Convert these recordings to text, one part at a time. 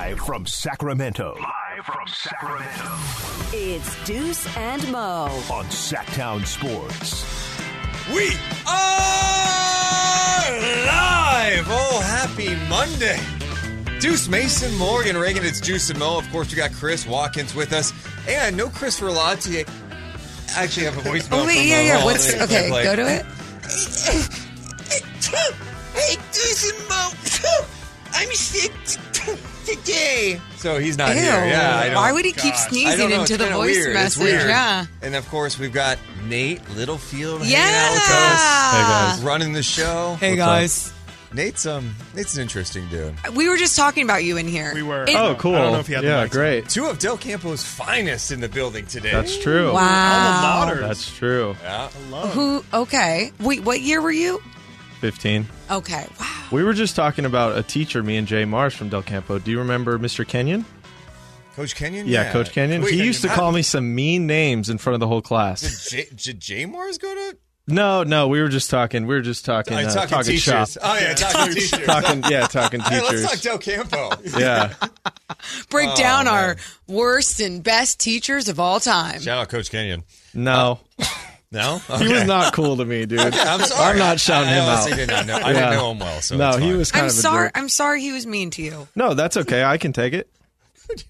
Live from Sacramento. Live from Sacramento. It's Deuce and Mo. On Sactown Sports. We are live! Oh, happy Monday. Deuce Mason, Morgan Ragan, it's Deuce and Mo. Of course, we got Chris Watkins with us. And no Chris Verlotti. I actually have a voicemail. Oh, wait, yeah, yeah. What's okay? play. Go to it. Hey, Deuce and Mo. I'm sick today. So he's not Ew. here. Yeah, I. Why would he keep I sneezing into the voice weird. It's message? weird. Yeah. And of course, we've got Nate Littlefield Yeah. hanging out with us. Hey, guys. Running the show. Hey What's up? guys, Nate's um Nate's an interesting dude. we were just talking about you in here. We were. It- Oh, cool. I don't know if you had the yeah, mics. great. Two of Del Campo's finest in the building today. That's true. Wow. Alma Mater. That's true. Yeah. Who? Okay. Wait, what year were you? 15. Okay. Wow. We were just talking about a teacher, me and Jay Marsh from Del Campo. Do you remember Mr. Kenyon? Coach Kenyon? Yeah, Coach Kenyon. Wait, he used to how- call me some mean names in front of the whole class. Did, J- did J Mars go to? No, no, we were just talking. We were just talking. Oh, uh, talking, talking shop. teachers. Oh yeah, talking teachers. Talking, yeah, talking Hey, teachers. let's talk Del Campo. yeah, Break Oh, down man. our worst and best teachers of all time. Shout out Coach Kenyon. no, No, he was not cool to me, dude. I'm sorry. I'm not shouting I, him out. Did not know. I Yeah. didn't know him well. So no, he fine. was kind I'm of a sorry. jerk. I'm sorry he was mean to you. No, that's okay. I can take it.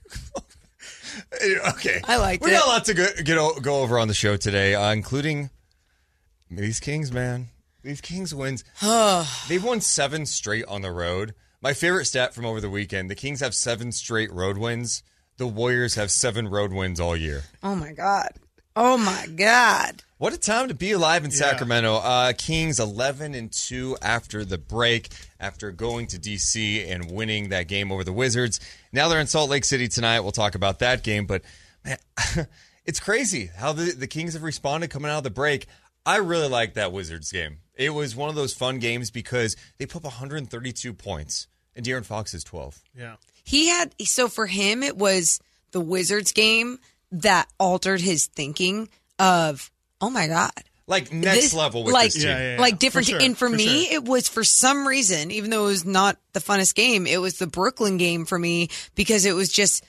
Okay, I liked we got a lot to go, get o- go over on the show today, uh, including these Kings. Man, these Kings wins. They've won seven straight on the road. My favorite stat from over the weekend: the Kings have seven straight road wins. The Warriors have seven road wins all year. Oh my god. Oh my god. What a time to be alive in Sacramento. Uh, Kings 11 and 2 after the break, after going to DC and winning that game over the Wizards. Now they're in Salt Lake City tonight. We'll talk about that game, but man, it's crazy how the, the Kings have responded coming out of the break. I really like that Wizards game. It was one of those fun games because they put up 132 points, and De'Aaron Fox is 12. Yeah. He had so for him it was the Wizards game that altered his thinking of oh my god Like next This- level with like this team. Yeah, yeah, yeah. like different sure, and for, for me sure. it was for some reason even though it was not the funnest game it was the Brooklyn game for me because it was just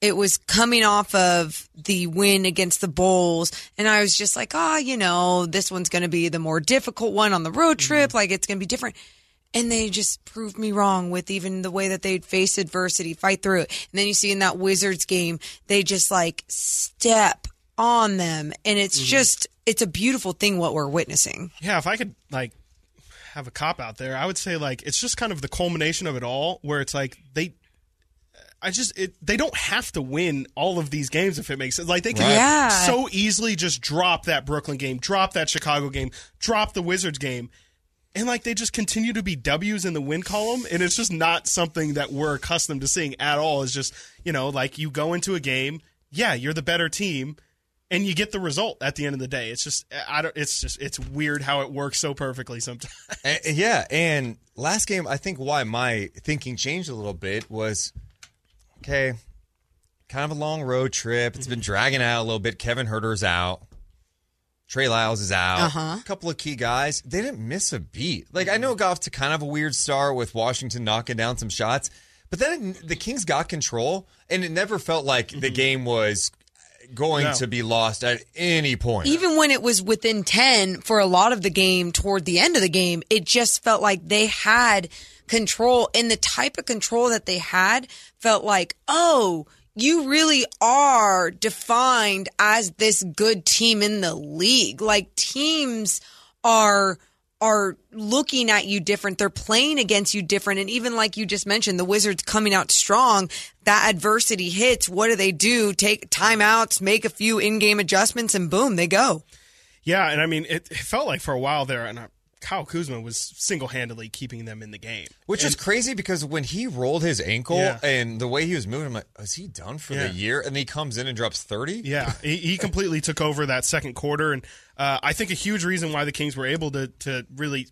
it was coming off of the win against the Bulls and I was just like ah you know this one's going to be the more difficult one on the road Mm-hmm. trip like it's going to be different and they just proved me wrong with even the way that they'd face adversity, fight through it. And then you see in that Wizards game, they just like step on them. And it's Mm-hmm. just, it's a beautiful thing what we're witnessing. Yeah, if I could like have a cop out there, I would say like it's just kind of the culmination of it all where it's like they I just it, they don't have to win all of these games if it makes sense. Like they can. Yeah. so easily just drop that Brooklyn game, drop that Chicago game, drop the Wizards game. And like they just continue to be W's in the win column, and it's just not something that we're accustomed to seeing at all. It's just you know like you go into a game, yeah, you're the better team, and you get the result at the end of the day. It's just I don't. It's just it's weird how it works so perfectly sometimes. And- yeah, and last game, I think why my thinking changed a little bit was okay, kind of a long road trip. It's been mm-hmm. dragging out a little bit. Kevin Huerter's out. Trey Lyles is out. Uh-huh. A couple of key guys. They didn't miss a beat. Like, I know it got to kind of a weird start with Washington knocking down some shots, but then the Kings got control, and it never felt like the game was going No. to be lost at any point. Even when it was within 10 for a lot of the game toward the end of the game, it just felt like they had control. And the type of control that they had felt like, oh, you really are defined as this good team in the league. Like teams are are looking at you different. They're playing against you different. And even like you just mentioned, the Wizards coming out strong, that adversity hits. What do they do? Take timeouts, make a few in-game adjustments and boom, they go. yeah, and I mean it, it felt like for a while there, and uh, Kyle Kuzma was single handedly keeping them in the game. Which is crazy because when he rolled his ankle Yeah. and the way he was moving, I'm like, is he done for Yeah. the year? And he comes in and drops 30? Yeah, he, he completely took over that second quarter, and uh, I think a huge reason why the Kings were able to to really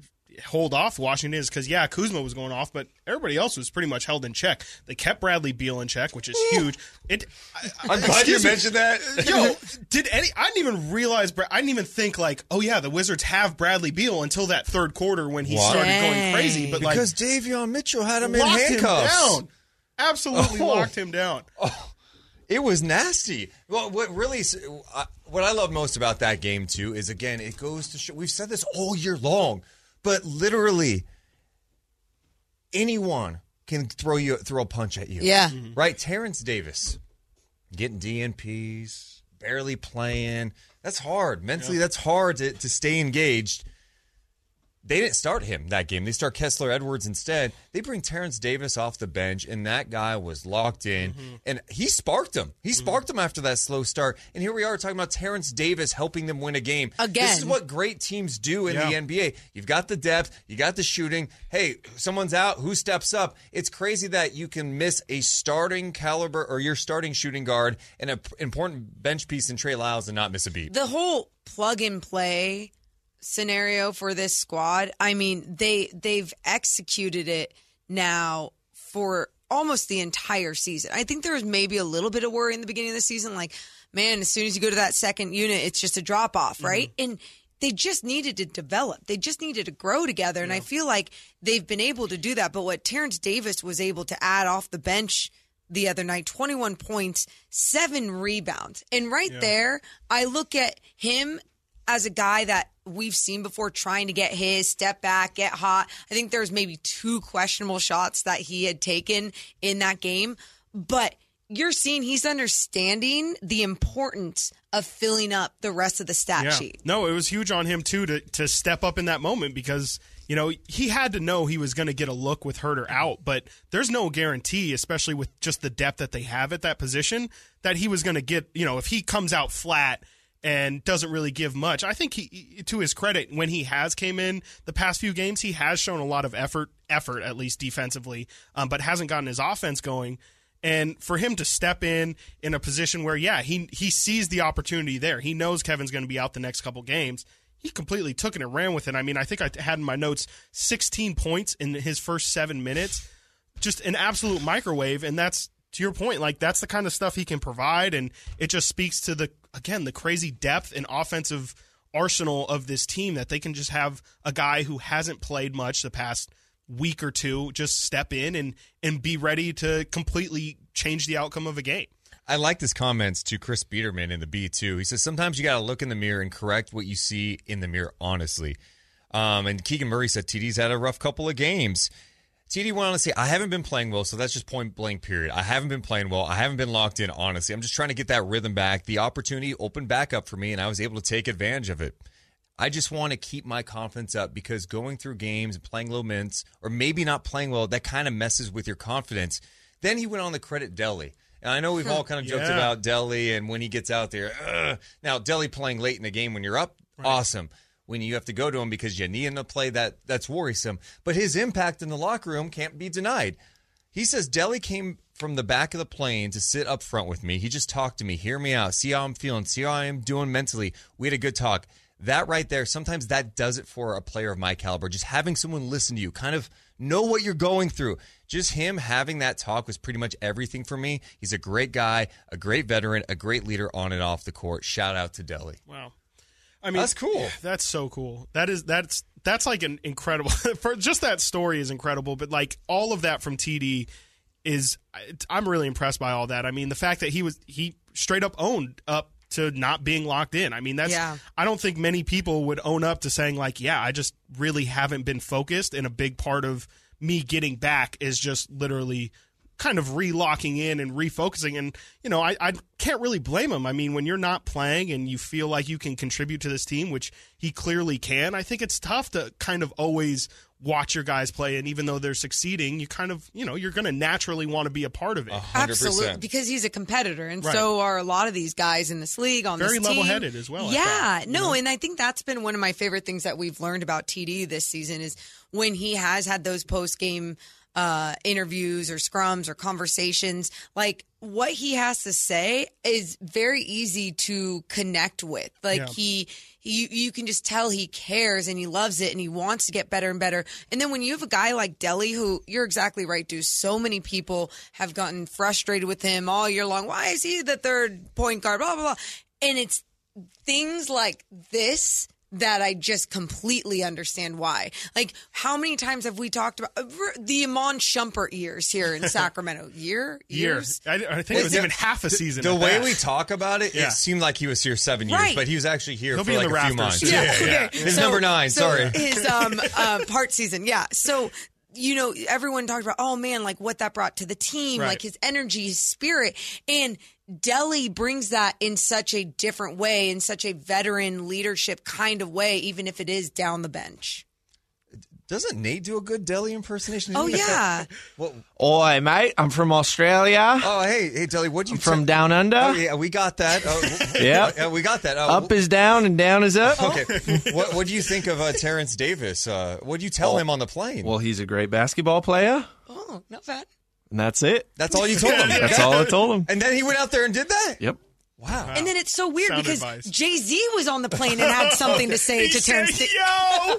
hold off Washington is because yeah, Kuzma was going off, but everybody else was pretty much held in check. They kept Bradley Beal in check, which is huge. It. I, I'm glad you excuse me. mentioned that. Yo, did any? I didn't even realize. I didn't even think like, oh yeah, the Wizards have Bradley Beal until that third quarter when he What? started going crazy. But like, because Davion Mitchell had him in locked him handcuffs. down. absolutely Oh. locked him down. It was nasty. Well, what really, uh, what I love most about that game too is again, it goes to show. We've said this all year long, but literally, anyone can throw you throw a punch at you. Yeah. Mm-hmm. right. Terence Davis getting DNPs, barely playing. That's hard mentally. That's hard to, to stay engaged. They didn't start him that game. They start Kessler Edwards instead. They bring Terence Davis off the bench, and that guy was locked in. Mm-hmm. And he sparked him. He sparked him after that slow start. And here we are talking about Terence Davis helping them win a game. Again. This is what great teams do in Yeah. the NBA. You've got the depth, you got the shooting. Hey, someone's out. Who steps up? It's crazy that you can miss a starting caliber or your starting shooting guard and an important bench piece in Trey Lyles and not miss a beat. the whole plug and play scenario for this squad i mean they they've executed it now for almost the entire season i think there was maybe a little bit of worry in the beginning of the season like man as soon as you go to that second unit it's just a drop off mm-hmm. right and they just needed to develop. They just needed to grow together. And I feel like they've been able to do that. But what Terence Davis was able to add off the bench the other night 21 points, seven rebounds. And right there, I look at him as a guy that we've seen before trying to get his step back, get hot. I think there's maybe two questionable shots that he had taken in that game, but you're seeing he's understanding the importance of filling up the rest of the stat sheet. No, it was huge on him too to to step up in that moment because you know he had to know he was going to get a look with Huerter out, but there's no guarantee, especially with just the depth that they have at that position, that he was going to get. You know, if he comes out flat and doesn't really give much, I think he, to his credit, when he has came in the past few games, he has shown a lot of effort, effort at least defensively, um, but hasn't gotten his offense going. And for him to step in in a position where, yeah, he he sees the opportunity there. He knows Kevin's going to be out the next couple games. He completely took it and ran with it. I mean, I think I had in my notes 16 points in his first seven minutes, just an absolute microwave. And that's to your point, like that's the kind of stuff he can provide, and it just speaks to the again the crazy depth and offensive arsenal of this team that they can just have a guy who hasn't played much the past week or two just step in and and be ready to completely change the outcome of a game. I like this comments to Chris Biderman in the Bee too. He says sometimes you got to look in the mirror and correct what you see in the mirror honestly. Um, and Keegan Murray said TD's had a rough couple of games. TD went on to say, I haven't been playing well, so that's just point blank, period. I haven't been playing well. I haven't been locked in, honestly. I'm just trying to get that rhythm back. The opportunity opened back up for me, and I was able to take advantage of it. I just want to keep my confidence up because going through games and playing low mints, or maybe not playing well, that kind of messes with your confidence. Then he went on to credit Delly. And I know we've all kind of joked Yeah. about Delly and when he gets out there. Ugh. Now, Delly playing late in the game when you're up, awesome. When you have to go to him because you need him to play, that that's worrisome. But his impact in the locker room can't be denied. He says Delly came from the back of the plane to sit up front with me. He just talked to me, hear me out, see how I'm feeling, see how I am doing mentally. We had a good talk. That right there, sometimes that does it for a player of my caliber. Just having someone listen to you, kind of know what you're going through. Just him having that talk was pretty much everything for me. He's a great guy, a great veteran, a great leader on and off the court. Shout out to Delly. Wow. I mean, That's cool. That's so cool. That is that's that's like an incredible. For just that story is incredible, but like all of that from TD is I'm really impressed by all that. I mean, the fact that he was he straight up owned up to not being locked in. I mean, that's Yeah. I don't think many people would own up to saying like, yeah, I just really haven't been focused and a big part of me getting back is just literally kind of relocking in and refocusing and you know I, I can't really blame him i mean when you're not playing and you feel like you can contribute to this team which he clearly can i think it's tough to kind of always watch your guys play and even though they're succeeding you kind of you know you're going to naturally want to be a part of it Absolutely, 100%. because he's a competitor, and Right. so are a lot of these guys in this league on Very this team. level-headed as well, Yeah, thought, you no, know? and I think that's been one of my favorite things that we've learned about TD this season is when he has had those post game uh, interviews or scrums or conversations. Like what he has to say is very easy to connect with. Like Yeah. he. You, you can just tell he cares and he loves it and he wants to get better and better. And then when you have a guy like Delly, who you're exactly right, dude. So many people have gotten frustrated with him all year long. Why is he the third point guard? Blah blah blah. And it's things like this that I just completely understand why. Like, how many times have we talked about uh, the Iman Shumpert years here in Sacramento? Year? Years. Years? I, I think it was even half a season. The at way that. we talk about it, Yeah. it seemed like he was here seven years, Right. but he was actually here He'll for be like the a few months. soon. Yeah, Yeah, okay. His number nine, so sorry. His um uh, part season, yeah. So you know, everyone talked about, oh man, like what that brought to the team, Right. like his energy, his spirit, and Delly brings that in such a different way, in such a veteran leadership kind of way, even if it is down the bench. Doesn't Nate do a good Delly impersonation? Oh yeah, Well, Oi, mate, I'm from Australia. oh, hey, hey, Delly, what'd you from t- down under. Oh, yeah, we got that. Oh, Yeah. yeah, we got that. Oh, Up is down and down is up. okay. what what do you think of uh, Terence Davis? Uh, what did you tell Oh. him on the plane? Well, he's a great basketball player, oh not bad. And that's it. That's all you told him. That's all I told him. And then he went out there and did that. Yep. Wow. And then it's so weird Sound because advice. Jay Z was on the plane and had something to say He to Terence. said, Da-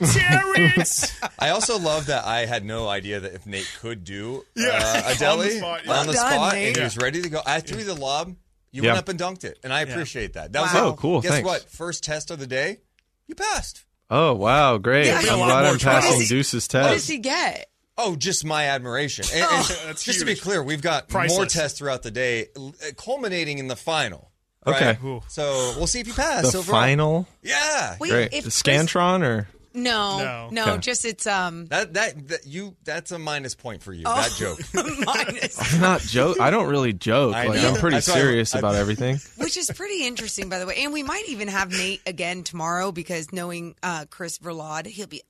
Yo, Terence. I also love that I had no idea that if Nate could do Yeah. uh, a On the spot, yeah. on the Well done, spot, Nate. and he was ready to go. I threw the lob. You Yeah. went up and dunked it, and I appreciate that. That was Wow. it. Oh, cool, Guess thanks. what? First test of the day, you passed. Oh wow, great! Yeah. I'm Be a lot glad I'm passing Deuce's test. What does he get? Oh, just my admiration. And, and Oh. That's just to be clear, we've got more tests throughout the day, uh, culminating in the final. Okay. right? Ooh. So we'll see if you pass. The overall. final, Yeah. Wait, great. if The Chris- Scantron or No, No. no, Okay. just it's um That, that that you that's a minus point for you. Oh. That joke. minus. I'm not joke. I don't really joke. I like know. I'm pretty That's why I- serious I- about everything. Which is pretty interesting, by the way. And we might even have Nate again tomorrow because knowing uh, Chris Verlaud, he'll be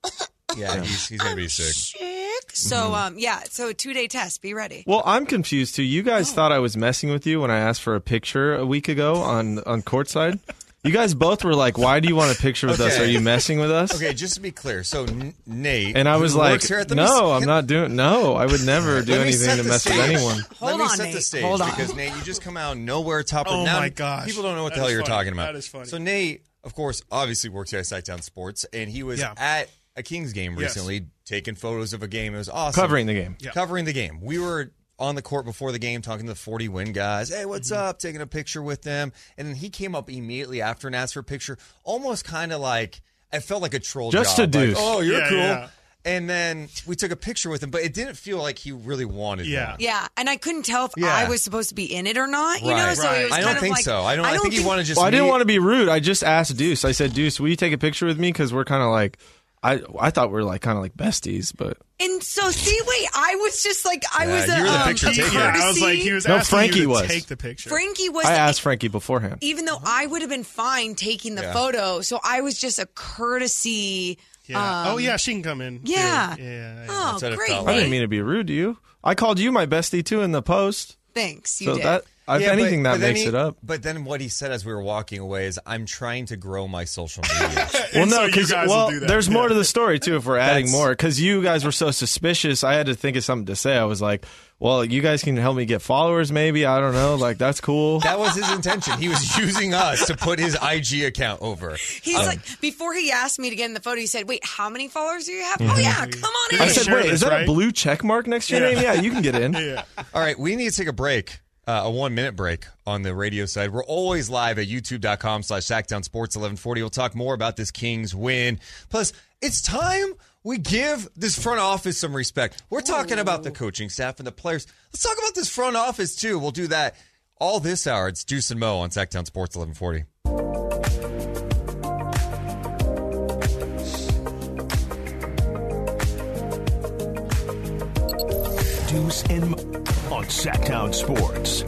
Yeah, he's, he's gonna be sick. sick. So, um, yeah, so a two day test. Be ready. Well, I'm confused too. You guys thought I was messing with you when I asked for a picture a week ago on on courtside. You guys both were like, "Why do you want a picture with us? Okay. Are you messing with us?" Okay, just to be clear, so N- Nate And I was who like, works here at the "No, Miss- I'm not doing. No, I would never do Let me anything to the mess with anyone." Hold Let me on, set the Nate. stage Hold on. because Nate, you just come out nowhere topper. Oh, now, my gosh. People don't know what the That hell is you're funny. talking about. That is funny. So Nate, of course, obviously works here at Sactown Sports, and he was Yeah. at a Kings game Yes. recently, taking photos of a game. It was awesome. Covering the game. Yeah. Covering the game. We were on the court before the game talking to the 40 win guys. Hey, what's Mm-hmm. up? Taking a picture with them. And then he came up immediately after and asked for a picture, almost kind of like, it felt like a troll Just job. a Like, deuce. oh, you're Yeah, cool. yeah. And then we took a picture with him, but it didn't feel like he really wanted Yeah. one. Yeah, and I couldn't tell if Yeah. I was supposed to be in it or not. You know, Right. so it was I kind don't of think like, so. I don't. I, think, he wanted to just. Well, I didn't want to be rude. I just asked Deuce. I said, "Deuce, will you take a picture with me?" Because we're kind of like, I I thought we are like kind of like besties, but And so, see, wait, I was just like, I Yeah, was a, you were the um, picture taker. Yeah, I was like, courtesy. he was No, asking Frankie you to was. take the picture. Frankie was. I asked Frankie beforehand. even though I would have been fine taking the Yeah. photo, so I was just a courtesy. yeah. um, oh yeah, she can come in. Yeah. Yeah. yeah. Oh, That's what it great! felt I didn't mean to be rude to you. I called you my bestie too in the post. Thanks, you So did. that if Yeah, anything, but that then makes he- it up. But then what he said as we were walking away is, "I'm trying to grow my social media." Well, no, because guys will well, do that. there's more to the story too. If we're adding That's- more, because you guys were so suspicious, I had to think of something to say. I was like, "Well, you guys can help me get followers, maybe. I don't know. Like that's cool." that was his intention. He was using us to put his IG account over. He's Um, like, before he asked me to get in the photo, he said, "Wait, how many followers do you have? Oh yeah, come on in." I said, "Wait, is that right? a blue check mark next to your Yeah. name? Yeah, you can get in." Yeah. All right, we need to take a break, uh, a one minute break on the radio side. We're always live at youtube.com slash Sactown Sports 1140. We'll talk more about this Kings win. Plus, it's time we give this front office some respect. We're talking about the coaching staff and the players. Let's talk about this front office too. We'll do that all this hour. It's Deuce and Mo on Sactown Sports 1140. Deuce and Mo on Sactown Sports.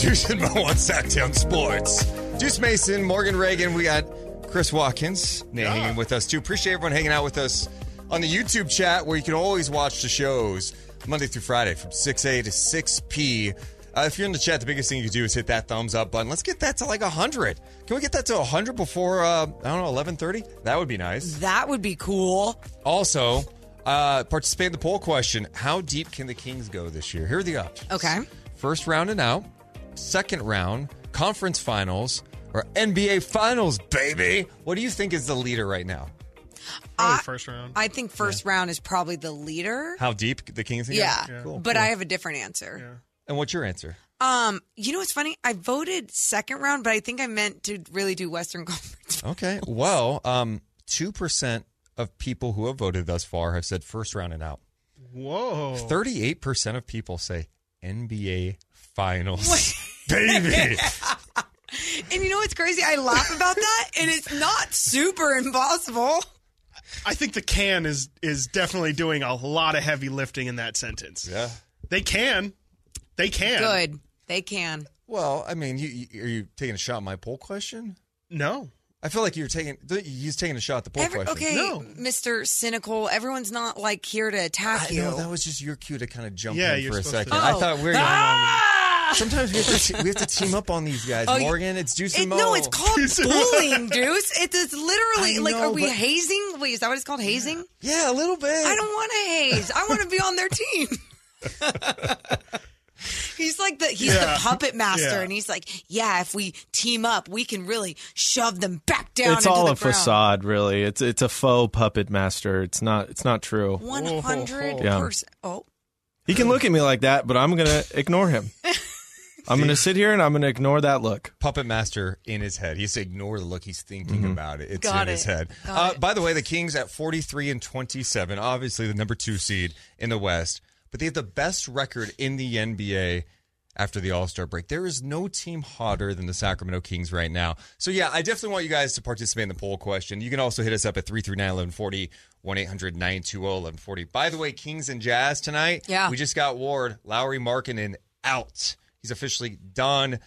Deuce and Mo on Sactown Sports. Deuce Mason, Morgan Ragan. We got Chris Watkins Nate hanging with us too. Appreciate everyone hanging out with us on the YouTube chat where you can always watch the shows Monday through Friday from 6A to 6P. Uh, if you're in the chat, the biggest thing you can do is hit that thumbs up button. Let's get that to like 100. Can we get that to 100 before, uh, I don't know, 11.30? That would be nice. that would be cool. Also, uh, participate in the poll question. How deep can the Kings go this year? Here are the options. Okay. First round and out, second round, conference finals, or NBA finals, baby. What do you think is the leader right now? Probably I- first round. I think first round is probably the leader. How deep the Kings can Yeah, go? Cool. but I have a different answer. Yeah. And what's your answer? Um, you know what's funny? I voted second round, but I think I meant to really do Western Conference. Okay. Well, um, 2% of people who have voted thus far have said first round and out. Whoa. 38% of people say NBA Finals. Baby. And you know what's crazy? I laugh about that, and it's not super impossible. I think the can is is definitely doing a lot of heavy lifting in that sentence. Yeah. They can. They can. Good, they can. Well, I mean, you, you, are you taking a shot at my poll question? No. I feel like you're taking he's taking a shot at the poll Every, question. okay, No. Mr. Cynical. Everyone's not like here to attack I you. know that was just your cue to kind of jump Yeah, in for a second. to- I Oh. thought we were. Ah! Sometimes we have, to, we have to team up on these guys. Oh, Morgan, it's Deuce It, and Mo. no, it's called bullying, Deuce. It is literally I like, are we but- hazing? Wait, is that what it's called? Hazing? Yeah, a little bit. I don't want to haze. I want to be on their team. he's like the he's Yeah. the puppet master, Yeah. and he's like, yeah, if we team up, we can really shove them back down. It's into all the a facade, really. It's it's a faux puppet master. It's not it's not true. One hundred percent. Oh, He can look at me like that, but I'm gonna ignore him. I'm gonna sit here and I'm gonna ignore that look. Puppet Master in his head. He's ignore the look. He's thinking about it. It's Got in his head. Uh, by the way, the Kings at 43 and 27, obviously the number two seed in the West, but they have the best record in the NBA after the All Star break. There is no team hotter than the Sacramento Kings right now. So, yeah, I definitely want you guys to participate in the poll question. You can also hit us up at 339 1140, 1 800 920 1140. By the way, Kings and Jazz tonight. Yeah. We just got Ward, Lauri Markkanen out. He's officially done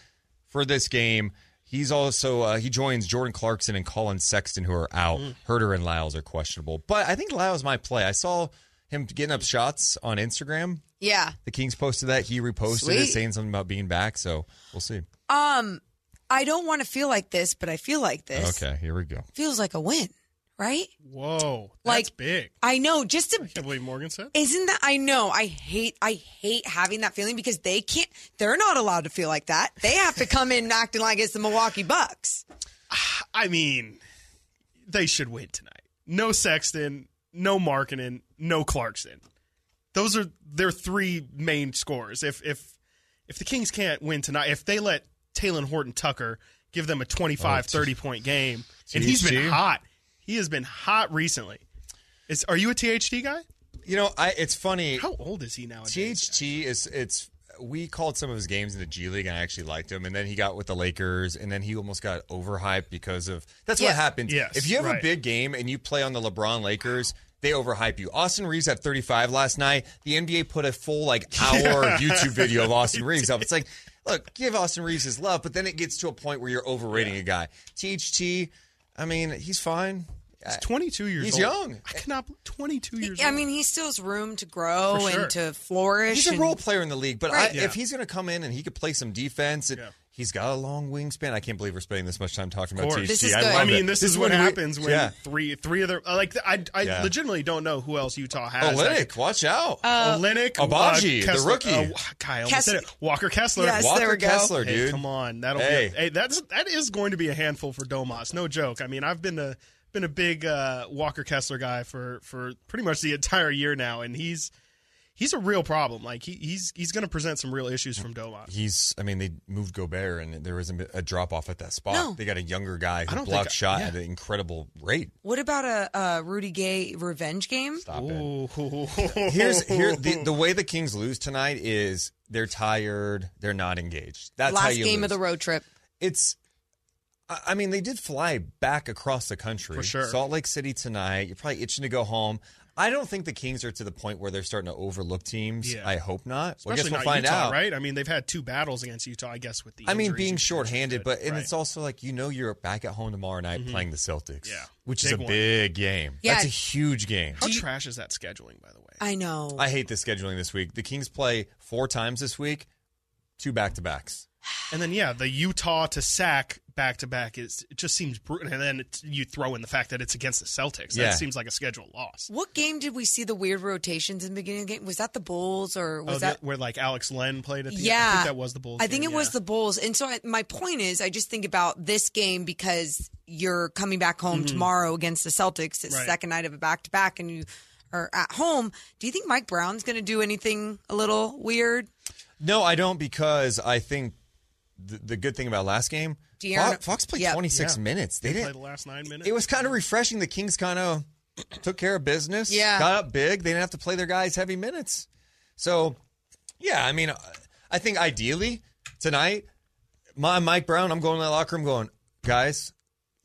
for this game. He's also uh, he joins Jordan Clarkson and Collin Sexton, who are out. Huerter and Lyles are questionable, but I think Lyles might play. I saw him getting up shots on Instagram. yeah. The Kings posted that he reposted it, saying something about being back. So we'll see. Um, I don't want to feel like this, but I feel like this. Okay, here we go. Feels like a win, right? Whoa. That's Like- big. I know. Just to Can't believe Morgan said. Isn't that I know I hate I hate having that feeling because they can't they're not allowed to feel like that. They have to come in acting like it's the Milwaukee Bucks. I mean, they should win tonight. No Sexton, no Markkanen, no Clarkson. Those are their three main scores. If if if the Kings can't win tonight, if they let Talen Horton Tucker give them a 25, 30 point game, and he's been hot. He has been hot recently. Is are you a THT guy? You know, I it's funny. How old is he now? THT is it's we called some of his games in the G League and I actually liked him and then he got with the Lakers and then he almost got overhyped because of that's Yeah. what happens. Yes, if you have a big game and you play on the LeBron Lakers, they overhype you. Austin Reaves at 35 last night. The NBA put a full like hour YouTube video of Austin Reaves up. It's like, look, give Austin Reaves his love, but then it gets to a point where you're overrating a guy. THT, I mean, he's fine. He's 22 years He's old. young. I cannot 22 years old. Yeah, I old. mean, he still has room to grow sure. and to flourish. He's a and- role player in the league, but Right. I, Yeah. if he's going to come in and he could play some defense, and Yeah. he's got a long wingspan. I can't believe we're spending this much time talking about course. THT. This is I good. I mean, it. this, is, what we- happens when yeah. three three other like I I Yeah. legitimately don't know who else Utah has. that Olynyk, watch out. Uh, Olynyk, Agbaji, the Kessler- rookie. uh, Kai, I Kess- said it. Walker Kessler. Yes, Walker there we go. Kessler, Hey, dude. come on, that'll Hey. be. Hey, that's that is going to be a handful for Domas. No joke. I mean, I've been a been a big uh, Walker Kessler guy for for pretty much the entire year now, and he's he's a real problem. Like he, he's he's going to present some real issues from Domas. He's, I mean, they moved Gobert and there was a, a drop off at that spot. No. They got a younger guy who blocked think- shot yeah. at an incredible rate. What about a, a Rudy Gay revenge game? Stop it. Here's here the, the way the Kings lose tonight is they're tired, they're not engaged. That's how Last you game lose. of the road trip. it's I I mean, they did fly back across the country. For sure. Salt Lake City tonight. You're probably itching to go home. I don't think the Kings are to the point where they're starting to overlook teams. Yeah. I hope not. Well, I Especially guess we'll not find Utah, out. right? I mean, they've had two battles against Utah, I guess, with the. I mean, being and shorthanded, but- but and right. it's also like you know you're back at home tomorrow night mm-hmm. playing the Celtics. Yeah. which is a Big one. big game. Yeah. That's a huge game. How trash is that scheduling, by the way? I know. I hate the scheduling this week. The Kings play four times this week, two back to backs. And then yeah, the Utah to sack back to back is it just seems brutal. And then it, you throw in the fact that it's against the Celtics. Yeah. That seems like a scheduled loss. what game did we see the weird rotations in the beginning of the game? Was that the Bulls or was oh, that? where like Alex Len played at the yeah, end? I think that was the Bulls. I think game, it was the Bulls. And so I, my point is, I just think about this game because you're coming back home tomorrow against the Celtics. It's Mm-hmm. Right. second night of a back to back, and you are at home. Do you think Mike Brown's going to do anything a little weird? No, I don't because I think the, the good thing about last game, De'Aaron- Fox, Fox played Yep. 26 Yeah. minutes. They They didn't. played the last nine minutes. It was kind of refreshing. The Kings kind of took care of business. Yeah. got up big. They didn't have to play their guys heavy minutes. So, yeah, I mean, uh, I think ideally tonight, my Mike Brown, I'm going to the locker room going, guys,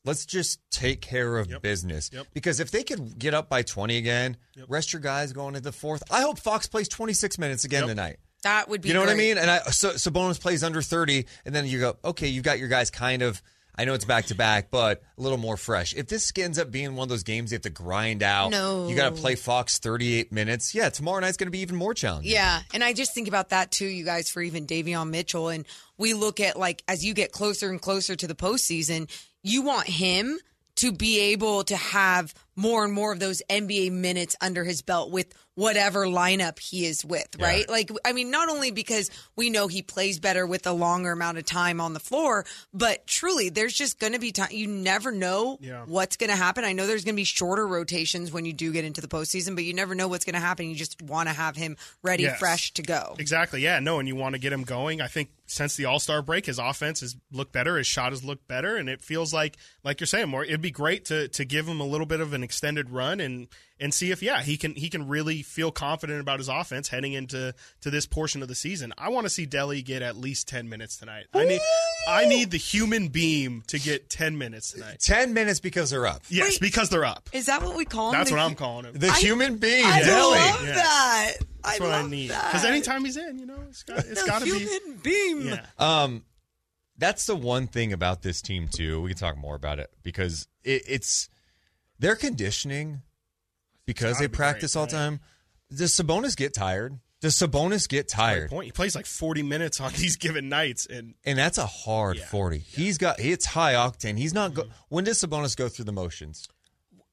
let's just take care of Yep. business. Yep. Because if they could get up by 20 again, rest your guys going into the fourth. I hope Fox plays 26 minutes again Yep. tonight. That would be You know what I mean? And I so Sabonis plays under 30, and then you go, okay, you've got your guys kind of. I know it's back to back, but a little more fresh. If this ends up being one of those games you have to grind out, No. you got to play Fox 38 minutes. Yeah, tomorrow night's going to be even more challenging. Yeah, and I just think about that too, you guys, for even Davion Mitchell. And we look at like as you get closer and closer to the postseason, you want him to be able to have more and more of those NBA minutes under his belt with whatever lineup he is with, right? Like, I mean, not only because we know he plays better with a longer amount of time on the floor, but truly, there's just going to be time. You never know Yeah. what's going to happen. I know there's going to be shorter rotations when you do get into the postseason, but you never know what's going to happen. You just want to have him ready, Yes. fresh to go. Exactly. Yeah. No, and you want to get him going. I think since the All Star break, his offense has looked better, his shot has looked better, and it feels like, like you're saying, more. It'd be great to to give him a little bit of an extended run and and see if yeah he can he can really feel confident about his offense heading into to this portion of the season. I want to see Delly get at least ten minutes tonight. I need I need the human beam to get ten minutes tonight. 10 minutes because they're up. Yes, Wait. because they're up. Is that what we call him? That's The- what I'm calling him. The human beam. I Delly. love Yeah. that. That's I what I love need. that. Because anytime he's in, you know, it's got it's The got to be. human beam. Yeah. Um, that's the one thing about this team too. We can talk more about it because it, it's their conditioning because they be practice great, all the time. Does Sabonis get tired? Does Sabonis get tired? Point. He plays like 40 minutes on these given nights, and And that's a hard Yeah. forty. He's got it's high octane. He's not. Go, mm-hmm. when does Sabonis go through the motions?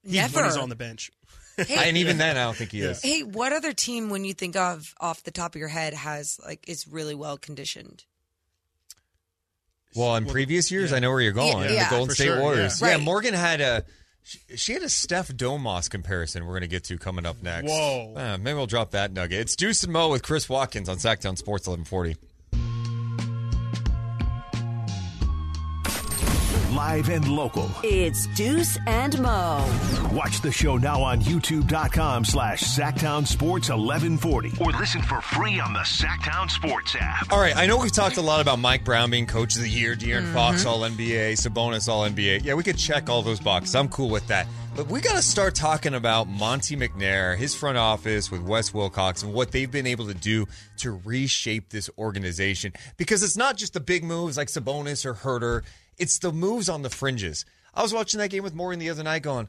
Never. when he's on the bench. and even then, I don't think he is. Hey, what other team, when you think of off the top of your head, has like is really well conditioned? Well, in previous years, I know where you're going. Yeah, yeah. the Golden For State sure, Warriors. yeah. Yeah, Morgan had a. she- She had a Steph Domas comparison we're going to get to coming up next. Whoa. Uh, maybe we'll drop that nugget. It's Deuce and Mo with Chris Watkins on Sactown Sports 1140. Live and local. It's Deuce and Mo. Watch the show now on youtube.com slash Sactown Sports 1140. Or listen for free on the Sactown Sports app. All right, I know we've talked a lot about Mike Brown being coach of the year, De'Aaron Mm-hmm. Fox All NBA, Sabonis All NBA. Yeah, we could check all those boxes. I'm cool with that. But we got to start talking about Monte McNair, his front office with Wes Wilcox, and what they've been able to do to reshape this organization. Because it's not just the big moves like Sabonis or Huerter, it's the moves on the fringes. I was watching that game with Maureen the other night going,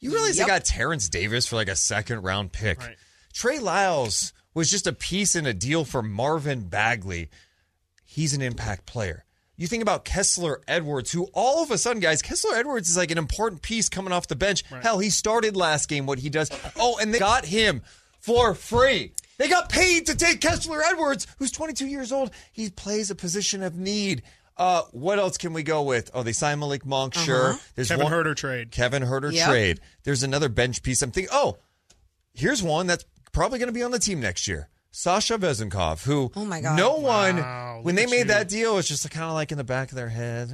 you realize Yep. they got Terence Davis for like a second round pick. Right. Trey Lyles was just a piece in a deal for Marvin Bagley. He's an impact player. You think about Kessler Edwards, who all of a sudden, guys, Kessler Edwards is like an important piece coming off the bench. Hell, he started last game what he does. Oh, and they got him for free. They got paid to take Kessler Edwards, who's 22 years old. He plays a position of need. Uh, what else can we go with? Oh, they signed Malik Monk, sure. There's Kevin one, Huerter trade. Kevin Huerter Yep. trade. There's another bench piece. I'm thinking, oh, here's one that's probably going to be on the team next year. Sasha Vezenkov, who Oh my God. no one Wow, when they made you. that deal, it's just kind of like in the back of their head.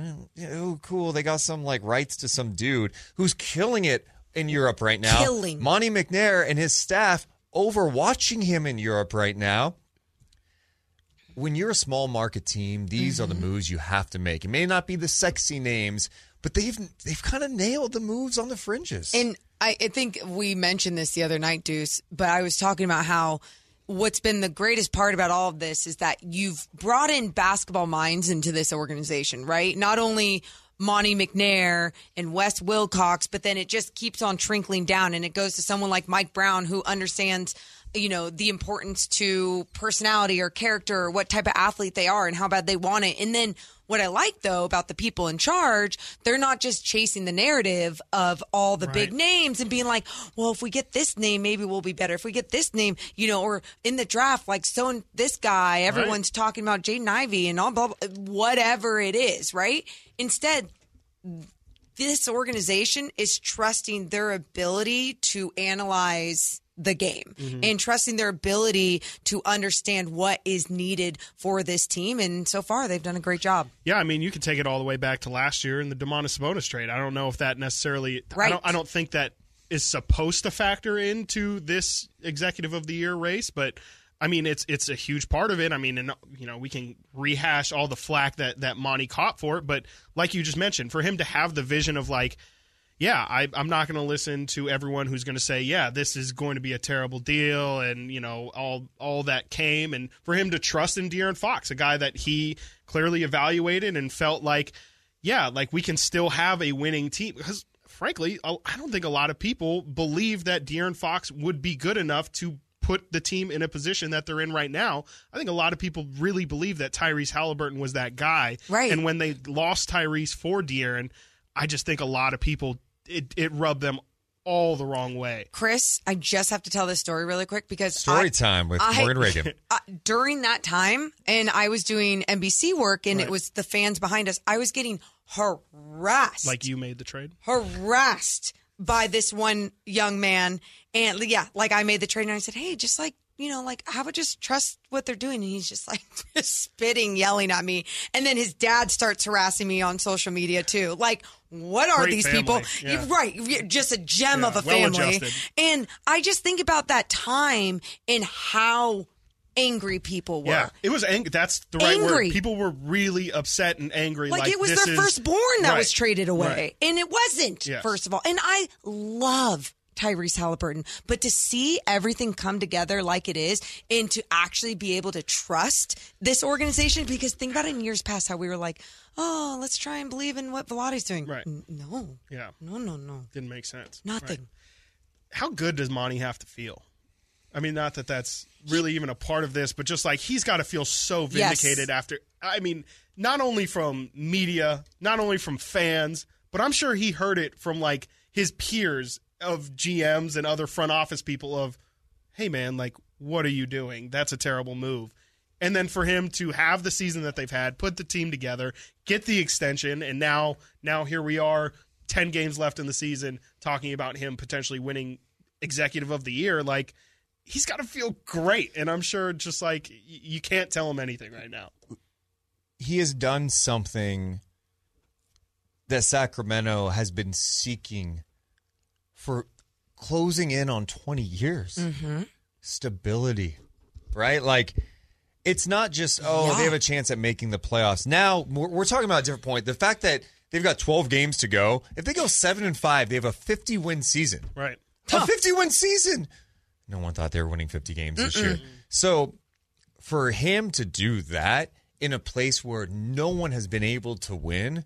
Oh, cool! They got some like rights to some dude who's killing it in Europe right now. Killing. Monte McNair and his staff overwatching him in Europe right now. When you're a small market team, these are the Mm-hmm. moves you have to make. It may not be the sexy names, but they've they've kind of nailed the moves on the fringes. And I, I think we mentioned this the other night, Deuce, but I was talking about how what's been the greatest part about all of this is that you've brought in basketball minds into this organization, right? Not only Monte McNair and Wes Wilcox, but then it just keeps on trickling down and it goes to someone like Mike Brown who understands you know the importance to personality or character or what type of athlete they are and how bad they want it. And then what i like though about the people in charge they're not just chasing the narrative of all the big names and being like well if we get this name maybe we'll be better. If we get this name you know or in the draft like so and this guy everyone's talking about jaden ivey and all blah, blah whatever it is right? Instead this organization is trusting their ability to analyze the game Mm-hmm. and trusting their ability to understand what is needed for this team. And so far, they've done a great job. Yeah, I mean, you can take it all the way back to last year in the Domantas Sabonis trade. I don't know if that necessarily. I Right. don't. I don't think that is supposed to factor into this executive of the year race, but. I mean, it's it's a huge part of it. I mean, and you know, we can rehash all the flack that that Monte caught for it, but like you just mentioned, for him to have the vision of like, yeah, I, I'm not going to listen to everyone who's going to say, yeah, this is going to be a terrible deal, and you know, all all that came, and for him to trust in De'Aaron Fox, a guy that he clearly evaluated and felt like, yeah, like we can still have a winning team because. Frankly, I I don't think a lot of people believe that De'Aaron Fox would be good enough to put the team in a position that they're in right now. I think a lot of people really believe that Tyrese Halliburton was that guy. Right. And when they lost Tyrese for De'Aaron, I just think a lot of people it, it rubbed them all the wrong way. Chris, I just have to tell this story really quick because Story I- time with I- Morgan Ragan. uh, during that time, and I was doing NBC work, and it was the fans behind us. I was getting harassed, Like you made the trade. harassed by this one young man, and yeah, like I made the trade, and I said, "Hey, just like." You know, like how about just trust what they're doing? And he's just like spitting, yelling at me. And then his dad starts harassing me on social media too. Like, what are Great these family, people? yeah. Right, You're just a gem Yeah, of a family. well-adjusted. And I just think about that time and how angry people were. Yeah, it was angry. That's the right Angry. word. People were really upset and angry. Like, Like, it was their is- firstborn that Right, was traded away. right. And it wasn't, Yes. first of all. And I love Tyrese Halliburton. But to see everything come together like it is and to actually be able to trust this organization, because think about it in years past how we were like, oh, let's try and believe in what Vlade's doing. Right. N- No, Yeah, no, no, no. didn't make sense. Nothing. Right. How good does Monte have to feel? I mean, not that that's really even a part of this, but just like he's got to feel so Yes. vindicated after. I mean, not only from media, not only from fans, but I'm sure he heard it from like his peers of GMs and other front office people of, hey man, like what are you doing? That's a terrible move. And then for him to have the season that they've had, put the team together, get the extension, and now now here we are, ten games left in the season, talking about him potentially winning executive of the year. Like he's got to feel great, and I'm sure just like you can't tell him anything right now. he has done something that Sacramento has been seeking for closing in on 20 years. Mm-hmm. Stability, right? Like, it's not just, oh, Yeah. they have a chance at making the playoffs. Now, we're, we're talking about a different point. The fact that they've got 12 games to go, if they go 7 and 5, they have a 50 win season. Right. A 50 win season. No one thought they were winning 50 games this year. So for him to do that in a place where no one has been able to win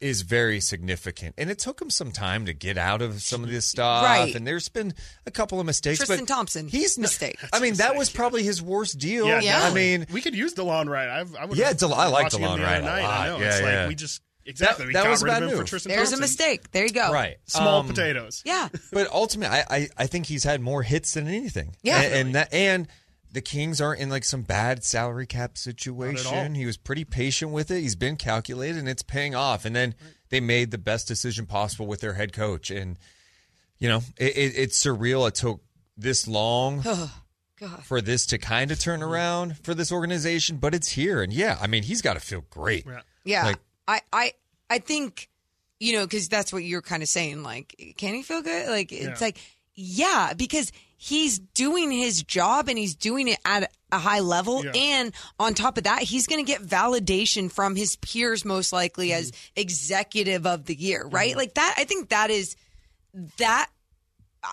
is very significant. And it took him some time to get out of some of this stuff. Right. And there's been a couple of mistakes. Tristan but Thompson, He's not- mistake. I mean, that was probably his worst deal. Yeah, Yeah. I mean, we could use Delon Wright. I've, I would. Yeah, Del- I like Delon Wright other a lot. I know. Yeah, it's yeah. like we just exactly we that got was a rid bad of for move. Tristan There's a mistake. There you go. right. Small Um, potatoes. Yeah. But ultimately, I, I, I think he's had more hits than anything. Yeah. and, and that and the Kings aren't in like some bad salary cap situation. He was pretty patient with it. He's been calculated, and it's paying off. And then they made the best decision possible with their head coach. And you know, it, it, it's surreal. It took this long God. for this to kind of turn around for this organization, but it's here. And yeah, I mean, he's got to feel great. Yeah. Yeah, Like- I, I, I think, you know, because that's what you're kind of saying. Like, can he feel good? Like, it's Yeah. like, yeah, because he's doing his job and he's doing it at a high level, Yeah. and on top of that, he's going to get validation from his peers, most likely Mm-hmm. as executive of the year, right? Like that. I think that is that.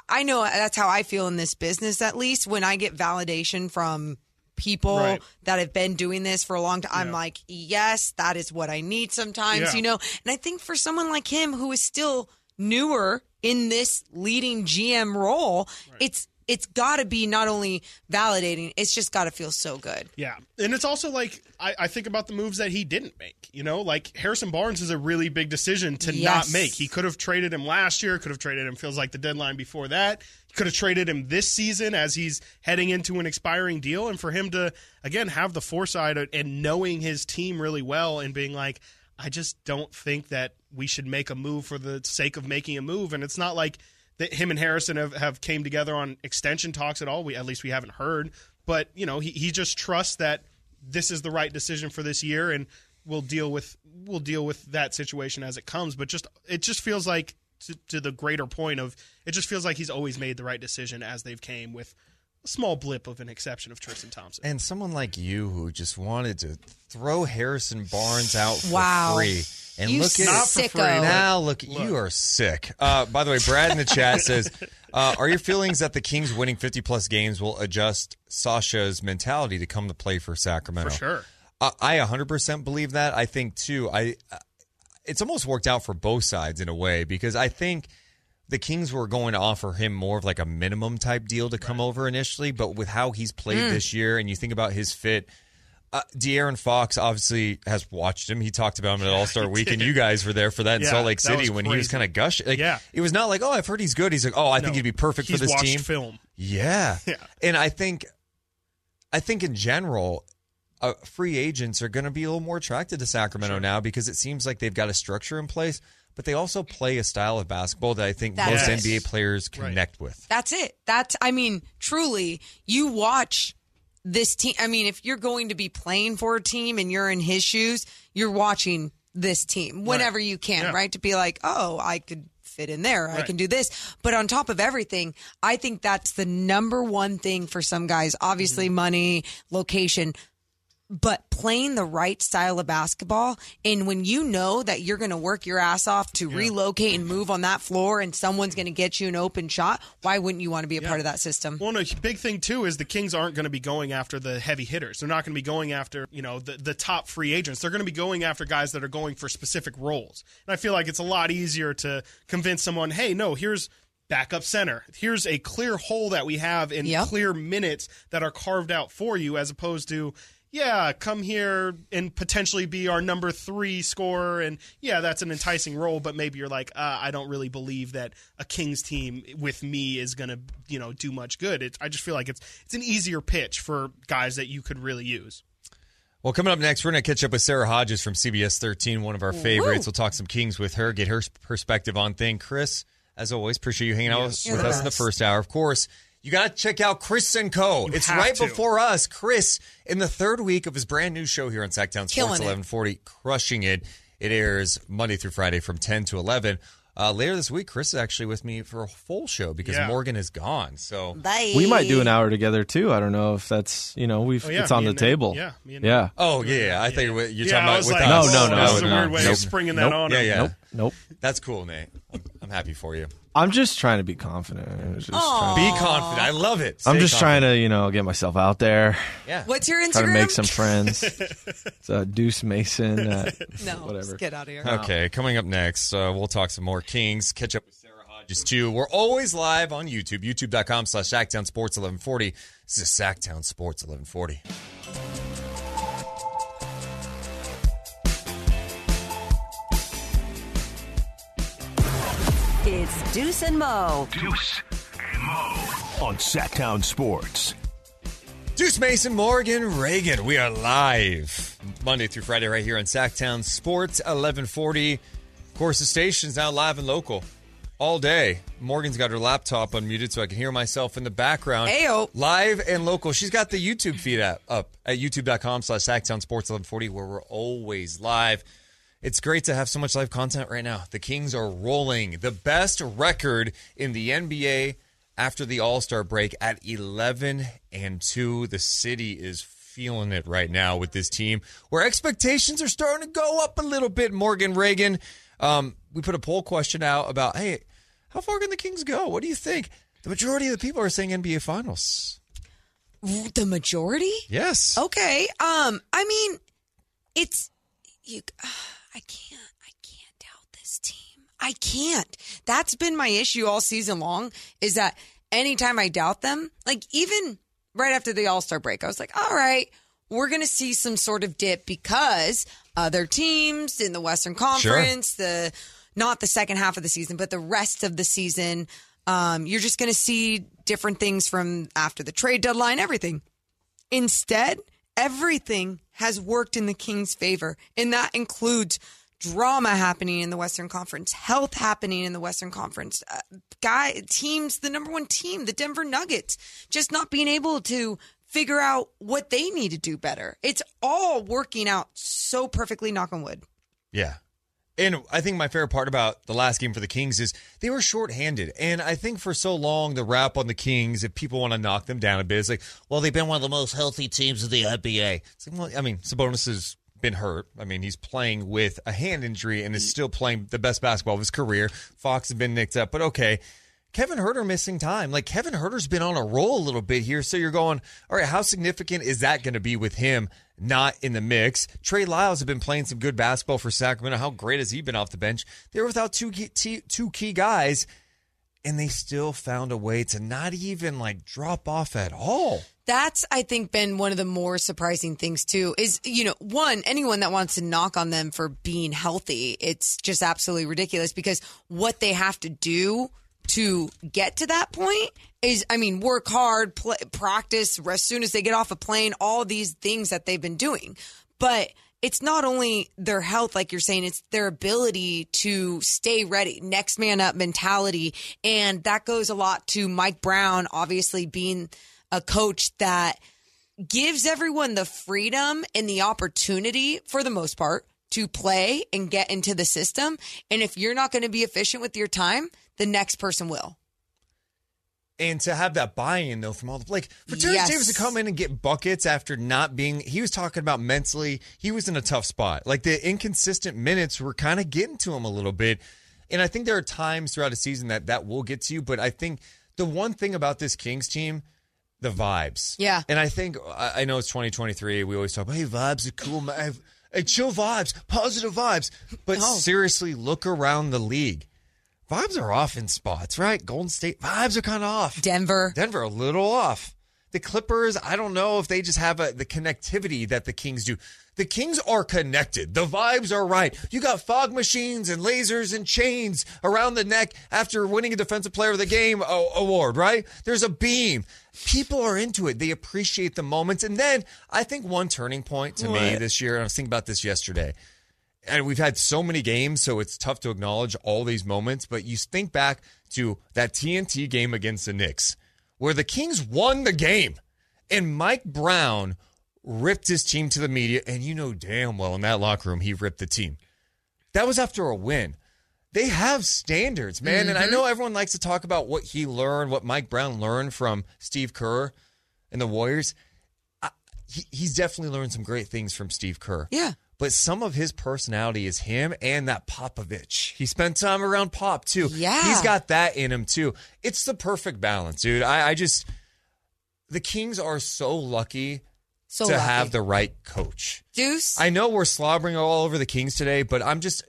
I know that's how I feel in this business. At least when I get validation from people Right. that have been doing this for a long time. I'm like, yes, that is what I need sometimes, Yeah. you know? And I think for someone like him who is still newer in this leading GM role, it's it's got to be not only validating, it's just got to feel so good. Yeah. And it's also like, I, I think about the moves that he didn't make. You know, like Harrison Barnes is a really big decision to not make. He could have traded him last year, could have traded him, feels like the deadline before that. He could have traded him this season as he's heading into an expiring deal. And for him to, again, have the foresight and knowing his team really well and being like, I just don't think that we should make a move for the sake of making a move. And it's not like that him and Harrison have, have came together on extension talks at all. We at least we haven't heard, but you know he he just trusts that this is the right decision for this year, and we'll deal with we'll deal with that situation as it comes. But just it just feels like to, to the greater point of it just feels like he's always made the right decision as they've came with a small blip of an exception of Tristan Thompson. And someone like you who just wanted to throw Harrison Barnes out for Wow. free. And You look at Not for free. now. Look, you are sick. Uh, by the way, Brad in the chat says, uh, "Are your feelings that the Kings winning 50 plus games will adjust Sasha's mentality to come to play for Sacramento?" For sure. Uh, I 100% believe that. I think too. I uh, it's almost worked out for both sides in a way because I think the Kings were going to offer him more of like a minimum type deal to come over initially, but with how he's played Hmm. this year, and you think about his fit. Uh, De'Aaron Fox obviously has watched him. He talked about him at All Star Week, and you guys were there for that in Yeah, Salt Lake City when he was kind of gushing. Like, Yeah. it was not like, oh, I've heard he's good. He's like, oh, I think No, he'd be perfect he's for this watched team. film. Yeah. Yeah. And I think I think in general uh, free agents are going to be a little more attracted to Sacramento now because it seems like they've got a structure in place, but they also play a style of basketball that I think That's most it. NBA players Right. connect with. That's it. That's I mean, truly, you watch this team. I mean, if you're going to be playing for a team and you're in his shoes, you're watching this team whenever you can, Yeah. right? To be like, oh, I could fit in there. I can do this. But on top of everything, I think that's the number one thing for some guys. Obviously, Mm-hmm. money, location, but playing the right style of basketball. And when you know that you're going to work your ass off to relocate and move on that floor and someone's going to get you an open shot, why wouldn't you want to be a part of that system? Well, no, big thing too is the Kings aren't going to be going after the heavy hitters. They're not going to be going after you know the the top free agents. They're going to be going after guys that are going for specific roles. And I feel like it's a lot easier to convince someone, hey, no, here's backup center. Here's a clear hole that we have in Yep. clear minutes that are carved out for you, as opposed to. Yeah, come here and potentially be our number three scorer, and yeah, that's an enticing role. But maybe you're like, uh, I don't really believe that a Kings team with me is going to, you know, do much good. It's, I just feel like it's it's an easier pitch for guys that you could really use. Well, coming up next, we're going to catch up with Sara Hodges from CBS 13, one of our favorites. We'll talk some Kings with her, get her perspective on things. Chris, as always, appreciate you hanging out with, You're with us in the first hour. Of course, you got to check out Chris and Co. it's have right to. before us. Chris, in the third week of his brand new show here on Sactown Sports Killing it. 1140, crushing it. It airs Monday through Friday from 10 to 11. Uh, later this week, Chris is actually with me for a full show because Yeah. Morgan is gone. So Bye. We might do an hour together too. I don't know if that's you know we've Oh, yeah, it's on the and Nate. table. Yeah, me and yeah. Oh yeah, yeah. I think you're, you're talking I about was with like, us. No, no, no, This is a no, weird way nope. of springing that Nope. on. Yeah, yeah. Nope. Nope. That's cool, Nate. I'm, I'm happy for you. I'm just trying to be confident. I'm just, trying, Be confident. I love it. I'm just confident. trying to you know get myself out there, Yeah. What's your Instagram? try to make some friends. it's uh, Deuce Mason. At, No, whatever. just get out of here. Okay, coming up next, uh, we'll talk some more Kings. Catch up with Sara Hodges too. We're always live on YouTube, youtube.com slash Sactown Sports 1140. This is Sactown Sports 1140. It's Deuce and Mo. Deuce and Mo on Sactown Sports. Deuce Mason, Morgan, Ragan. We are live Monday through Friday right here on Sactown Sports 1140. Of course, the station's now live and local all day. Morgan's got her laptop unmuted so I can hear myself in the background. Ayo. Live and local. She's got the YouTube feed up, up at youtube.com slash Sactown Sports 1140 where we're always live. It's great to have so much live content right now. The Kings are rolling. The best record in the NBA after the All Star break at 11 and 2. The city is feeling it right now with this team where expectations are starting to go up a little bit. Morgan Ragan, um, we put a poll question out about, hey, how far can the Kings go? What do you think? The majority of the people are saying NBA Finals. The majority? Yes. Okay. Um, I mean, it's you. I can't. I can't doubt this team. I can't. That's been my issue all season long. Is that anytime I doubt them, like even right after the All Star break, I was like, all right, we're gonna see some sort of dip because other teams in the Western Conference, the not the second half of the season, but the rest of the season. Um, you're just going to see different things from after the trade deadline, everything. Instead, everything has worked in the Kings' favor, and that includes drama happening in the Western Conference, health happening in the Western Conference, uh, guy teams, the number one team, the Denver Nuggets, just not being able to figure out what they need to do better. It's all working out so perfectly. Knock on wood. Yeah. And I think my favorite part about the last game for the Kings is they were shorthanded. And I think for so long, the rap on the Kings, if people want to knock them down a bit, it's like, well, they've been one of the most healthy teams of the NBA. It's like, well, I mean, Sabonis has been hurt. I mean, he's playing with a hand injury and is still playing the best basketball of his career. Fox has been nicked up, but okay. Kevin Huerter missing time. Like Kevin Huerter's been on a roll a little bit here. So you're going, all right, how significant is that going to be with him not in the mix? Trey Lyles have been playing some good basketball for Sacramento. How great has he been off the bench? They were without two key, two key guys, and they still found a way to not even like drop off at all. That's, I think, been one of the more surprising things, too. Is, you know, one, anyone that wants to knock on them for being healthy, it's just absolutely ridiculous because what they have to do to get to that point is, I mean, work hard, practice as soon as they get off a plane, all these things that they've been doing. But it's not only their health, like you're saying, it's their ability to stay ready, next man up mentality. And that goes a lot to Mike Brown, obviously being a coach that gives everyone the freedom and the opportunity for the most part to play and get into the system. And if you're not going to be efficient with your time, the next person will. And to have that buy-in though from all the like for Terry Yes. Davis to come in and get buckets after not being he was talking about mentally he was in a tough spot. Like the inconsistent minutes were kind of getting to him a little bit. And I think there are times throughout a season that that will get to you, but I think the one thing about this Kings team the vibes. Yeah. And I think I I know it's 2023. We always talk about hey vibes are cool, Hey, chill vibes, positive vibes. But No. seriously, look around the league. Vibes are off in spots, right? Golden State vibes are kind of off. Denver. Denver a little off. The Clippers, I don't know if they just have a, the connectivity that the Kings do. The Kings are connected. The vibes are right. You got fog machines and lasers and chains around the neck after winning a Defensive Player of the Game award, right? There's a beam. People are into it. They appreciate the moments. And then I think one turning point to me this year, and I was thinking about this yesterday and we've had so many games, so it's tough to acknowledge all these moments. But you think back to that TNT game against the Knicks, where the Kings won the game, and Mike Brown ripped his team to the media, and you know damn well in that locker room he ripped the team. That was after a win. They have standards, man, and I mm-hmm. know everyone likes to talk about what he learned, what Mike Brown learned from Steve Kerr and the Warriors. I, he, he's definitely learned some great things from Steve Kerr. Yeah. But some of his personality is him and that Popovich. He spent time around Pop too. Yeah. He's got that in him too. It's the perfect balance, dude. I, I just the Kings are so lucky So to lucky. have the right coach. Deuce. I know we're slobbering all over the Kings today, but I'm just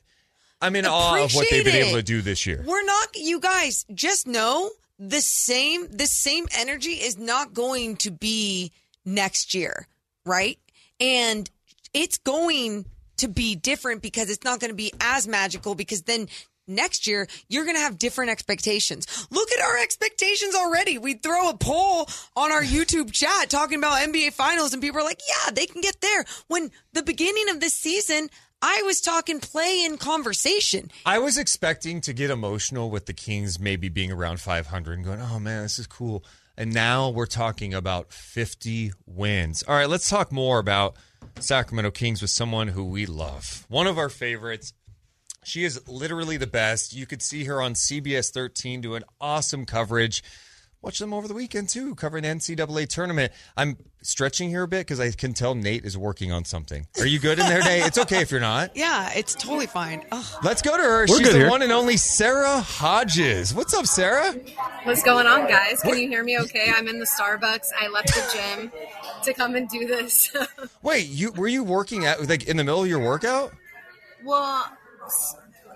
I'm in awe of what they've been Appreciate able to do this year. We're not you guys just know the same the same energy is not going to be next year, right? And it's going to be different because it's not going to be as magical because then next year you're going to have different expectations. Look at our expectations already. We throw a poll on our YouTube chat talking about NBA finals and people are like, "Yeah, they can get there." When the beginning of this season, I was talking play in conversation. I was expecting to get emotional with the Kings maybe being around 500 and going, oh man, this is cool. And now we're talking about 50 wins. All right, let's talk more about Sacramento Kings with someone who we love. One of our favorites. She is literally the best. You could see her on CBS 13 doing awesome coverage. Watch them over the weekend too, covering the NCAA tournament. I'm stretching here a bit because I can tell Nate is working on something. Are you good in there, Nate? It's okay if you're not. Yeah, it's totally fine. Ugh. Let's go to her. We're She's good the here. one and only Sara Hodges. What's up, Sara? What's going on, guys? Can you hear me okay? I'm in the Starbucks. I left the gym to come and do this. Wait, you were you working at like in the middle of your workout? well, s-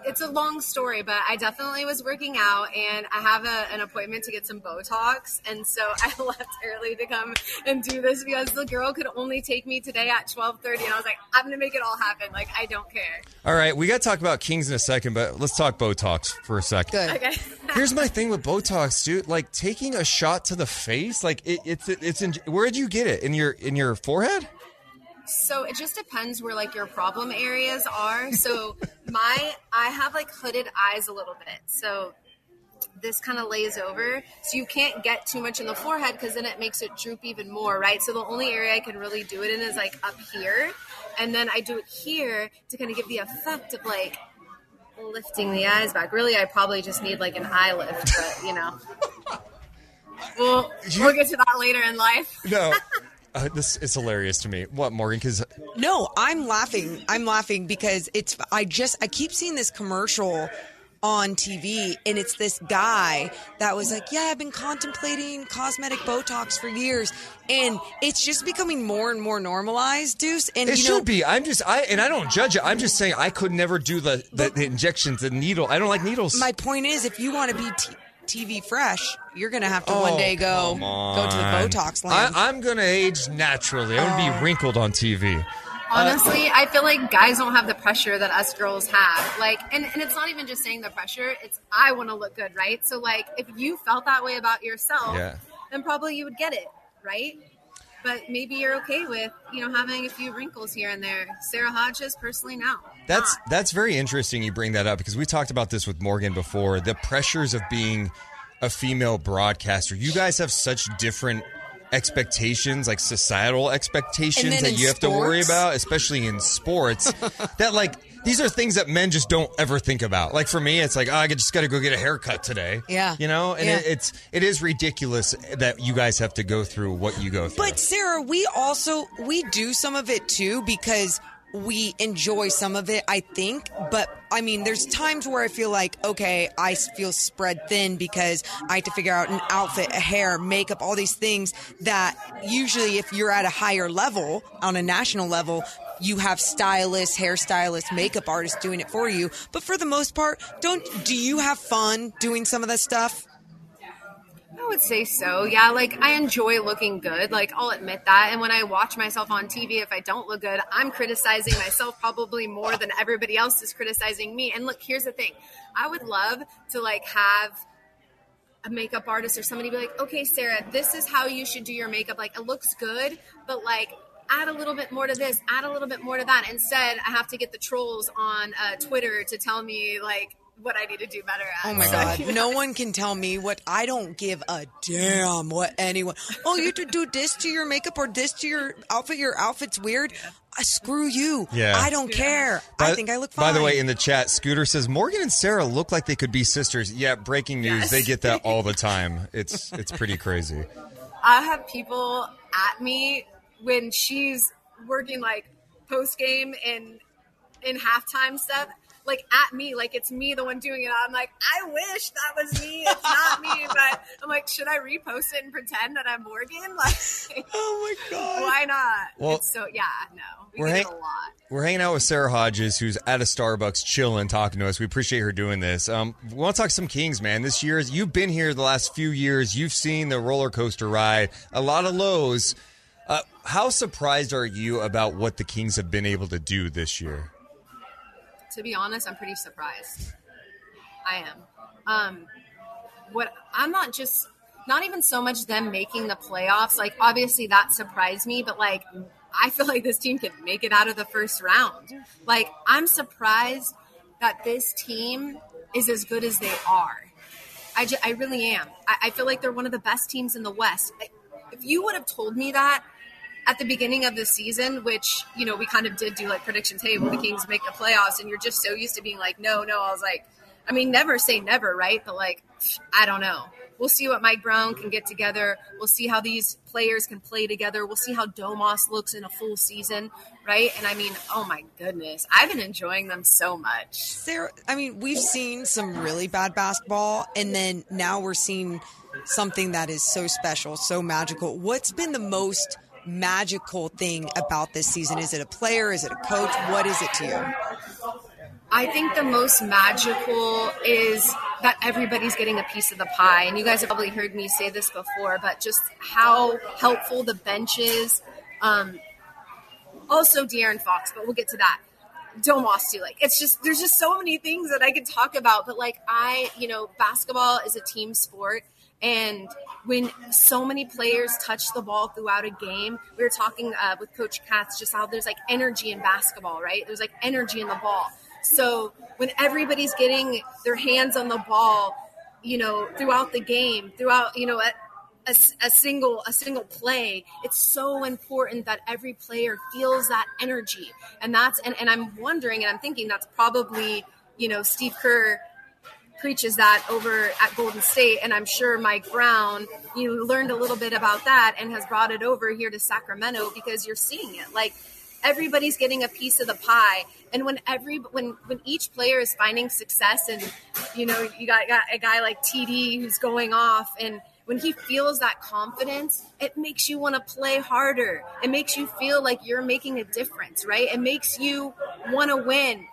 it's a long story, but I definitely was working out and I have a, an appointment to get some Botox. And so I left early to come and do this because the girl could only take me today at 1230. And I was like, I'm going to make it all happen. Like, I don't care. All right, we got to talk about Kings in a second, but let's talk Botox for a second. Good. Okay. Here's my thing with Botox, dude. Like taking a shot to the face, like it, it's it's in. Where did you get it? In your in your forehead? So it just depends where like your problem areas are. So my I have like hooded eyes a little bit. So this kind of lays over. So you can't get too much in the forehead because then it makes it droop even more, right? So the only area I can really do it in is like up here. And then I do it here to kind of give the effect of like lifting the eyes back. Really, I probably just need like an eye lift, but you know. We'll, we'll get to that later in life. No. Uh, this is hilarious to me. What, Morgan? Because No, I'm laughing. I'm laughing because it's. I just. I keep seeing this commercial on TV, and it's this guy that was like, "Yeah, I've been contemplating cosmetic Botox for years," and it's just becoming more and more normalized, Deuce. And it you should know, be. I'm just, I and I don't judge it. I'm just saying I could never do the the, the injections, the needle. I don't like needles. my point is, if you want to be t- TV fresh, you're gonna have to one oh, day go Oh, go to the. Botox line. I, I'm gonna age naturally. I'm gonna be uh, wrinkled on TV. Honestly, I feel like guys don't have the pressure that us girls have. Like, and, and it's not even just saying the pressure, it's I want to look good, right? So, like, if you felt that way about yourself, Yeah. then probably you would get it, right? But maybe you're okay with, you know, having a few wrinkles here and there. Sara Hodges, personally, no. That's that's very interesting. You bring that up because we talked about this with Morgan before. The pressures of being a female broadcaster. You guys have such different expectations, like societal expectations that you have to worry about, especially in sports. that like these are things that men just don't ever think about. Like for me, it's like oh, I just got to go get a haircut today. Yeah. you know, and Yeah. it, it's it is ridiculous that you guys have to go through what you go through. But Sara, we also we do some of it too because we enjoy some of it, I think. But I mean, there's times where I feel like, okay, I feel spread thin because I have to figure out an outfit, a hair, makeup, all these things that usually, if you're at a higher level on a national level, you have stylists, hairstylists, makeup artists doing it for you. But for the most part, don't do you have fun doing some of that stuff? Would say so. Yeah, like I enjoy looking good. Like I'll admit that. And when I watch myself on TV, if I don't look good, I'm criticizing myself probably more than everybody else is criticizing me. And look, here's the thing. I would love to like have a makeup artist or somebody be like, "Okay, Sara, this is how you should do your makeup. Like it looks good, but like add a little bit more to this, add a little bit more to that." Instead, I have to get the trolls on uh, Twitter to tell me like what I need to do better at. Oh my So, god! you No one can tell me what I don't give a damn what anyone. Oh, you have to do this to your makeup or this to your outfit. Your outfit's weird. Uh, screw you. Yeah. I don't care. I think I look fine. By the way, in the chat, Scooter says Morgan and Sarah look like they could be sisters. Yeah, breaking news. Yes. They get that all the time. It's it's pretty crazy. I have people at me when she's working like post game and in halftime stuff, like at me, like it's me the one doing it. I'm like, I wish that was me. It's not me, but I'm like, should I repost it and pretend that I'm Morgan? Like, Oh my god. why not? Well, it's so yeah, no, we it hang- a lot. We're hanging out with Sara Hodges, who's at a Starbucks, chilling, talking to us. We appreciate her doing this. Um, we want to talk some Kings, man. This year, you've been here the last few years. You've seen the roller coaster ride, a lot of lows. Uh, how surprised are you about what the Kings have been able to do this year? To be honest, I'm pretty surprised. I am. Um, what I'm not just not even so much them making the playoffs. Like obviously that surprised me, but like I feel like this team could make it out of the first round. Like I'm surprised that this team is as good as they are. I, ju- I really am. I, I feel like they're one of the best teams in the West. I- If you would have told me that at the beginning of the season, which you know we kind of did do like predictions. Hey, will the Kings make the playoffs? And you're just so used to being like, no, no. I was like, I mean, never say never, right? But like, I don't know. We'll see what Mike Brown can get together. We'll see how these players can play together. We'll see how Domas looks in a full season, right? And I mean, oh my goodness, I've been enjoying them so much. Sara, I mean, we've seen some really bad basketball, and then now we're seeing something that is so special, so magical. What's been the most magical thing about this season? Is it a player? Is it a coach? What is it to you? I think the most magical is that everybody's getting a piece of the pie. And you guys have probably heard me say this before, but just how helpful the bench is. Um, also, De'Aaron Fox, but we'll get to that. Domas too. Like it's just there's just so many things that I could talk about. But like I, you know, basketball is a team sport, And when so many players touch the ball throughout a game, we were talking uh, with Coach Katz just how there's like energy in basketball, right? There's like energy in the ball. So when everybody's getting their hands on the ball, you know, throughout the game, throughout, you know, a, a, a, single a single play, it's so important that every player feels that energy. And that's and, and I'm wondering and I'm thinking that's probably, you know, Steve Kerr preaches that over at Golden State, and I'm sure Mike Brown, you learned a little bit about that and has brought it over here to Sacramento because you're seeing it. Like everybody's getting a piece of the pie, and when every when when each player is finding success, and you know you got, got a guy like TD who's going off and when he feels that confidence, it makes you want to play harder. It makes you feel like you're making a difference, right? It makes you want to win.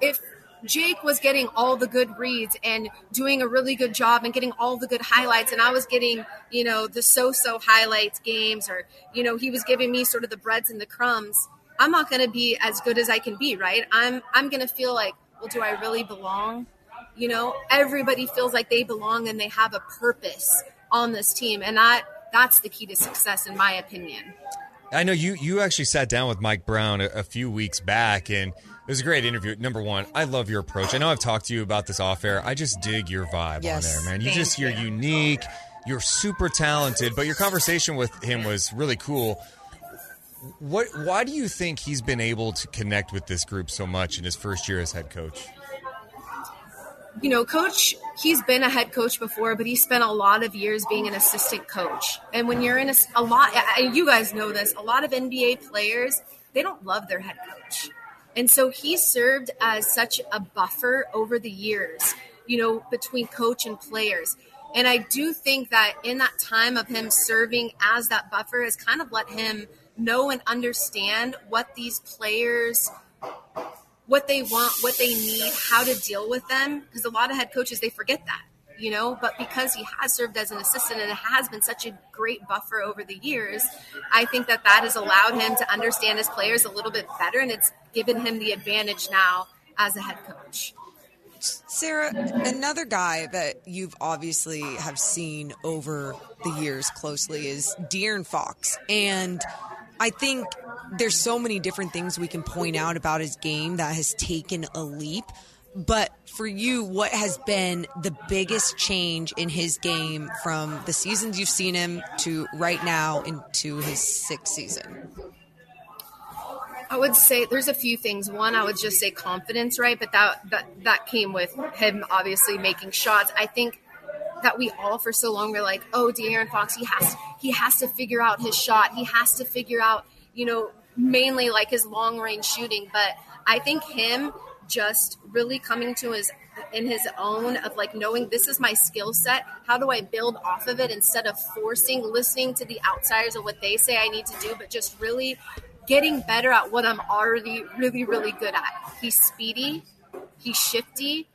If Jake was getting all the good reads and doing a really good job and getting all the good highlights. And I was getting, you know, the so so highlights games, or, you know, he was giving me sort of the breads and the crumbs. I'm not going to be as good as I can be, right? I'm, I'm going to feel like, well, do I really belong? You know, everybody feels like they belong and they have a purpose on this team. And that, that's the key to success, in my opinion. I know you, you actually sat down with Mike Brown a, a few weeks back and was a great interview. Number one, I love your approach. I know I've talked to you about this off air. I just dig your vibe Yes, on there, man. You thank just you're you. unique. You're super talented, but your conversation with him was really cool. What? Why do you think he's been able to connect with this group so much in his first year as head coach? you know, coach, he's been a head coach before, but he spent a lot of years being an assistant coach. And when you're in a, a lot, you guys know this, a lot of NBA players, they don't love their head coach. And so he served as such a buffer over the years, you know, between coach and players. And I do think that in that time of him serving as that buffer has kind of let him know and understand what these players what they want, what they need, how to deal with them. Because a lot of head coaches, they forget that, you know. But because he has served as an assistant and it has been such a great buffer over the years, I think that that has allowed him to understand his players a little bit better, and it's given him the advantage now as a head coach. Sara, another guy that you've obviously have seen over the years closely is De'Aaron Fox. And I think there's so many different things we can point out about his game that has taken a leap. But for you, what has been the biggest change in his game from the seasons you've seen him to right now into his sixth season? I would say there's a few things. One, I would just say confidence, right? But that that that came with him obviously making shots. I think that we all for so long were like, oh, De'Aaron Fox, he has he has to figure out his shot. He has to figure out, you know, mainly like his long range shooting. But I think him just really coming to his in his own of like knowing this is my skill set. How do I build off of it instead of forcing, listening to the outsiders and what they say I need to do, but just really getting better at what I'm already really, really good at. He's speedy, he's shifty.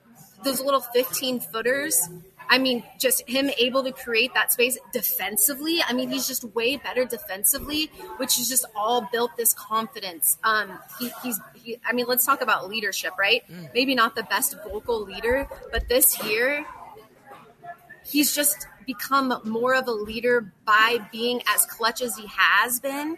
Those little 15 footers, I mean, just him able to create that space defensively. I mean, he's just way better defensively, which is just all built this confidence. Um, he, he's, he, I mean, let's talk about leadership, right? Maybe not the best vocal leader, but this year, he's just become more of a leader by being as clutch as he has been.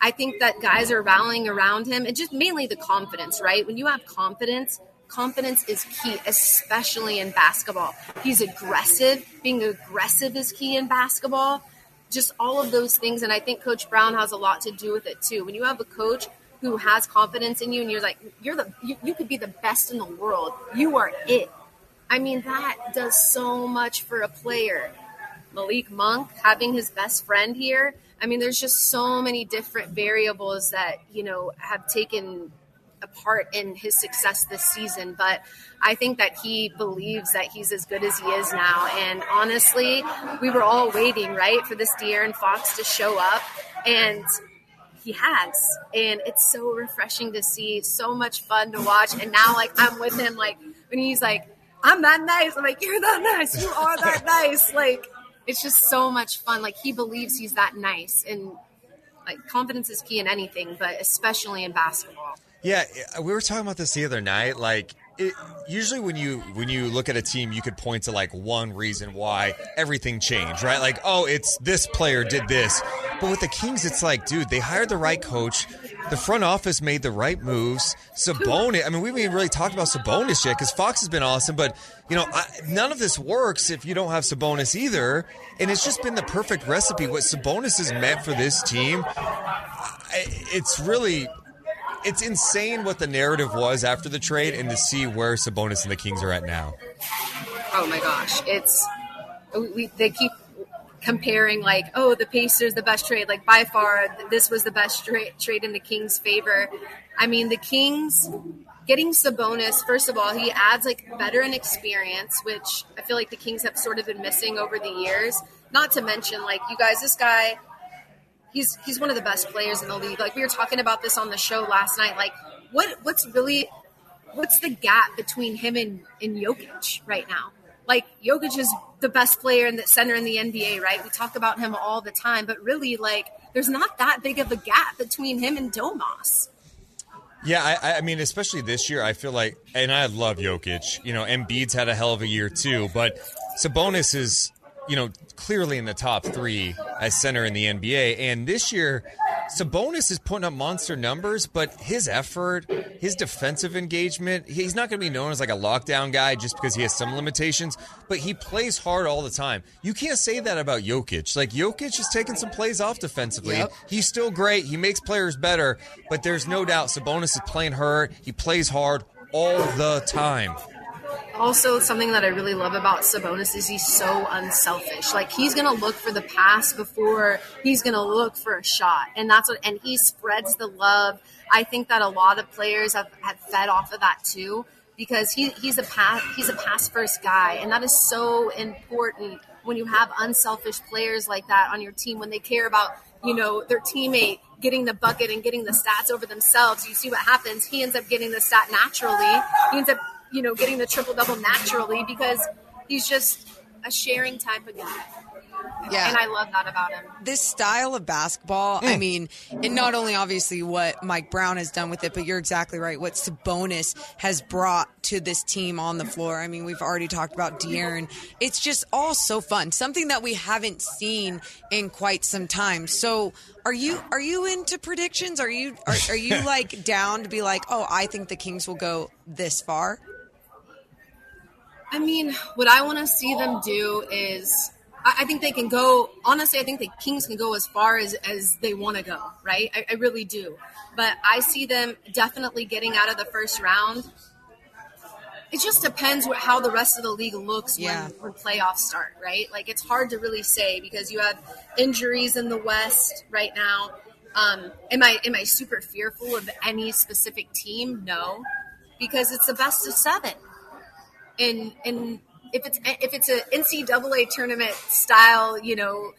I think that guys are rallying around him and just mainly the confidence, right? When you have confidence, confidence is key, especially in basketball. He's aggressive. Being aggressive is key in basketball. Just all of those things. And I think Coach Brown has a lot to do with it too. When you have a coach who has confidence in you and you're like, you're the, you, you could be the best in the world. You are it. I mean, that does so much for a player. Malik Monk having his best friend here. I mean, there's just so many different variables that, you know, have taken a part in his success this season. But I think that he believes that he's as good as he is now. And honestly, we were all waiting, right, for this De'Aaron Fox to show up. And he has. And it's so refreshing to see, so much fun to watch. And now, like, I'm with him, like, when he's like, I'm that nice. I'm like, you're that nice. You are that nice. Like, it's just so much fun. Like, he believes he's that nice. And, like, confidence is key in anything, but especially in basketball. Yeah, uh, we were talking about this the other night. Like it, usually when you when you look at a team, you could point to like one reason why everything changed, right? Like, oh, it's this player did this. But with the Kings, it's like, dude, they hired the right coach. The front office made the right moves. Sabonis. I mean, we haven't even really talked about Sabonis yet because Fox has been awesome, but you know, I, none of this works if you don't have Sabonis either. And it's just been the perfect recipe. What Sabonis has meant for this team, it's really it's insane what the narrative was after the trade and to see where Sabonis and the Kings are at now. Oh my gosh, it's we, they keep comparing like, oh, the Pacers the best trade. Like by far, this was the best tra- trade in the Kings' favor. I mean, the Kings getting Sabonis. First of all, he adds like veteran experience, which I feel like the Kings have sort of been missing over the years. Not to mention, like you guys, this guy he's he's one of the best players in the league. Like we were talking about this on the show last night. Like what what's really what's the gap between him and, and Jokic right now? Like Jokic is the best player in the center in the NBA, right? We talk about him all the time, but really like there's not that big of a gap between him and Domas. Yeah, I, I, mean, especially this year, I feel like, and I love Jokic. You know, Embiid's had a hell of a year too, but Sabonis is you know, clearly in the top three as center in the NBA. And this year, Sabonis is putting up monster numbers, but his effort, his defensive engagement, he's not going to be known as like a lockdown guy just because he has some limitations, but he plays hard all the time. You can't say that about Jokic. Like, Jokic is taking some plays off defensively. Yep. He's still great. He makes players better, but there's no doubt Sabonis is playing hurt. He plays hard all the time also something that I really love about Sabonis is he's so unselfish. Like he's gonna look for the pass before he's gonna look for a shot, and that's what. And he spreads the love. I think that a lot of players have, have fed off of that too because he, he's a pass he's a pass first guy, and that is so important when you have unselfish players like that on your team when they care about you know their teammate getting the bucket and getting the stats over themselves. You see what happens. He ends up getting the stat naturally. He ends up you know, getting the triple double naturally because he's just a sharing type of guy. Yeah. And I love that about him. This style of basketball, mm. I mean, and not only obviously what Mike Brown has done with it, but you're exactly right. What Sabonis has brought to this team on the floor. I mean, we've already talked about De'Aaron. It's just all so fun. Something that we haven't seen in quite some time. So are you are you into predictions? Are you are, are you like down to be like, oh, I think the Kings will go this far? I mean, what I want to see them do is I, think they can go. Honestly, I think the Kings can go as far as as they want to go. Right, I, I, really do. But I see them definitely getting out of the first round. It just depends what, how the rest of the league looks yeah. when, when playoffs start. Right, like it's hard to really say because you have injuries in the West right now. Um, am I am I super fearful of any specific team? No, because it's the best of seven and and if it's if it's a NCAA tournament style, you know,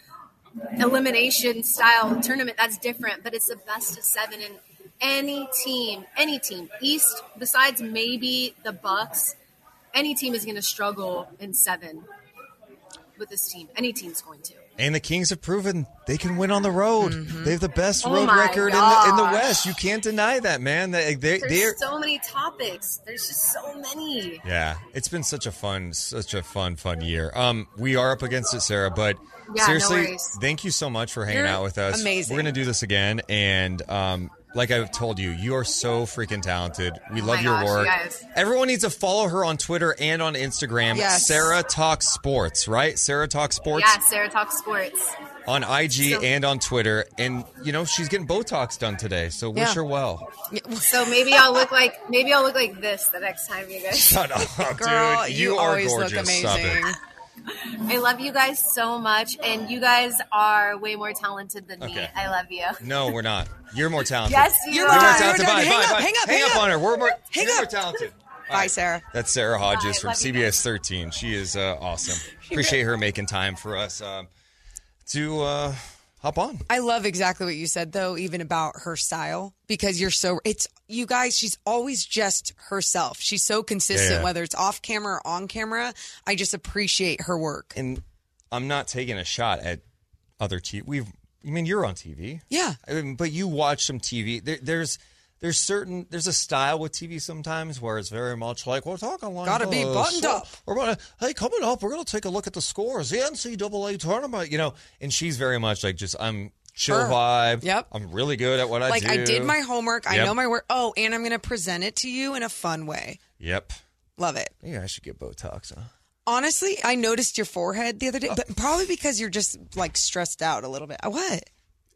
elimination style tournament, that's different. But it's the best of seven, and any team, any team, East besides maybe the Bucks, any team is going to struggle in seven with this team. Any team's going to. And the Kings have proven they can win on the road. Mm-hmm. They have the best oh road record in the, in the West. You can't deny that, man. They, they, There's they're, so many topics. There's just so many. Yeah, it's been such a fun, such a fun, fun year. Um, we are up against it, Sara, but yeah, seriously, no thank you so much for hanging You're out with us. Amazing. We're gonna do this again, and um, like I've told you, you are so freaking talented. We love oh your gosh, work. Yes. Everyone needs to follow her on Twitter and on Instagram. Yes. Sarah Talks Sports, right? Sarah Talks Sports. Yeah, Sarah Talks Sports. On IG so, and on Twitter. And you know, she's getting Botox done today, so wish yeah. her well. So maybe I'll look like maybe I'll look like this the next time you guys. Shut up, Girl, dude. You, you are always gorgeous. look amazing. I love you guys so much, and you guys are way more talented than me. Okay. I love you. No, we're not. You're more talented. Yes, you You're are. You're more talented. Bye, Hang bye, up, bye. hang up, hang hang up up. on her. We're more, Hang you're more talented. Bye, right. Sara. That's Sara Hodges Bye. from CBS 13. She is uh, awesome. Appreciate her making time for us um, to uh, hop on. I love exactly what you said though, even about her style, because you're so it's you guys, she's always just herself. She's so consistent, Yeah, whether it's off camera or on camera. I just appreciate her work. And I'm not taking a shot at other TV. We've, I mean, you're on TV. Yeah. I mean, but you watch some TV. There, there's there's certain there's a style with TV sometimes where it's very much like we're talking like Gotta be buttoned up. We're gonna hey coming up we're gonna take a look at the scores the NCAA tournament you know and she's very much like just I'm chill Her. vibe Yep. I'm really good at what I do. like I did my homework. I know my work. Oh, and I'm to present it to you in a fun way. yep Love it. yeah I should get Botox huh Honestly, I noticed your forehead the other day, oh. but probably because you're just like stressed out a little bit. Uh, what?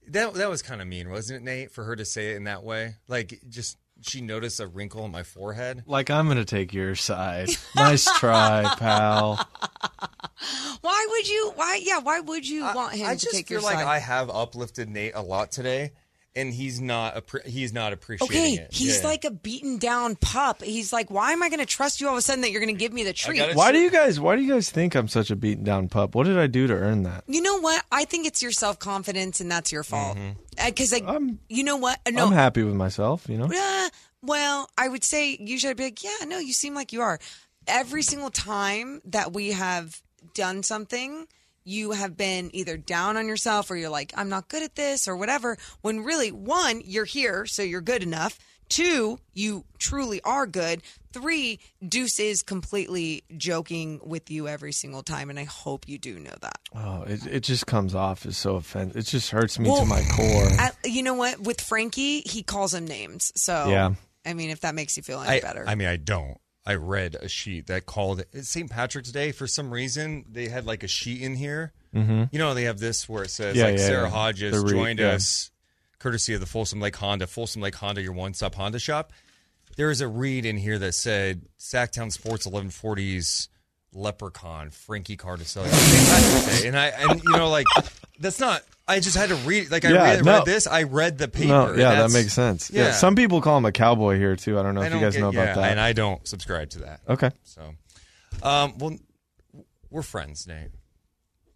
That that was kind of mean wasn't it Nate for her to say it in that way like just she noticed a wrinkle in my forehead Like I'm gonna take your side. Nice try, pal. Why would you? Why? Yeah. Why would you want him I to just take feel your like side? I have uplifted Nate a lot today, and he's not appre- he's not appreciating Okay, it. he's Yeah. like a beaten down pup. He's like, why am I going to trust you all of a sudden that you're going to give me the treat? Why do you guys? Why do you guys think I'm such a beaten down pup? What did I do to earn that? You know what? I think it's your self confidence, and that's your fault. Because like, I'm- you know what? Uh, No, I'm happy with myself. You know. Uh, well, I would say you I'd be like, yeah, no, you seem like you are. Every single time that we have done something, you have been either down on yourself or you're like, I'm not good at this or whatever. When really, one, you're here, so you're good enough. Two, you truly are good. Three, Deuce is completely joking with you every single time, and I hope you do know that. Oh, it it just comes off as so offensive. It just hurts me Well, to my core. At, you know what? With Frankie, he calls him names. So, Yeah. I mean, if that makes you feel any I, better. I mean, I don't. I read a sheet that called it St. Patrick's Day. For some reason, they had like a sheet in here. Mm-hmm. You know, they have this where it says Yeah, like yeah, Sara yeah. Hodges re- joined us, courtesy of the Folsom Lake Honda. Folsom Lake Honda, your one-stop Honda shop. There is a read in here that said Sactown Sports 1140's Leprechaun Frankie Cardicelli on St. And I and you know like that's not. I just had to read. Like I Yeah, read, no. read this. I read the paper. No, and yeah, that that's- makes sense. Yeah. yeah. some people call him a cowboy here too. I don't know I if you don't guys get- know about yeah, that. and I don't subscribe to that. okay, So, um, well, we're friends, Nate.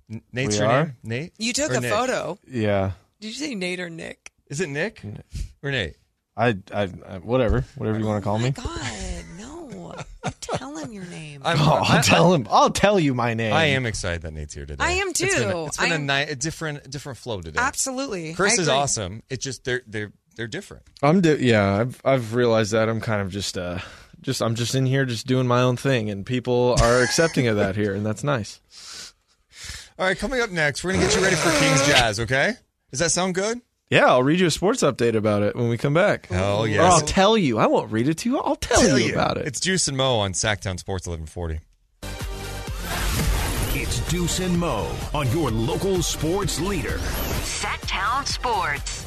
N- Nate's We your are? name? Nate? You took Or a Nick? photo. yeah. Did you say Nate or Nick? Is it Nick or Nate? I, I, I whatever, whatever you want to call oh me. God, no! You tell him your name. I'm, Oh, I, I'll tell him. I'll tell you my name. I am excited that Nate's here today. I am It's been too. it's been a, I'm- ni- a different, different flow today. Absolutely, Chris is agree. awesome. It's just they're they're they're different. I'm di- yeah, I've I've realized that I'm kind of just uh just I'm just in here just doing my own thing and people are accepting of that here and that's nice. All right, coming up next, we're gonna get you ready for Kings Jazz. Okay? Does that sound good? Yeah, I'll read you a sports update about it when we come back. Hell Or yes. I'll tell you. I won't read it to you. I'll tell, you, about it. It's Deuce and Mo on Sactown Sports 1140. It's Deuce and Mo on your local sports leader. Sactown Sports.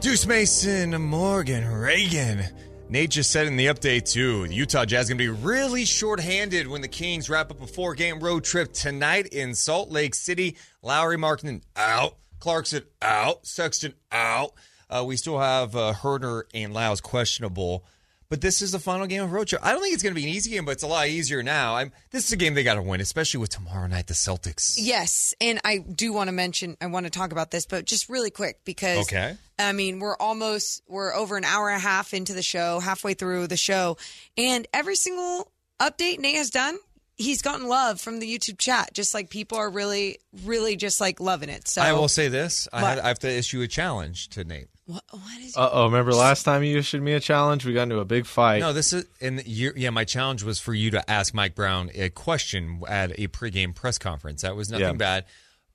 Deuce Mason, Morgan, Ragan. Nate just said in the update too, the Utah Jazz going to be really short-handed when the Kings wrap up a four-game road trip tonight in Salt Lake City. Lauri Markkanen out, Clarkson out, Sexton out. Uh, we still have uh, Huerter and Lyles questionable. But this is the final game of road trip. I don't think it's going to be an easy game, but it's a lot easier now. I'm, this is a game they got to win, especially with tomorrow night the Celtics. Yes, and I do want to mention. I want to talk about this, but just really quick because Okay. I mean, we're almost we're over an hour and a half into the show, halfway through the show, and every single update Nate has done, he's gotten love from the YouTube chat. Just like people are really, really just like loving it. So I will say this: I, had, I have to issue a challenge to Nate. What, what is? Uh oh, remember last time you issued me a challenge? We got into a big fight. No, this is and you yeah. My challenge was for you to ask Mike Brown a question at a pregame press conference. That was nothing Yeah. bad,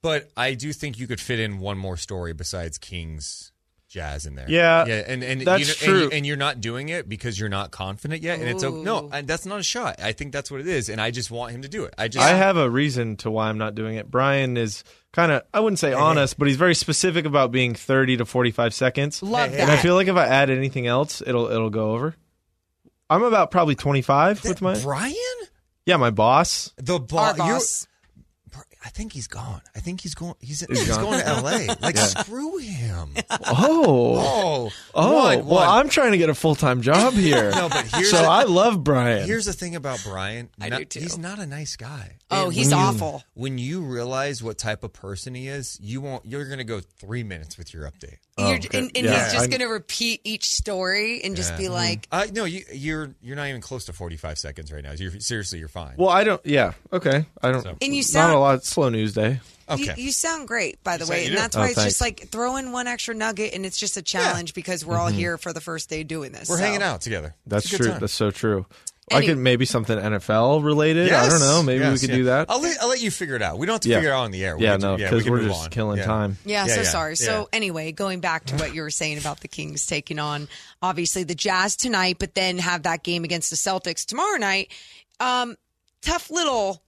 but I do think you could fit in one more story besides Kings Jazz in there. Yeah, yeah, and and that's you know, true. And, and you're not doing it because you're not confident yet, and it's o- no, and that's not a shot. I think that's what it is, and I just want him to do it. I just I have a reason to why I'm not doing it. Brian is kind of, I wouldn't say honest, but he's very specific about being 30 to 45 seconds. Love And I feel like if I add anything else, it'll it'll go over. I'm about probably 25 with my Brian yeah my boss. the Our boss. Boss. I think he's gone. I think he's going. He's, He's he's, going to L.A. Like screw him. Oh, Oh, oh. one, well, one. I'm trying to get a full time job here. No, but here's so the- I love Brian. Here's the thing about Brian. I Not- do too. He's not a nice guy. Oh, And he's when you- awful. When you realize what type of person he is, you won't. You're going to go three minutes with your update. You're- Oh, okay. and and Yeah, he's just going to repeat each story and just be like, Uh, no, you, you're you're not even close to 45 seconds right now. You're seriously, you're fine. well, I don't. Yeah, okay. I don't. So- And you not sound- a lot slow news day. Okay. You, you sound great, by the You way, and do. that's Oh, why it's thanks. just like throw in one extra nugget, and it's just a challenge because we're all here for the first day doing this. We're so. hanging out together. That's It's a good true. time. That's so true. I could maybe something NFL related. I don't know. Maybe we Yes, could yeah. do that. I'll let, I'll let you figure it out. We don't have to Yeah. figure it out on the air. We yeah, can- no, because can we're just on. killing Yeah. time. Yeah, Yeah, so yeah, sorry. yeah. So anyway, going back to what you were saying about the Kings taking on obviously the Jazz tonight, but then have that game against the Celtics tomorrow night. Um, tough little,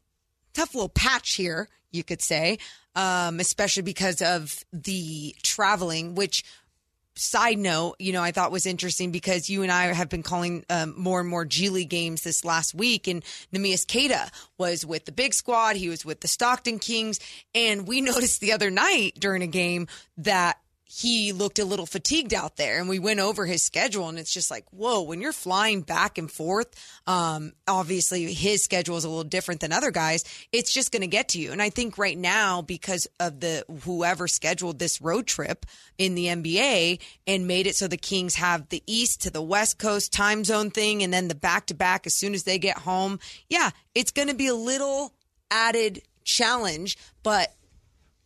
tough little patch here, you could say, um, especially because of the traveling, which side note, you know, I thought was interesting because you and I have been calling um, more and more G League games this last week, and Neemias Queta was with the big squad. He was with the Stockton Kings, and we noticed the other night during a game that he looked a little fatigued out there and we went over his schedule and it's just like whoa when you're flying back and forth um obviously his schedule is a little different than other guys it's just going to get to you. And i think right now because of the whoever scheduled this road trip in the nba and made it so the kings have the east to the west coast time zone thing and then the back to back as soon as they get home yeah it's going to be a little added challenge. But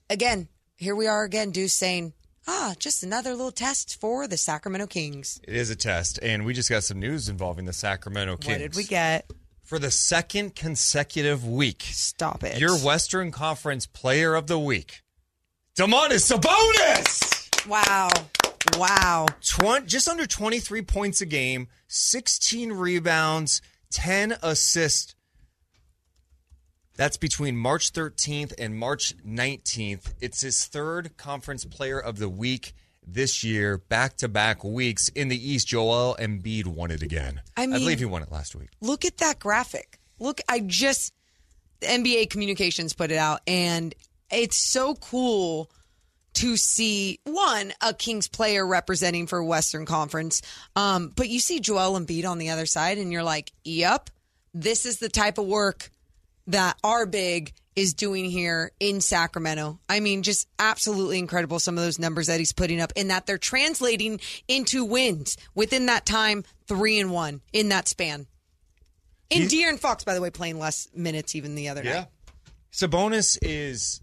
again, here we are again, Deuce saying, ah, just another little test for the Sacramento Kings. It is a test, and we just got some news involving the Sacramento Kings. What did we get? For the second consecutive week, Stop it. your Western Conference Player of the Week, Domantas Sabonis! wow. Wow. 20, just under 23 points a game, 16 rebounds, 10 assists. That's between March 13th and March 19th. It's his third conference player of the week this year, back to back weeks. In the East, Joel Embiid won it again. I mean- believe he won it last week. Look at that graphic. Look, I just, the NBA Communications put it out, and it's so cool to see one a Kings player representing for Western Conference. Um, but you see Joel Embiid on the other side, and you're like, "Yep, this is the type of work that our big is doing here in Sacramento. I mean, just absolutely incredible. Some of those numbers that he's putting up, and that they're translating into wins within that time, three and one in that span. And De'Aaron Fox, by the way, playing less minutes even the other night. Yeah. Sabonis is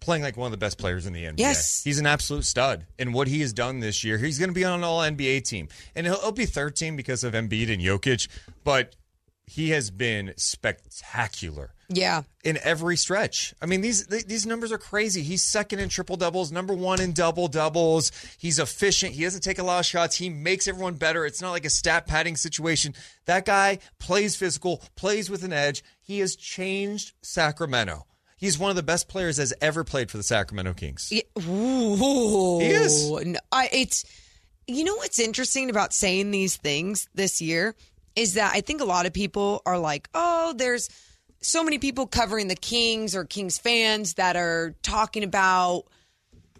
playing like one of the best players in the NBA. Yes. He's an absolute stud. And what he has done this year, he's going to be on an all NBA team. And he'll, he'll be third team because of Embiid and Jokic, but he has been spectacular Yeah. in every stretch. I mean, these these numbers are crazy. He's second in triple doubles, number one in double doubles. He's efficient. He doesn't take a lot of shots. He makes everyone better. It's not like a stat padding situation. That guy plays physical, plays with an edge. He has changed Sacramento. He's one of the best players that's ever played for the Sacramento Kings. Yeah. Ooh. He is. No, I, it's you know what's interesting about saying these things this year is that I think a lot of people are like, oh, there's so many people covering the Kings or Kings fans that are talking about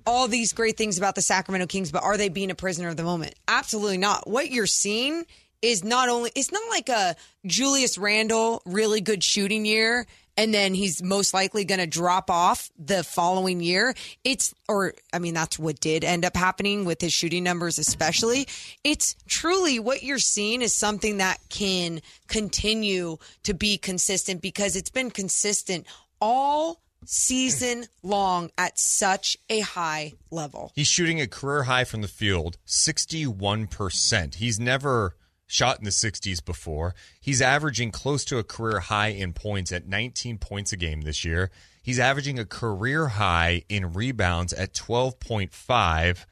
all these great things about the Sacramento Kings, but are they being a prisoner of the moment? Absolutely not. What you're seeing is not only it's not like a Julius Randle really good shooting year and then he's most likely going to drop off the following year. It's or I mean that's what did end up happening with his shooting numbers especially. It's truly what you're seeing is something that can continue to be consistent because it's been consistent all season long at such a high level. He's shooting a career high from the field, 61%. He's never shot in the 60s before. He's averaging close to a career high in points at 19 points a game this year. He's averaging a career high in rebounds at 12.5,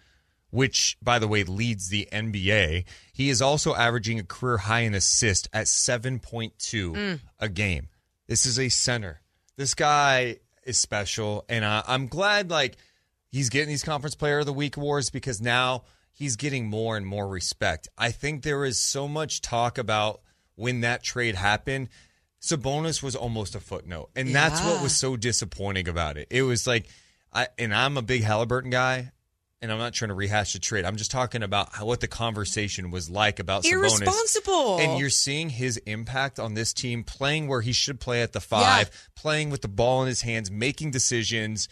which, by the way, leads the NBA. He is also averaging a career high in assist at 7.2 a game. This is a center. This guy is special, and uh, I'm glad like he's getting these conference player of the week awards because now he's getting more and more respect. I think there is so much talk about when that trade happened. Sabonis was almost a footnote, and that's what was so disappointing about it. It was like, I and I'm a big Halliburton guy, and I'm not trying to rehash the trade. I'm just talking about how, what the conversation was like about Sabonis. Irresponsible. And you're seeing his impact on this team playing where he should play at the five, playing with the ball in his hands, making decisions.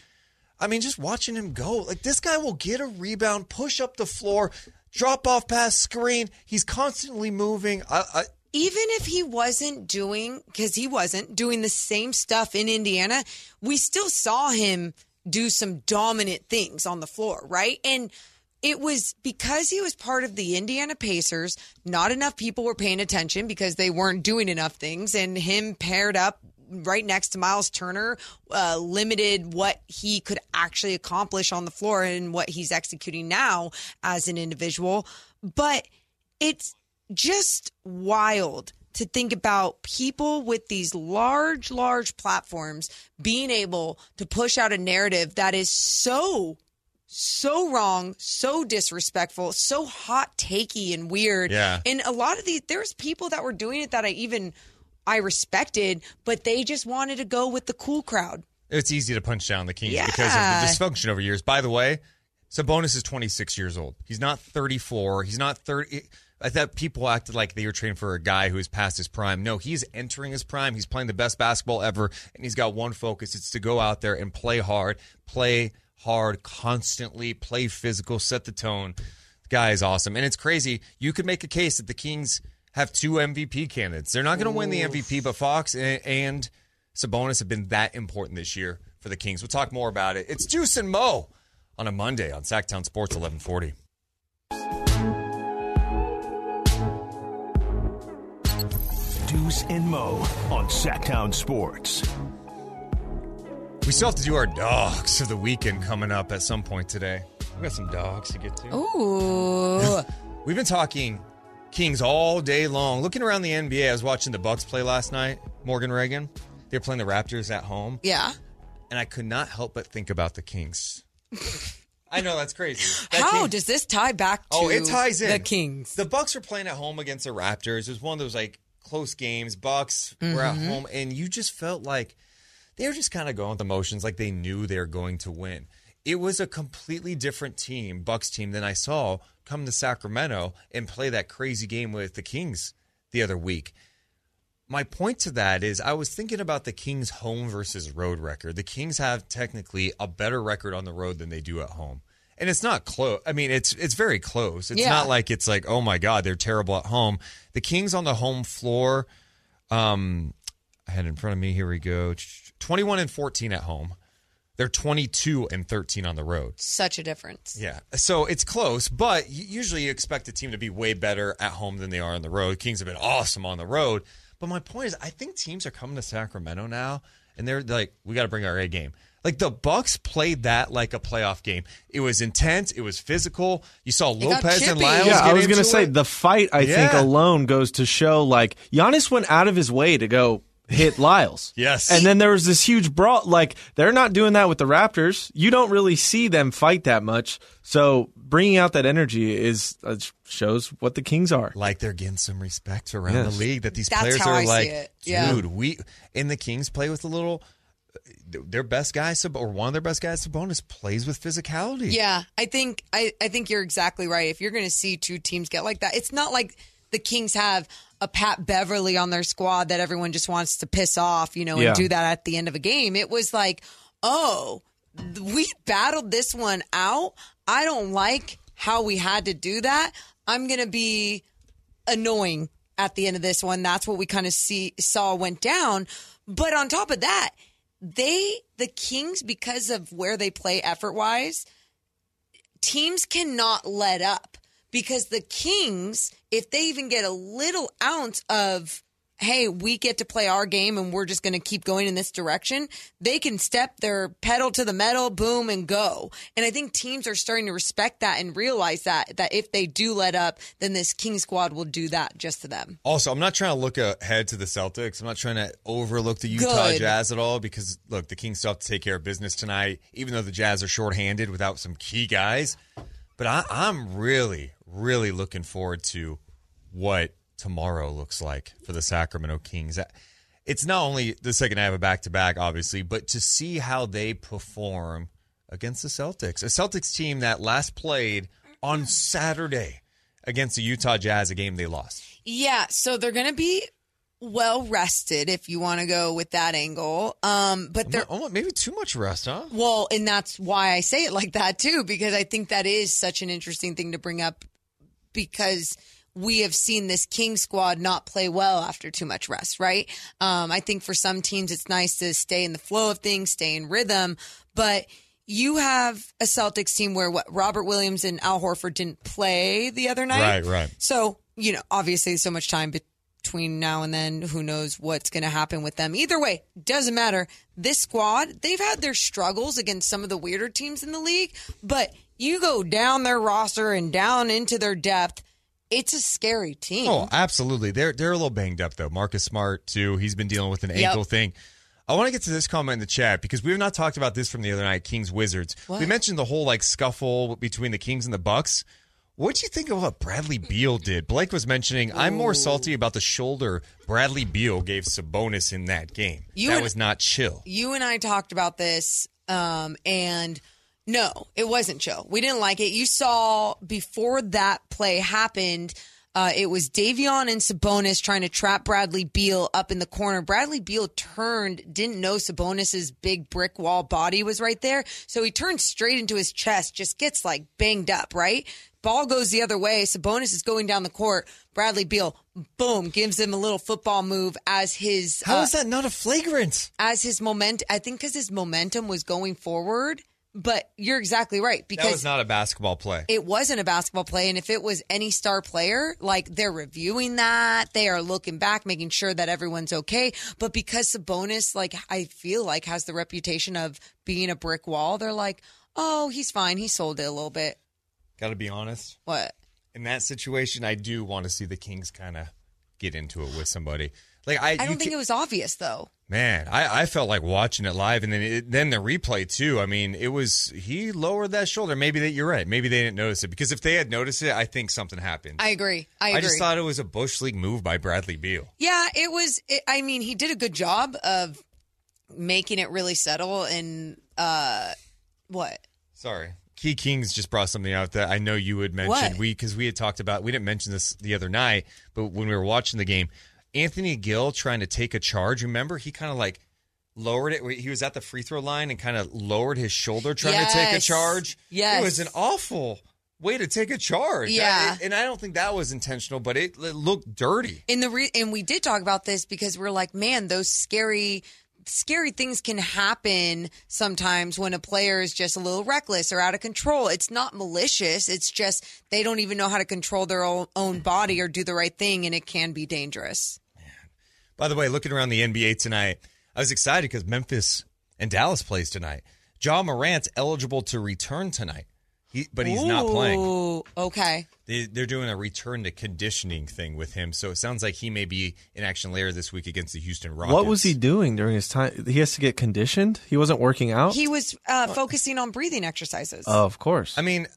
I mean, just watching him go. Like this guy will get a rebound, push up the floor, drop off pass, screen. He's constantly moving. I, I even if he wasn't doing, because he wasn't doing the same stuff in Indiana, we still saw him do some dominant things on the floor, right? And it was because he was part of the Indiana Pacers, not enough people were paying attention because they weren't doing enough things, and him paired up right next to Miles Turner uh, limited what he could actually accomplish on the floor and what he's executing now as an individual. But it's just wild to think about people with these large, large platforms being able to push out a narrative that is so, so wrong, so disrespectful, so hot takey and weird. Yeah. And a lot of these, there's people that were doing it that I even I respected, but they just wanted to go with the cool crowd. It's easy to punch down the Kings Yeah. because of the dysfunction over years. By the way, Sabonis is 26 years old. He's not 34. He's not 30. I thought people acted like they were training for a guy who's past his prime. No, he's entering his prime. He's playing the best basketball ever, and he's got one focus. It's to go out there and play hard, play hard constantly, play physical, set the tone. The guy is awesome. And it's crazy. You could make a case that the Kings have two MVP candidates. They're not going to win the MVP, but Fox and, and Sabonis have been that important this year for the Kings. We'll talk more about it. It's Deuce and Mo on a Monday on Sactown Sports 1140. Deuce and Mo on Sactown Sports. We still have to do our dogs of the weekend coming up at some point today. We've got some dogs to get to. Ooh. We've been talking Kings all day long. Looking around the NBA, I was watching the Bucks play last night. Morgan Ragan. They were playing the Raptors at home, yeah. and I could not help but think about the Kings. I know that's crazy. That How does this tie back to Oh, it ties in. the Kings? The Bucks were playing at home against the Raptors. It was one of those like close games. Bucks were at mm-hmm. home, and you just felt like they were just kind of going with the motions, like they knew they were going to win. It was a completely different team, Bucks team, than I saw come to Sacramento and play that crazy game with the Kings the other week. My point to that is I was thinking about the Kings home versus road record. The Kings have technically a better record on the road than they do at home. And it's not close. I mean, it's it's very close. It's Yeah. not like it's like, "Oh my god, they're terrible at home." The Kings on the home floor um I had in front of me, here we go. 21 and 14 at home. They're 22 and 13 on the road. Such a difference. Yeah. So it's close, but usually you expect a team to be way better at home than they are on the road. Kings have been awesome on the road. But my point is, I think teams are coming to Sacramento now, and they're like, we got to bring our A game. Like the Bucks played that like a playoff game. It was intense. It was physical. You saw Lopez and. Lyles. Yeah, I was gonna say it. the fight. I think alone goes to show like Giannis went out of his way to go hit Lyles. Yes. and then there was this huge brawl. Like they're not doing that with the Raptors. You don't really see them fight that much. So bringing out that energy is uh, shows what the Kings are. like they're getting some respect around Yes. the league that these That's players how are I see like, it. Yeah. dude, we and the Kings play with a little. Their best guy, or one of their best guys, Sabonis, plays with physicality. Yeah, I think I, I think you're exactly right. If you're going to see two teams get like that, it's not like the Kings have a Pat Beverley on their squad that everyone just wants to piss off, you know, Yeah. and do that at the end of a game. It was like, oh, we battled this one out. I don't like how we had to do that. I'm going to be annoying at the end of this one. That's what we kind of see saw went down. But on top of that, they the Kings because of where they play effort wise, teams cannot let up because the Kings, if they even get a little ounce of hey, we get to play our game and we're just going to keep going in this direction, they can step their pedal to the metal, boom, and go. And I think teams are starting to respect that and realize that that if they do let up, then this King squad will do that just to them. Also, I'm not trying to look ahead to the Celtics. I'm not trying to overlook the Utah Good. Jazz at all because look, the Kings still have to take care of business tonight, even though the Jazz are shorthanded without some key guys. But I, I'm really, really looking forward to what tomorrow looks like for the Sacramento Kings. It's not only the second half of a back to back, obviously, but to see how they perform against the Celtics, a Celtics team that last played on mm-hmm. Saturday against the Utah Jazz, a game they lost. Yeah, so they're going to be well rested if you want to go with that angle. Um, but they're Oh, maybe too much rest, huh? well, and that's why I say it like that too, because I think that is such an interesting thing to bring up. Because we have seen this King squad not play well after too much rest, right? Um, I think for some teams, it's nice to stay in the flow of things, stay in rhythm, but you have a Celtics team where what Robert Williams and Al Horford didn't play the other night. Right, right. So, you know, obviously so much time between now and then. Who knows what's going to happen with them? Either way, doesn't matter. This squad, they've had their struggles against some of the weirder teams in the league, but you go down their roster and down into their depth. It's a scary team. Oh, absolutely. They're they're a little banged up though. Marcus Smart too. He's been dealing with an Yep. ankle thing. I want to get to this comment in the chat because we have not talked about this from the other night. Kings Wizards. What? We mentioned the whole like scuffle between the Kings and the Bucks. What do you think of what Bradley Beal did? Blake was mentioning I'm more salty about the shoulder Bradley Beal gave Sabonis in that game. You that and- was not chill. you and I talked about this, um, and no, it wasn't chill. We didn't like it. You saw before that play happened. Uh, it was Davion and Sabonis trying to trap Bradley Beal up in the corner. Bradley Beal turned, didn't know Sabonis's big brick wall body was right there, so he turned straight into his chest. Just gets like banged up, right? Ball goes the other way. Sabonis is going down the court. Bradley Beal, boom, gives him a little football move as his How uh, is that not a flagrant? as his moment I think because his momentum was going forward. But you're exactly right because That because was not a basketball play. it wasn't a basketball play, and if it was any star player, like they're reviewing that, they are looking back, making sure that everyone's okay. But because Sabonis, like I feel like, has the reputation of being a brick wall, they're like, oh, he's fine. He sold it a little bit. Got to be honest. What? in that situation, I do want to see the Kings kind of get into it with somebody. Like I, I don't think it was obvious though. man, I, I felt like watching it live, and then it, then the replay too. I mean, it was he lowered that shoulder. Maybe that you're right. Maybe they didn't notice it because if they had noticed it, I think something happened. I agree. I agree. I just thought it was a bush league move by Bradley Beal. Yeah, it was. It, I mean, he did a good job of making it really settle. And uh, what? Sorry. Key Kings just brought something out that I know you had mentioned. What? We because we had talked about we didn't mention this the other night, but when we were watching the game, Anthony Gill trying to take a charge. Remember, he kind of like lowered it. He was at the free throw line and kind of lowered his shoulder trying to take a charge. Yes. it was an awful way to take a charge. Yeah. I- and I don't think that was intentional, but it, it looked dirty. In the re- and we did talk about this because we're like, man, those scary. Scary things can happen sometimes when a player is just a little reckless or out of control. It's not malicious. It's just they don't even know how to control their own, body or do the right thing, and it can be dangerous. By the way, looking around the NBA tonight, I was excited because Memphis and Dallas plays tonight. Ja Morant's eligible to return tonight, he, but he's not playing. Okay. They, they're doing a return to conditioning thing with him, so it sounds like he may be in action later this week against the Houston Rockets. What was he doing during his time? He has to get conditioned. He wasn't working out. He was uh, focusing on breathing exercises. oh, of course. I mean,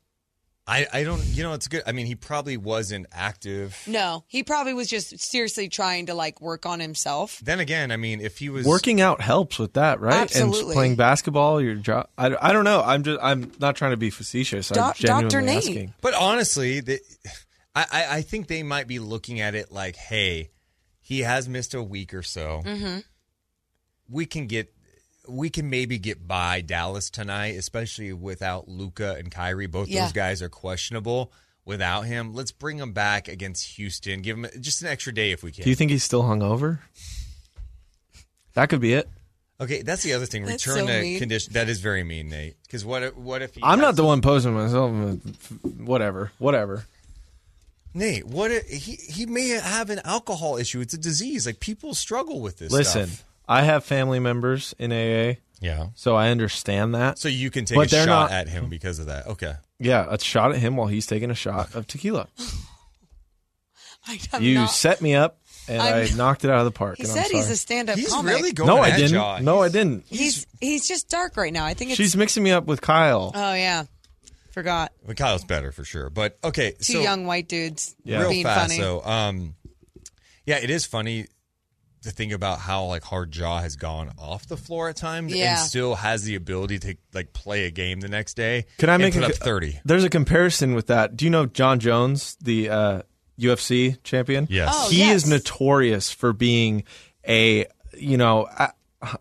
I I don't. You know, it's good. I mean, he probably wasn't active. No, he probably was just seriously trying to like work on himself. Then again, I mean, if he was Working out helps with that, right? Absolutely. And playing basketball, your job. I, I don't know. I'm just. I'm not trying to be facetious. I'm genuinely Dr. Nate. asking. But honestly, the, I, I I think they might be looking at it like, hey, he has missed a week or so. Mm-hmm. We can get, we can maybe get by Dallas tonight, especially without Luka and Kyrie. Both Yeah. those guys are questionable. Without him, let's bring him back against Houston. Give him just an extra day if we can. Do you think he's still hungover? That could be it. okay, that's the other thing. That's Return so to mean. condition. That is very mean, Nate. Because what if, what if he I'm not the one posing myself. Whatever. Whatever. Nate, what if, he he may have an alcohol issue. It's a disease. Like people struggle with this. Listen, stuff. I have family members in AA, yeah. so I understand that. So you can take But a they're shot not- at him because of that. Okay. Yeah, a shot at him while he's taking a shot of tequila. I, I'm you not- set me up, and i I'm- knocked it out of the park. he and said I'm he's a stand-up He's comic. really going No, I didn't. Ja. No, I didn't. He's he's just dark right now. I think it's. She's mixing me up with Kyle. oh yeah, forgot. Well, Kyle's better for sure. But okay, Two so young white dudes Yeah. real being fast. funny. So, um, yeah, it is funny to think about how like hard Ja has gone off the floor at times Yeah. and still has the ability to like play a game the next day. Can I make put a, up thirty? There's a comparison with that. Do you know Jon Jones, the uh, UFC champion? Yes. Oh, he yes. is notorious for being a you know uh,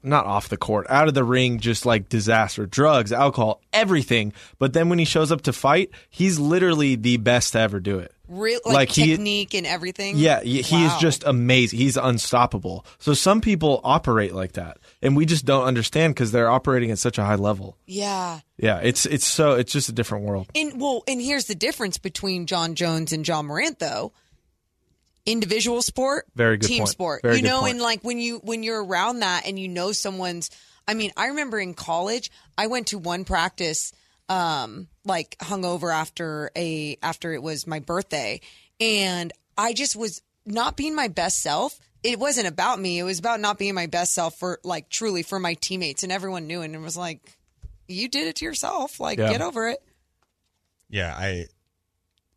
not off the court, out of the ring, just like disaster, drugs, alcohol, everything. But then when he shows up to fight, he's literally the best to ever do it. Real like, Like, he- technique and everything. Yeah, he he is just amazing. He's unstoppable. So some people operate like that, and we just don't understand because they're operating at such a high level. yeah. Yeah, it's it's so it's just a different world. And well, and here's the difference between Jon Jones and Ja Morant, though. Individual sport, Very good team point. sport. Very you know, point. and like when you when you're around that and you know someone's. I mean, I remember in college, I went to one practice, um, like hungover after a after it was my birthday, and I just was not being my best self. It wasn't about me. It was about not being my best self for like truly for my teammates, and everyone knew and it was like, you did it to yourself. Like, Yeah. get over it. Yeah, I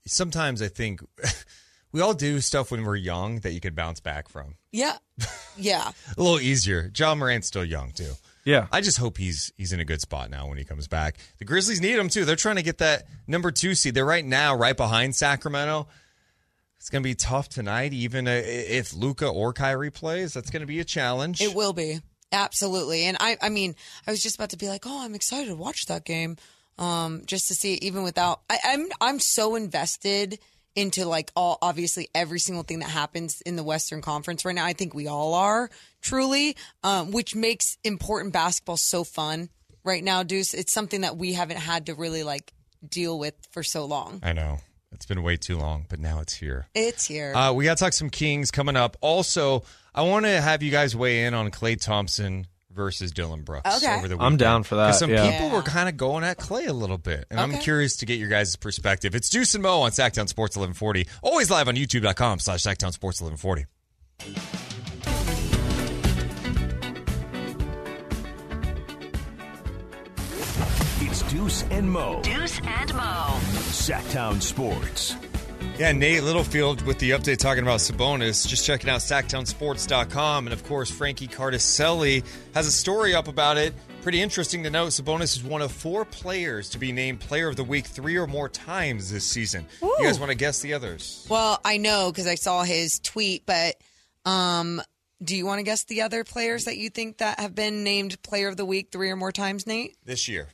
sometimes I think we all do stuff when we're young that you could bounce back from. Yeah. Yeah. A little easier. Ja Morant's still young too. Yeah, I just hope he's he's in a good spot now when he comes back. The Grizzlies need him too. They're trying to get that number two seed. They're right now right behind Sacramento. It's going to be tough tonight, even uh, if Luka or Kyrie plays. That's going to be a challenge. It will be. Absolutely. And I I mean, I was just about to be like, "Oh, I'm excited to watch that game." Um just to see it even without I, I'm I'm so invested into like all obviously every single thing that happens in the Western Conference right now. I think we all are truly, um, which makes important basketball so fun right now, Deuce. It's something that we haven't had to really like deal with for so long. I know it's been way too long, but now it's here. It's here. Uh, we got to talk some Kings coming up. Also, I want to have you guys weigh in on Klay Thompson versus Dillon Brooks Okay. over the I'm down for that. Some yeah. people Yeah. were kind of going at Clay a little bit, and I'm curious to get your guys' perspective. It's Deuce and Mo on Sactown Sports 1140. Always live on YouTube.com slash Sactown Sports 1140. Deuce and Mo. Deuce and Mo. Sactown Sports. Yeah, Nate Littlefield with the update talking about Sabonis. Just checking out SactownSports.com. And of course, Frankie Cardicelli has a story up about it. Pretty interesting to note Sabonis is one of four players to be named Player of the Week three or more times this season. You guys want to guess the others? Well, I know because I saw his tweet, but um, do you want to guess the other players that you think that have been named Player of the Week three or more times, Nate? This year.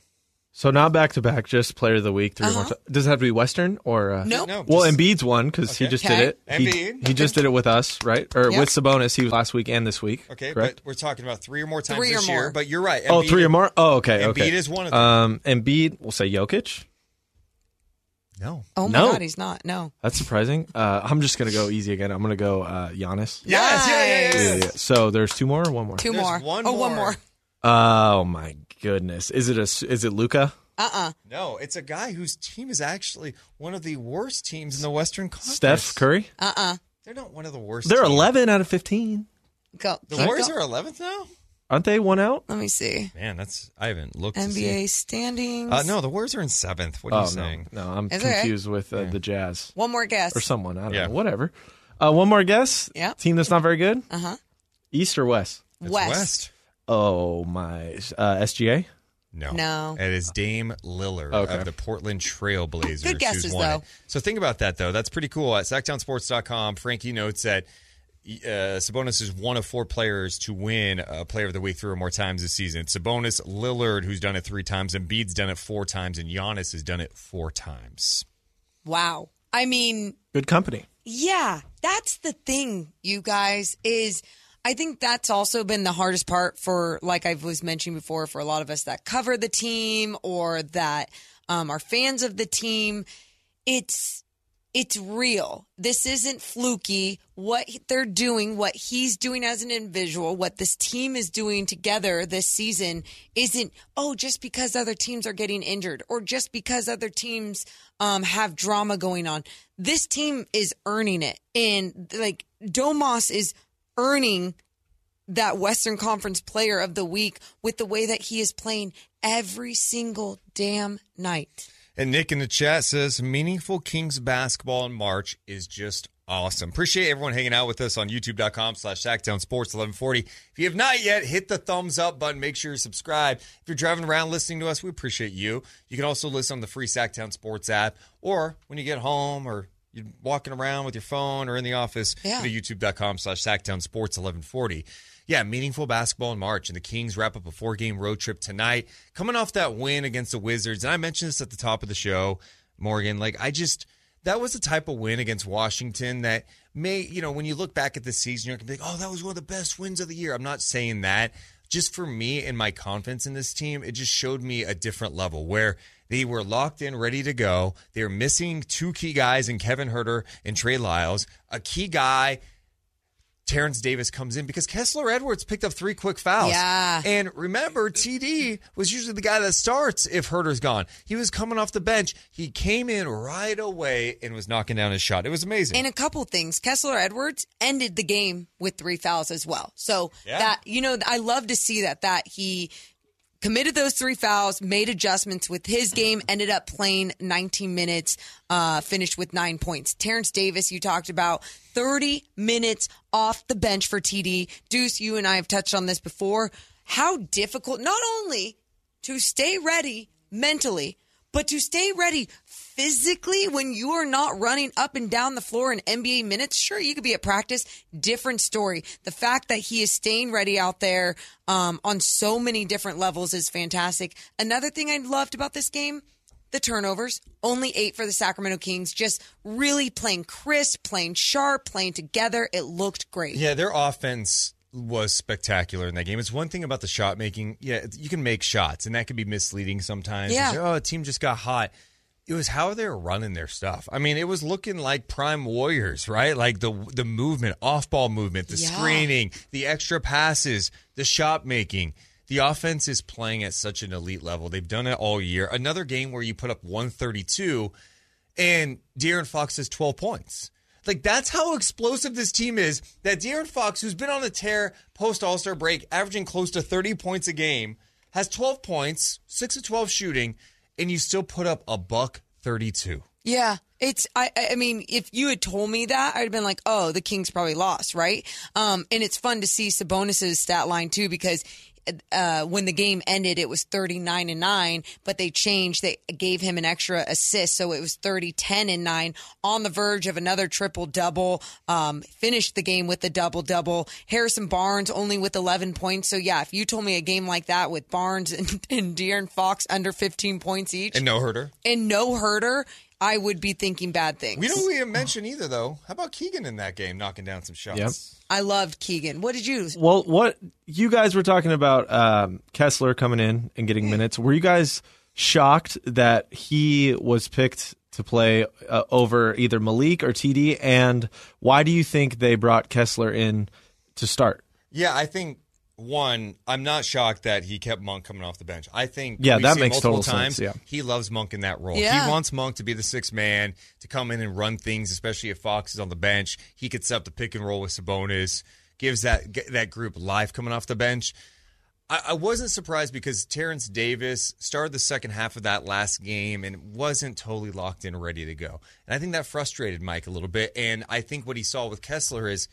So not back to back, just player of the week 3 Uh-huh. more times. Does it have to be Western or? Uh, Nope. No, Well, just- Embiid's one because he just Okay. did it. He, Embiid. he just did it with us, right? Or Yep. with Sabonis. He was last week and this week. Okay, correct. but we're talking about three or more times Three or this year. more. But you're right. oh, Embiid- three or more. Oh, okay. Embiid okay. is one of them. Um, Embiid. We'll say Jokic. no. Oh my No. God, he's not. No. That's surprising. Uh, I'm just gonna go easy again. I'm gonna go uh, Giannis. Yes, yeah, yeah, yeah, Nice. yeah. Yeah, yeah. So there's two more or one more? Two There's more. one oh, one more. more. Oh my goodness. Is it a? Is it Luka? Uh uh No, it's a guy whose team is actually one of the worst teams in the Western Conference. Steph Curry? Uh uh They're not one of the worst. They're teams. 11 out of 15. Go. The keep Warriors go- are 11th now. Aren't they one out? Let me see. Man, that's I haven't looked. to see. NBA standings. Uh, no, the Warriors are in seventh. What are Oh you no, saying? no, I'm Is it? confused with uh, the Jazz One more guess. or someone. I don't Yeah. know. Whatever. Uh, one more guess. Yeah. Team that's not very good. Uh huh. East or West? It's West. Oh my. Uh, SGA. No, No. It is Dame Lillard Okay. of the Portland Trail Blazers. Good guesses, who's won though. It. So think about that though. That's pretty cool. At SactownSports.com, Frankie notes that uh, Sabonis is one of four players to win a Player of the Week three or more times this season. It's Sabonis, Lillard, who's done it three times, and Embiid's done it four times, and Giannis has done it four times. Wow. I mean, Good company. Yeah, that's the thing, you guys, is I think that's also been the hardest part for, like I was mentioning before, for a lot of us that cover the team or that um, are fans of the team. It's it's real. This isn't fluky. What they're doing, what he's doing as an individual, what this team is doing together this season isn't, oh, just because other teams are getting injured or just because other teams um, have drama going on. This team is earning it. And like Domas is earning that Western Conference player of the week with the way that he is playing every single damn night. And Nick in the chat says meaningful Kings basketball in March is just awesome. Appreciate everyone hanging out with us on youtube.com slash Sactown Sports 1140. If you have not yet, hit the thumbs up button. Make sure you subscribe. If you're driving around listening to us, we appreciate you. You can also listen on the free Sactown Sports app or when you get home or you're walking around with your phone or in the office, Yeah. go to youtube.com slash Sactown Sports 1140. Yeah, meaningful basketball in March, and the Kings wrap up a four game road trip tonight. Coming off that win against the Wizards, and I mentioned this at the top of the show, Morgan. Like, I just, that was the type of win against Washington that may, you know, when you look back at the season, you're going to be like, oh, that was one of the best wins of the year. I'm not saying that. Just for me and my confidence in this team, it just showed me a different level where they were locked in, ready to go. They were missing two key guys in Kevin Huerter and Trey Lyles. A key guy Terence Davis comes in because Kessler Edwards picked up three quick fouls. Yeah. And remember, TD was usually the guy that starts if Huerter's gone. He was coming off the bench. He came in right away and was knocking down his shot. It was amazing. And a couple things. Kessler Edwards ended the game with three fouls as well. So Yeah. that you know, I love to see that that he committed those three fouls, made adjustments with his game, ended up playing 19 minutes, uh, finished with nine points. Terence Davis, you talked about 30 minutes off the bench for TD. Deuce, you and I have touched on this before. How difficult, not only to stay ready mentally, but to stay ready physically when you are not running up and down the floor in NBA minutes. Sure, you could be at practice, different story. The fact that he is staying ready out there um, on so many different levels is fantastic. Another thing I loved about this game. The turnovers, only eight for the Sacramento Kings, just really playing crisp, playing sharp, playing together. It looked great. Yeah, their offense was spectacular in that game. It's one thing about the shot making. Yeah, you can make shots, and that can be misleading sometimes. Yeah. Say, oh, a team just got hot. It was how they were running their stuff. I mean, it was looking like prime warriors, right? Like the the movement, off ball movement, the Yeah. screening, the extra passes, the shot making. The offense is playing at such an elite level. They've done it all year. Another game where you put up 132 and De'Aaron Fox has 12 points. Like that's how explosive this team is. That De'Aaron Fox, who's been on the tear post All Star break, averaging close to 30 points a game, has 12 points, six of 12 shooting, and you still put up a buck 32. Yeah, it's. I. I mean, if you had told me that, I'd have been like, "Oh, the Kings probably lost, right?" Um, and it's fun to see Sabonis's stat line too because. Uh, when the game ended, it was 39 and 9, but they changed. They gave him an extra assist. So it was 30, 10 and 9 on the verge of another triple double. Um, finished the game with the double double. Harrison Barnes only with 11 points. So yeah, if you told me a game like that with Barnes and, and De'Aaron Fox under 15 points each And no Huerter. and no Huerter, I would be thinking bad things. We don't even mention either, though. How about Keegan in that game, knocking down some shots? Yep. I loved Keegan. What did you? Well, what you guys were talking about um, Kessler coming in and getting minutes. Were you guys shocked that he was picked to play uh, over either Malik or TD? And why do you think they brought Kessler in to start? Yeah, I think one, I'm not shocked that he kept Monk coming off the bench. I think Yeah, we've that seen makes multiple total sense, times, yeah. he loves Monk in that role. Yeah. He wants Monk to be the sixth man to come in and run things, especially if Fox is on the bench. He could set up the pick and roll with Sabonis, gives that that group life coming off the bench. I, I wasn't surprised because Terence Davis started the second half of that last game and wasn't totally locked in, ready to go. And I think that frustrated Mike a little bit. And I think what he saw with Kessler is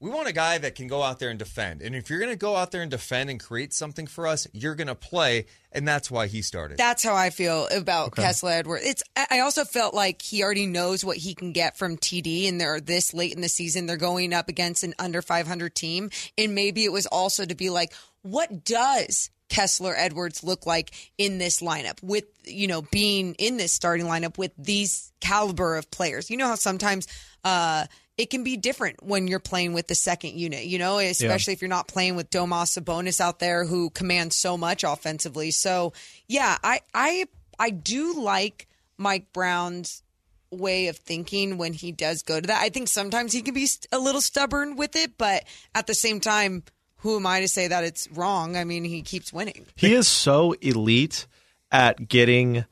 we want a guy that can go out there and defend. And if you're going to go out there and defend and create something for us, you're going to play. And that's why he started. That's how I feel about Kessler Edwards. It's. I I also felt like he already knows what he can get from TD, and they're this late in the season. They're going up against an under 500 team, and maybe it was also to be like, what does Kessler Edwards look like in this lineup with you know being in this starting lineup with these caliber of players? You know how sometimes. uh it can be different when you're playing with the second unit, you know, especially if you're not playing with Domas Sabonis out there who commands so much offensively. So, yeah, I I I do like Mike Brown's way of thinking when he does go to that. I think sometimes he can be a little stubborn with it, but at the same time, who am I to say that it's wrong? I mean, he keeps winning. He is so elite at getting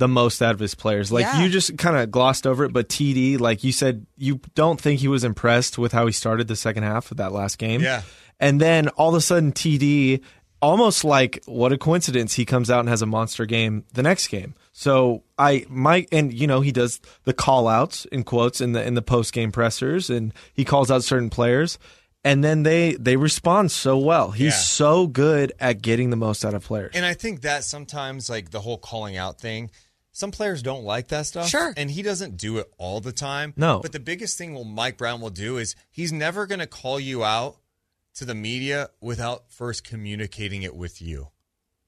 the most out of his players. Like Yeah. you just kind of glossed over it, but TD, like you said, you don't think he was impressed with how he started the second half of that last game. Yeah. And then all of a sudden TD almost like what a coincidence he comes out and has a monster game the next game. So I might and you know he does the call outs in quotes in the in the post game pressers and he calls out certain players and then they they respond so well. He's Yeah. so good at getting the most out of players. And I think that sometimes, like the whole calling out thing, some players don't like that stuff. Sure. And he doesn't do it all the time. No. But the biggest thing will Mike Brown will do is he's never going to call you out to the media without first communicating it with you.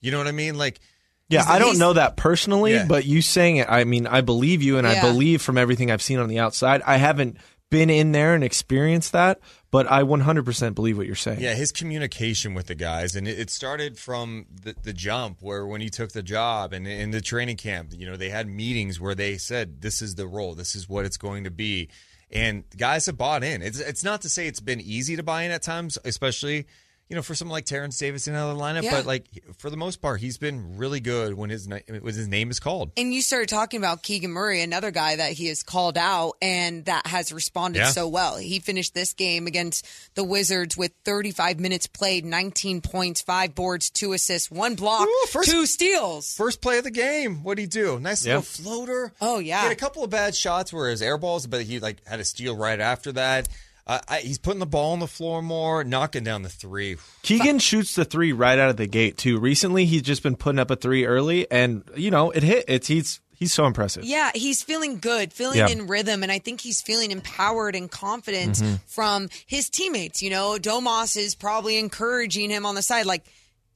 You know what I mean? Like, Yeah, I don't know that personally, Yeah. but you saying it, I mean, I believe you, and I believe from everything I've seen on the outside. I haven't been in there and experienced that, but I 100% believe what you're saying. Yeah, his communication with the guys, and it, started from the, the jump, where when he took the job and in the training camp, you know, they had meetings where they said, "This is the role, this is what it's going to be," and guys have bought in. It's it's not to say it's been easy to buy in at times, especially. You know, for someone like Terence Davis in the lineup, Yeah. but like for the most part, he's been really good when his ni- when his name is called. And you started talking about Keegan Murray, another guy that he has called out and that has responded Yeah. so well. He finished this game against the Wizards with 35 minutes played, 19 points, five boards, two assists, one block, Ooh, first- two steals. First play of the game. What'd he do? Nice Yeah. little floater. Oh, yeah. He had a couple of bad shots where his air balls, but he like had a steal right after that. Uh, I, he's putting the ball on the floor more, knocking down the three. Keegan shoots the three right out of the gate too. Recently, he's just been putting up a three early, and you know it hit. It's he's he's so impressive. Yeah, he's feeling good, feeling Yeah. in rhythm, and I think he's feeling empowered and confident Mm-hmm. from his teammates. You know, Domas is probably encouraging him on the side, like,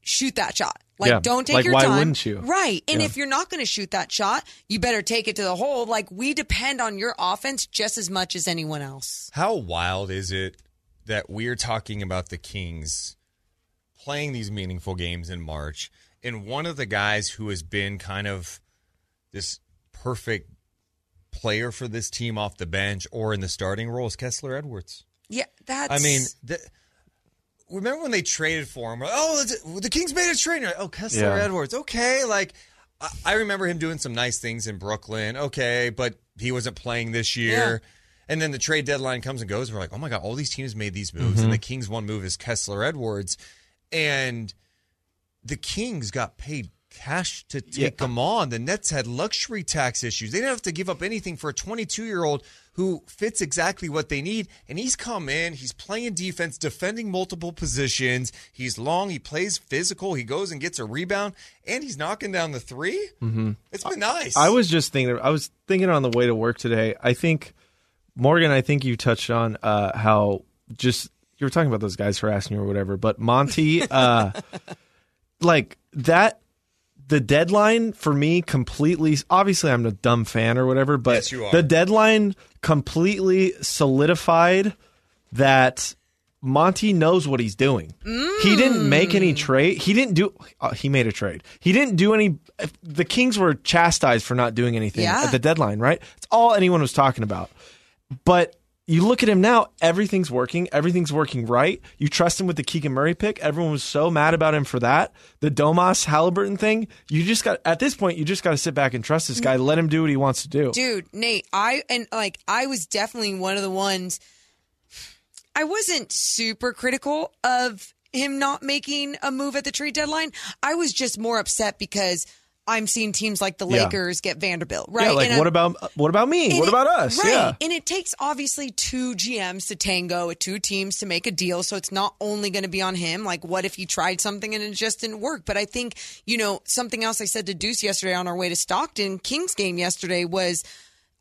shoot that shot. Like, Yeah, don't take like, your why time. wouldn't you? Right. And Yeah. if you're not going to shoot that shot, you better take it to the hole. Like, we depend on your offense just as much as anyone else. How wild is it that we're talking about the Kings playing these meaningful games in March, and one of the guys who has been kind of this perfect player for this team off the bench or in the starting role is Kessler Edwards. Yeah, that's. I mean, the, remember when they traded for him? Oh, the, Kings made a trade. Like, Oh, Kessler Yeah. Edwards. Okay, like I, I remember him doing some nice things in Brooklyn. Okay, but he wasn't playing this year. And then the trade deadline comes and goes. We're like, oh my god, all these teams made these moves, and mm-hmm. the Kings' one move is Kessler Edwards, and the Kings got paid cash to take them on. The Nets had luxury tax issues. They didn't have to give up anything for a 22 year old who fits exactly what they need. And he's come in, he's playing defense, defending multiple positions. He's long, he plays physical, he goes and gets a rebound, and he's knocking down the 3 Mm-hmm. It's been nice. I was just thinking. I was thinking on the way to work today. I think Morgan. I think you touched on uh, how just you were talking about those guys harassing you or whatever. But Monte, uh, like that. The deadline for me completely. Obviously, I'm a dumb fan or whatever. But Yes, you are. the deadline completely solidified that Monte knows what he's doing. He didn't make any trade. He didn't do. Uh, he made a trade. He didn't do any. The Kings were chastised for not doing anything Yeah. at the deadline. Right. It's all anyone was talking about. But you look at him now. Everything's working. Everything's working right. You trust him with the Keegan Murray pick. Everyone was so mad about him for that. The Domas Halliburton thing. You just got at this point. You just got to sit back and trust this guy. Mm-hmm. Let him do what he wants to do. dude nate i and like i was definitely one of the ones i wasn't super critical of him not making a move at the trade deadline i was just more upset because i'm seeing teams like the Yeah. lakers get vanderbilt right Yeah, like And what I'm- about what about me? What it- about us? Right. Yeah. And it takes obviously two GMs to tango, two teams to make a deal. So it's not only going to be on him. Like, what if he tried something and it just didn't work? But I think, you know, something else I said to Deuce yesterday on our way to Stockton, Kings game yesterday was.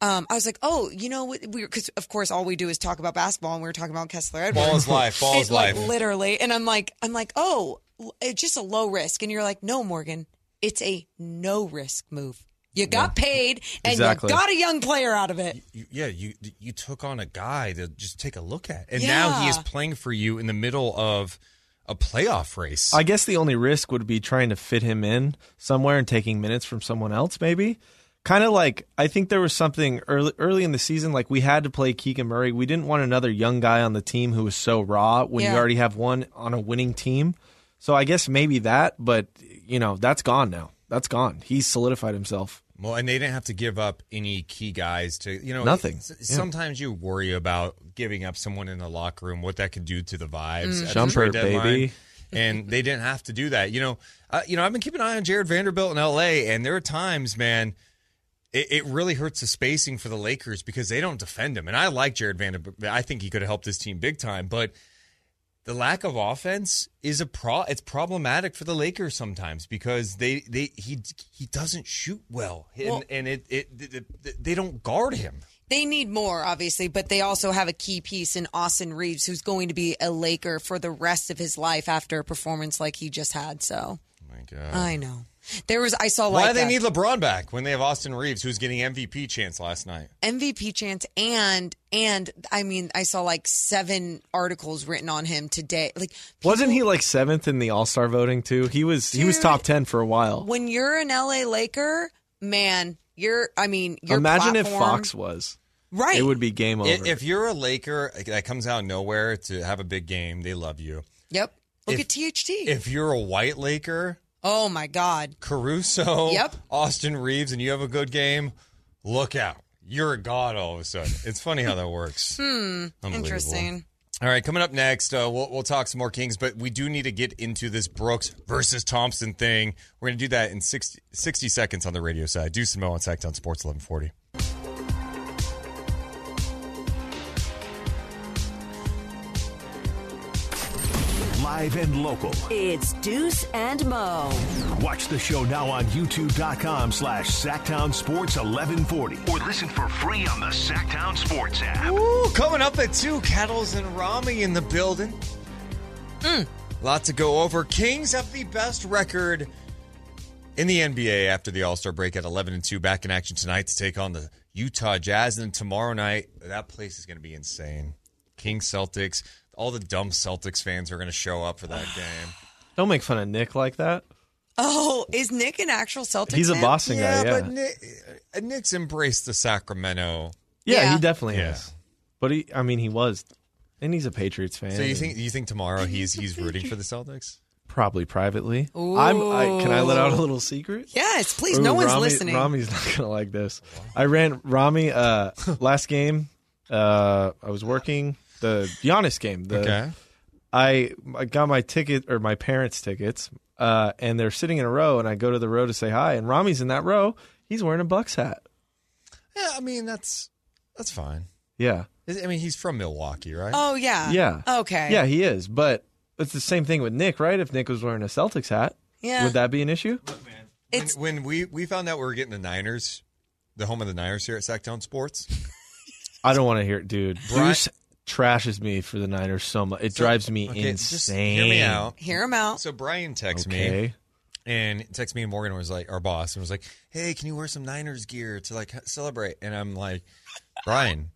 Um, I was like, oh, you know, we because of course all we do is talk about basketball, and we were talking about Kessler Edwards. Ball is life. Ball is It, like, life. literally. And I'm like, I'm like, oh, it's just a low risk. And you're like, no, Morgan, it's a no risk move. You got paid, and Exactly. you got a young player out of it. You- yeah, you you took on a guy to just take a look at, and now he is playing for you in the middle of a playoff race. I guess the only risk would be trying to fit him in somewhere and taking minutes from someone else, maybe. Kind of like I think there was something early early in the season, like we had to play Keegan Murray. We didn't want another young guy on the team who was so raw when you already have one on a winning team. So I guess maybe that, but you know that's gone now. That's gone. He's solidified himself. Well, and they didn't have to give up any key guys to, you know, Nothing. s- Sometimes you worry about giving up someone in the locker room, what that could do to the vibes. at the Jumper, trade deadline. baby. and they didn't have to do that. You know, uh, you know, I've been keeping an eye on Jared Vanderbilt in L.A., and there are times, man, it, it really hurts the spacing for the Lakers because they don't defend him. And I like Jared Vanderbilt. I think he could have helped this team big time, but the lack of offense is a pro it's problematic for the Lakers sometimes because they they he he doesn't shoot well and, Well- and it, it, it, they don't guard him. They need more, obviously, but they also have a key piece in Austin Reaves, who's going to be a Laker for the rest of his life after a performance like he just had. So, oh my God. I know. There was I saw Why like do they a need LeBron back when they have Austin Reaves, who's getting MVP chance last night? MVP chance and and I mean I saw like seven articles written on him today. Like Wasn't he like seventh in the All Star voting too? He was. He was top ten for a while. when you're an LA Laker, man, you're I mean your Imagine if Fox was. right. It would be game over. If you're a Laker that comes out of nowhere to have a big game, they love you. Yep. Look If- at THT. If you're a white Laker, oh my God. Caruso, Yep. Austin Reaves, and you have a good game, look out. You're a god all of a sudden. It's funny how that works. hmm. Interesting. All right, coming up next, uh, we'll, we'll talk some more Kings, but we do need to get into this Brooks versus Thompson thing. We're going to do that in 60, 60 seconds on the radio side. Deuce and Mo on Sactown Sports 1140. Live and local. It's Deuce and Mo. Watch the show now on youtube.com slash Sactown Sports 1140. Or listen for free on the Sactown Sports app. Ooh, coming up at two, Kettles and Rami in the building. Mm. Lot to go over. Kings have the best record in the NBA after the All Star break at 11 and 2. Back in action tonight to take on the Utah Jazz. And tomorrow night, that place is going to be insane. Kings Celtics. All the dumb Celtics fans are going to show up for that game. Don't make fun of Nick like that. Oh, is Nick an actual Celtics? He's a fan? Boston yeah, guy. Yeah, but Nick, uh, Nick's embraced the Sacramento. yeah, Yeah. he definitely Yeah. is. But he, I mean, he was, and he's a Patriots fan. So you think you think tomorrow he's he's rooting for the Celtics? probably privately? I'm. I, can I let out a little secret? Yes, please. Ooh, no one's Rami- listening. Rami's not gonna like this. I ran Rami uh, last game. Uh, I was working the Giannis game. The, Okay. I I got my ticket or my parents' tickets, uh, and they're sitting in a row, and I go to the row to say hi, and Rami's in that row. He's wearing a Bucks hat. Yeah, I mean that's that's fine. Yeah, I mean he's from Milwaukee, right? oh yeah. yeah, Okay. yeah. He is, but it's the same thing with Nick, right? If Nick was wearing a Celtics hat, Yeah. would that be an issue? Look, when, It's when we we found out we were getting the Niners, the home of the Niners here at Sactown Sports. I don't want to hear it, dude. Brian- Bruce trashes me for the Niners so much. It drives me Okay, insane. just hear me out. hear him out. So Brian texted me and texted me and Morgan was like our boss and was like, "Hey, can you wear some Niners gear to like celebrate?" And I'm like, "Brian,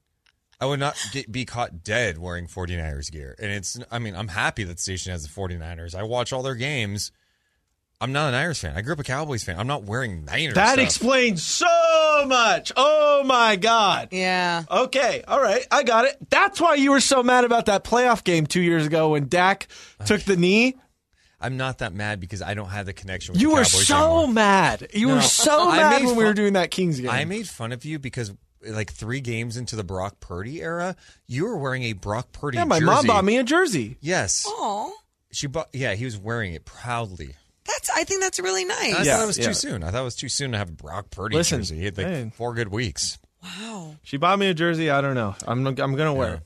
I would not get, be caught dead wearing 49ers gear." And it's I mean, I'm happy that the station has the 49ers. I watch all their games. I'm not a Niners fan. I grew up a Cowboys fan. I'm not wearing Niners. That stuff. explains so much. Oh my god. Yeah. Okay, all right, I got it. That's why you were so mad about that playoff game two years ago when Dak took the knee. I'm not that mad because I don't have the connection with You the were Cowboys so anymore. mad. You No. were so I mad made when we fun- were doing that Kings game. I made fun of you because like three games into the Brock Purdy era, you were wearing a Brock Purdy yeah, my jersey. mom bought me a jersey. Yes. Oh, She bought yeah, he was wearing it proudly. That's. I think that's really nice. I Yeah, thought it was yeah. too soon. I thought it was too soon to have Brock Purdy Listen, jersey. He had like hey. four good weeks. Wow. She bought me a jersey. I don't know. I'm I'm gonna wear it.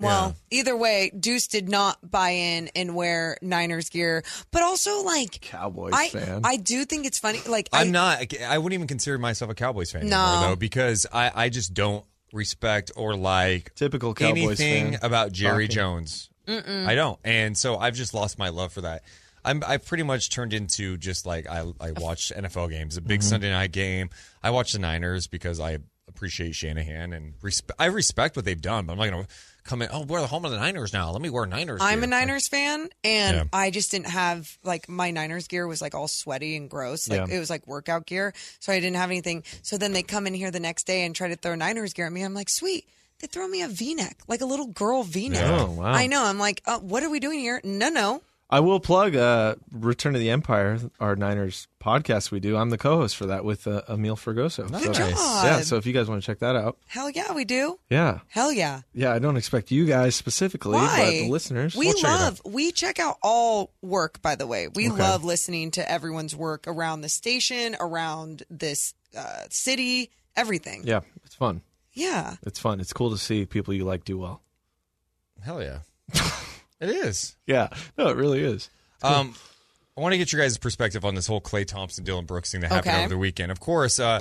Well, either way, Deuce did not buy in and wear Niners gear, but also like Cowboys I, fan. I do think it's funny. Like I, I'm not I wouldn't even consider myself a Cowboys fan No. anymore though, because I, I just don't respect or like Typical Cowboys anything fan. about Jerry Talking. Jones. I don't. And so I've just lost my love for that. I'm I've pretty much turned into just like I I watch NFL games, a big Mm-hmm. Sunday night game. I watch the Niners because I appreciate Shanahan and respe- I respect what they've done, but I'm not going to come in, oh, we're the home of the Niners now. Let me wear Niners I'm gear." a Niners fan, and Yeah. I just didn't have like my Niners gear was like all sweaty and gross. Like Yeah. it was like workout gear, so I didn't have anything. So then they come in here the next day and try to throw Niners gear at me. I'm like, sweet. They throw me a V-neck, like a little girl V-neck. Oh, wow. I know. I'm like, uh, what are we doing here? No, no. I will plug uh, Return of the Empire, our Niners podcast we do. I'm the co-host for that with uh, Emil Fergoso. Nice. So, job. yeah, so if you guys want to check that out, Hell yeah, we do. yeah, Hell yeah. yeah. I don't expect you guys specifically, Why? but the listeners. We We'll check it love, we check out all work, by the way. We Okay. love listening to everyone's work around the station, around this uh, city, everything. yeah, it's fun. Yeah. It's fun. It's cool to see people you like do well. Hell yeah. it is. Yeah, no, it really is. Um, I want to get your guys' perspective on this whole Klay Thompson, Dillon Brooks thing that happened Okay. over the weekend. Of course, uh,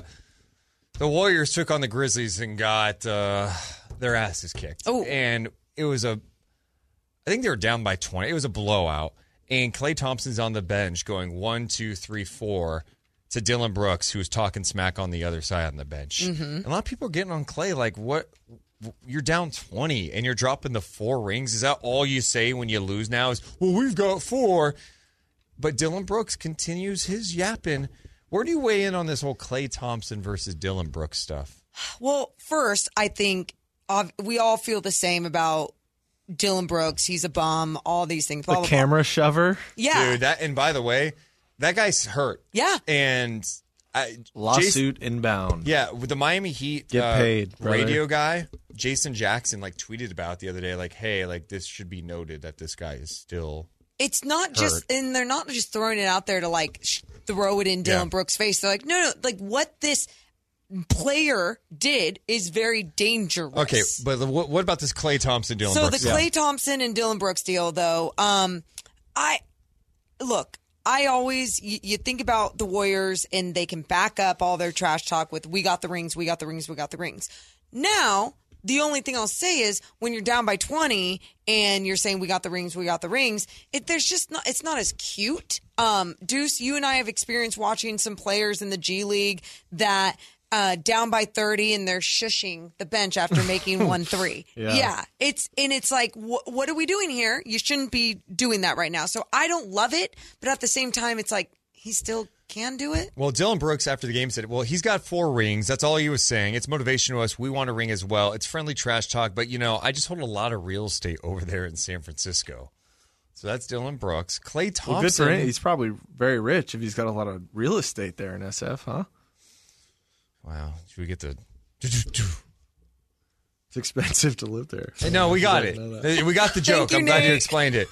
the Warriors took on the Grizzlies and got uh, their asses kicked. Oh. and it was a, I think they were down by twenty. It was a blowout, and Klay Thompson's on the bench going one, two, three, four to Dillon Brooks, who's talking smack on the other side on the bench. And a lot of people are getting on Klay like, what? You're down 20 and you're dropping the four rings. Is that all you say when you lose now? Is, well, we've got four. But Dillon Brooks continues his yapping. Where do you weigh in on this whole Klay Thompson versus Dillon Brooks stuff? Well, first, I think we all feel the same about Dillon Brooks. He's a bum. All these things. Blah, The blah, blah. camera shover, Yeah. Dude, that and by the way, that guy's hurt. Yeah. And I, Jason, lawsuit inbound. yeah, with the Miami Heat Get uh, paid, brother. radio guy, Jason Jackson, like tweeted about the other day, like, hey, like this should be noted that this guy is still it's not just, and they're not just throwing it out there to like sh- throw it in Dillon Yeah. Brooks' face. They're like, no, no, like what this player did is very dangerous. Okay, but what, what about this Klay Thompson Dillon so Brooks? the Klay Thompson and Dillon Brooks deal, though, um, I look. I always you, you think about the Warriors and they can back up all their trash talk with "We got the rings, we got the rings, we got the rings." Now the only thing I'll say is when you're down by 20 and you're saying we got the rings, we got the rings, it, there's just not, it's not as cute. Um, Deuce, you and I have experienced watching some players in the G League that uh, down by 30 and they're shushing the bench after making one three. Yeah. It's, and it's like, wh- what are we doing here? You shouldn't be doing that right now. So I don't love it, but at the same time, it's like, he's still can do it. Well, Dillon Brooks after the game said, "Well, he's got four rings. That's all he was saying. It's motivation to us. We want a ring as well. It's friendly trash talk, but you know, I just hold a lot of real estate over there in San Francisco." So that's Dillon Brooks. Klay Thompson. Well, good for him. He's probably very rich if he's got a lot of real estate there in SF, huh? wow. Should we get the? It's expensive to live there. No, we got it. We got the joke. you, I'm glad you explained it.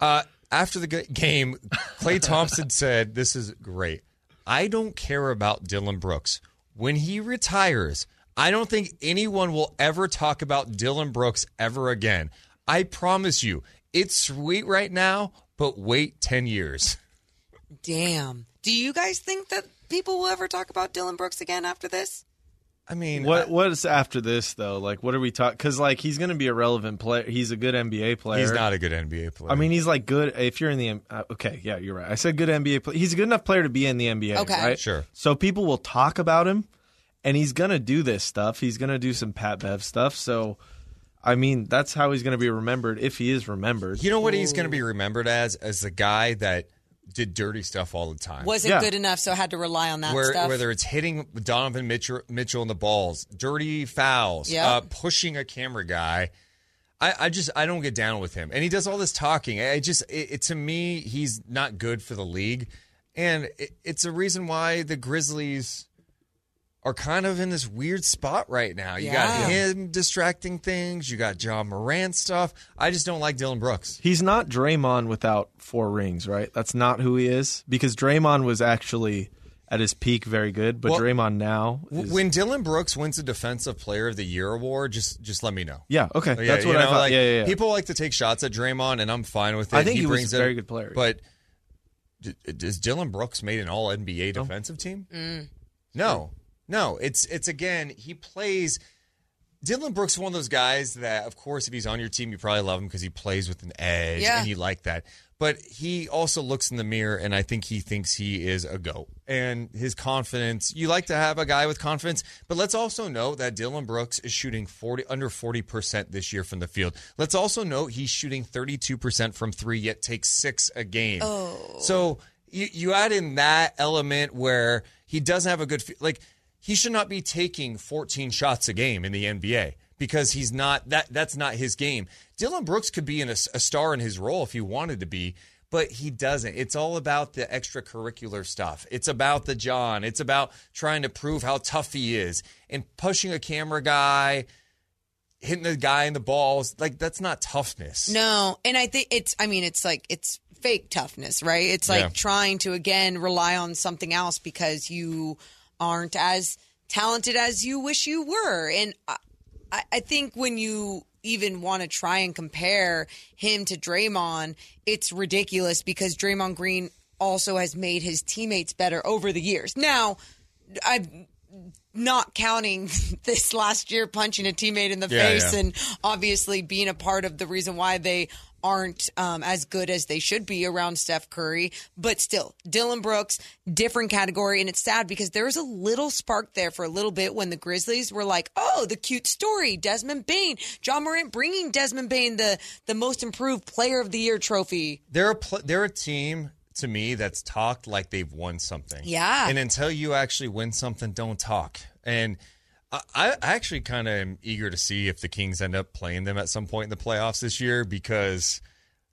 Uh, after the game, Klay Thompson said, "This is great. I don't care about Dillon Brooks. When he retires, I don't think anyone will ever talk about Dillon Brooks ever again. I promise you, it's sweet right now, but wait ten years." Damn. Do you guys think that people will ever talk about Dillon Brooks again after this? I mean, What I- what's after this though? Like, what are we talking? Because like he's going to be a relevant player. He's a good NBA player. he's not a good NBA player. I mean, he's like good. If you're in the uh, okay, yeah, you're right. I said good NBA player. He's a good enough player to be in the NBA. Okay. right? Sure. So people will talk about him, and he's gonna do this stuff. He's gonna do some Pat Bev stuff. So, I mean, that's how he's gonna be remembered if he is remembered. you know what he's going to be remembered as? As the guy that did dirty stuff all the time. Wasn't Yeah. good enough, so had to rely on that Where, stuff. whether it's hitting Donovan Mitchell, Mitchell in the balls, dirty fouls, Yep. uh, pushing a camera guy, I, I just I don't get down with him, and he does all this talking. I just it, it to me he's not good for the league, and it, it's a reason why the Grizzlies are kind of in this weird spot right now. You Yeah. got him distracting things, you got Ja Morant stuff. I just don't like Dillon Brooks. He's not Draymond without four rings, right? That's not who he is because Draymond was actually at his peak very good, but Well, Draymond now is, When Dillon Brooks wins the Defensive Player of the Year award, just just let me know. yeah, okay, Yeah, that's you what I thought. like, yeah, yeah, yeah. People like to take shots at Draymond, and I'm fine with it. I think he was brings a very good player. But d- does Dillon Brooks made an All NBA defensive team? Mm. No, no. It's it's again he plays. Dillon Brooks is one of those guys that, of course, if he's on your team, you probably love him because he plays with an edge Yeah. and you like that. But he also looks in the mirror, and I think he thinks he is a goat. And his confidence, you like to have a guy with confidence. But let's also note that Dillon Brooks is shooting 40 under 40% this year from the field. Let's also note he's shooting 32% from three, yet takes six a game. Oh. So you, you add in that element where he doesn't have a good, like, he should not be taking 14 shots a game in the NBA because he's not that that's not his game. Dillon Brooks could be in a, a star in his role if he wanted to be, but he doesn't. It's all about the extracurricular stuff. It's about the John. It's about trying to prove how tough he is and pushing a camera guy, hitting the guy in the balls. Like that's not toughness. No, and I think it's. I mean, it's like it's fake toughness, right? It's like Yeah. trying to again rely on something else because you aren't as talented as you wish you were, and I, I- think when you even want to try and compare him to Draymond, it's ridiculous because Draymond Green also has made his teammates better over the years. Now, I'm not counting this last year punching a teammate in the Yeah, face yeah. and obviously being a part of the reason why they aren't um, as good as they should be around Steph Curry. But still, Dillon Brooks, different category. And it's sad because there was a little spark there for a little bit when the Grizzlies were like, oh, the cute story, Desmond Bane, Ja Morant bringing Desmond Bane the, the most improved player of the year trophy. They're a pl- they're a team to me that's talked like they've won something. Yeah. And until you actually win something, don't talk. And I, I actually kind of am eager to see if the Kings end up playing them at some point in the playoffs this year because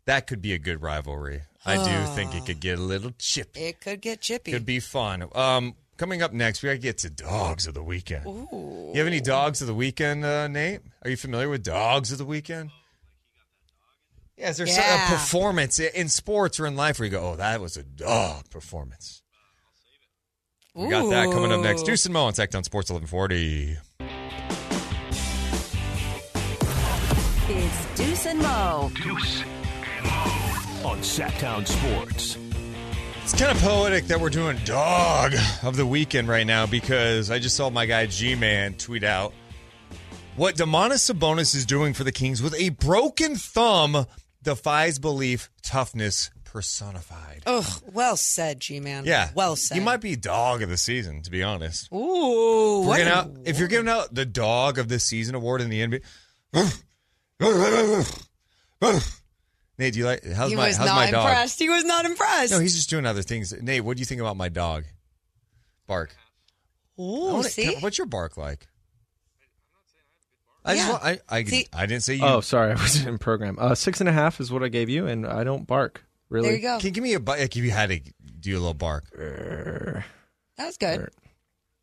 that could be a good rivalry. I do think it could get a little chippy. It could get chippy. Could be fun. Um, coming up next, we got to get to dogs of the weekend. You have any dogs of the weekend, uh, Nate? Are you familiar with dogs of the weekend? Yeah, is there some- Yeah. a performance in sports or in life where you go, oh, that was a dog performance? We got that coming up next. Ooh. Deuce and Mo on Sactown Sports 1140. It's Deuce and Mo. Deuce and Mo on Sactown Sports. It's kind of poetic that we're doing dog of the weekend right now because I just saw my guy G Man tweet out what Domantas Sabonis is doing for the Kings with a broken thumb defies belief, toughness personified. Ugh, well said, G Man. Yeah, well said. You might be dog of the season, to be honest. Ooh, If what we're giving a- out, if you're giving out the dog of the season award in the NBA, Nate, do you like? How's he my was how's not my dog? impressed. He was not impressed. No, he's just doing other things. Nate, what do you think about my dog? Bark. I Ooh, wanna- see, What's your bark like? I Yeah. just want, I, I, See- I didn't say you. Oh, sorry, I wasn't in program. Uh, six and a half is what I gave you, and I don't bark. Really? there you go. Can you give me a bite? Like if you had to do a little bark. That was good.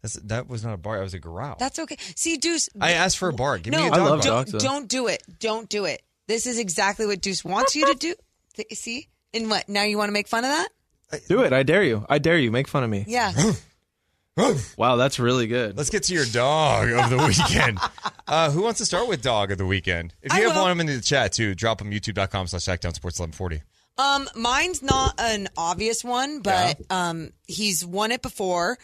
That's, that was not a bark. That was a growl. That's okay. See, Deuce. I asked for a bark. Give no, me a I dog love bark. don't, dogs, though. don't do it. Don't do it. This is exactly what Deuce wants you to do. Th- See, and what? Now you want to make fun of that? Do it. I dare you. I dare you. Make fun of me. Yeah. Wow, that's really good. Let's get to your dog of the weekend. uh, who wants to start with dog of the weekend? If you I have will. one of them in the chat too, drop them youtube.com slash Sactown Sports 1140. Um, mine's not an obvious one, but um, he's won it before,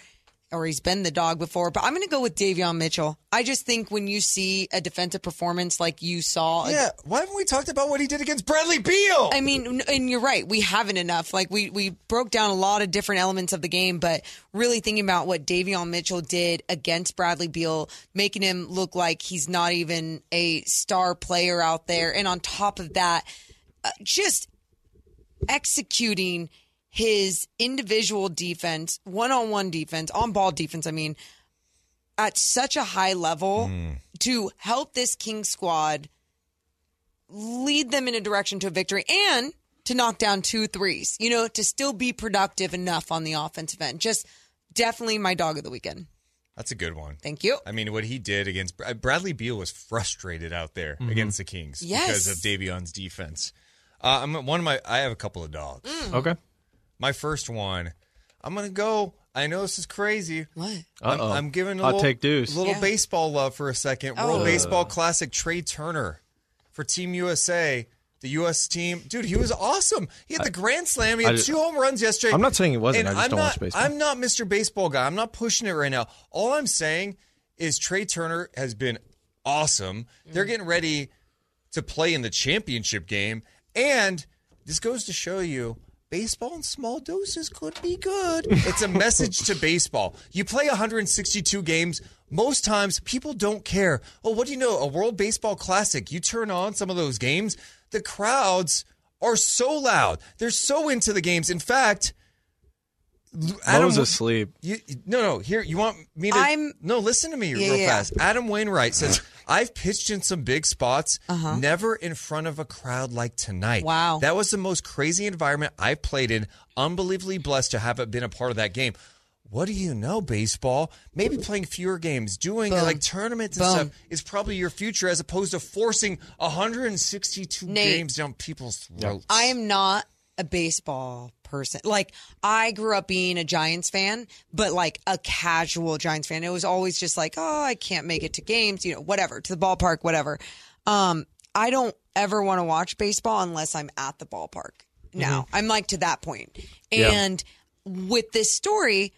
or he's been the dog before. But I'm going to go with Davion Mitchell. I just think when you see a defensive performance like you saw, Yeah, why haven't we talked about what he did against Bradley Beal? I mean, and you're right. We haven't enough. Like we we broke down a lot of different elements of the game, but really thinking about what Davion Mitchell did against Bradley Beal, making him look like he's not even a star player out there, and on top of that, uh, just executing his individual defense, one-on-one defense, on-ball defense. I mean, at such a high level mm. to help this King squad lead them in a direction to a victory and to knock down two threes, you know, to still be productive enough on the offensive end. Just definitely my dog of the weekend. That's a good one. Thank you. I mean, what he did against Bradley Beal was frustrated out there mm-hmm. against the Kings Yes. because of Davion's defense. Uh, I'm one of my. I have a couple of dogs. Okay. My first one, I'm gonna go. I know this is crazy. What? I'm, Uh-oh. I'm giving a Hot little, take deuce. little Yeah. baseball love for a second. World Oh. Baseball Classic Trea Turner for Team USA. The U.S. team, dude, he was awesome. He had the grand slam. He had just- two home runs yesterday. I'm not saying he wasn't. And I just I'm don't not, watch baseball. I'm not Mr. Baseball guy. I'm not pushing it right now. All I'm saying is Trea Turner has been awesome. They're getting ready to play in the championship game, and this goes to show you. Baseball in small doses could be good. It's a message to baseball. You play 162 games. Most times, people don't care. Oh, what do you know? A World Baseball Classic. You turn on some of those games, the crowds are so loud. They're so into the games. In fact, Adam Mo's asleep. you, no, no. Here, you want me to? I'm- no. Listen to me Yeah, real yeah. fast. Adam Wainwright says I've pitched in some big spots, never in front of a crowd like tonight. Uh-huh. Wow. that was the most crazy environment I've played in. Unbelievably blessed to have been a part of that game. What do you know, baseball? Maybe playing fewer games, doing Boom. like tournaments and Boom. stuff is probably your future, as opposed to forcing 162 Nate. games down people's throats. I am not a baseball person. Like I grew up being a Giants fan, but like a casual Giants fan. It was always just like, oh, I can't make it to games, you know, whatever, to the ballpark, whatever. Um, I don't ever want to watch baseball unless I'm at the ballpark. Now I'm like to that point. Yeah. And with this story,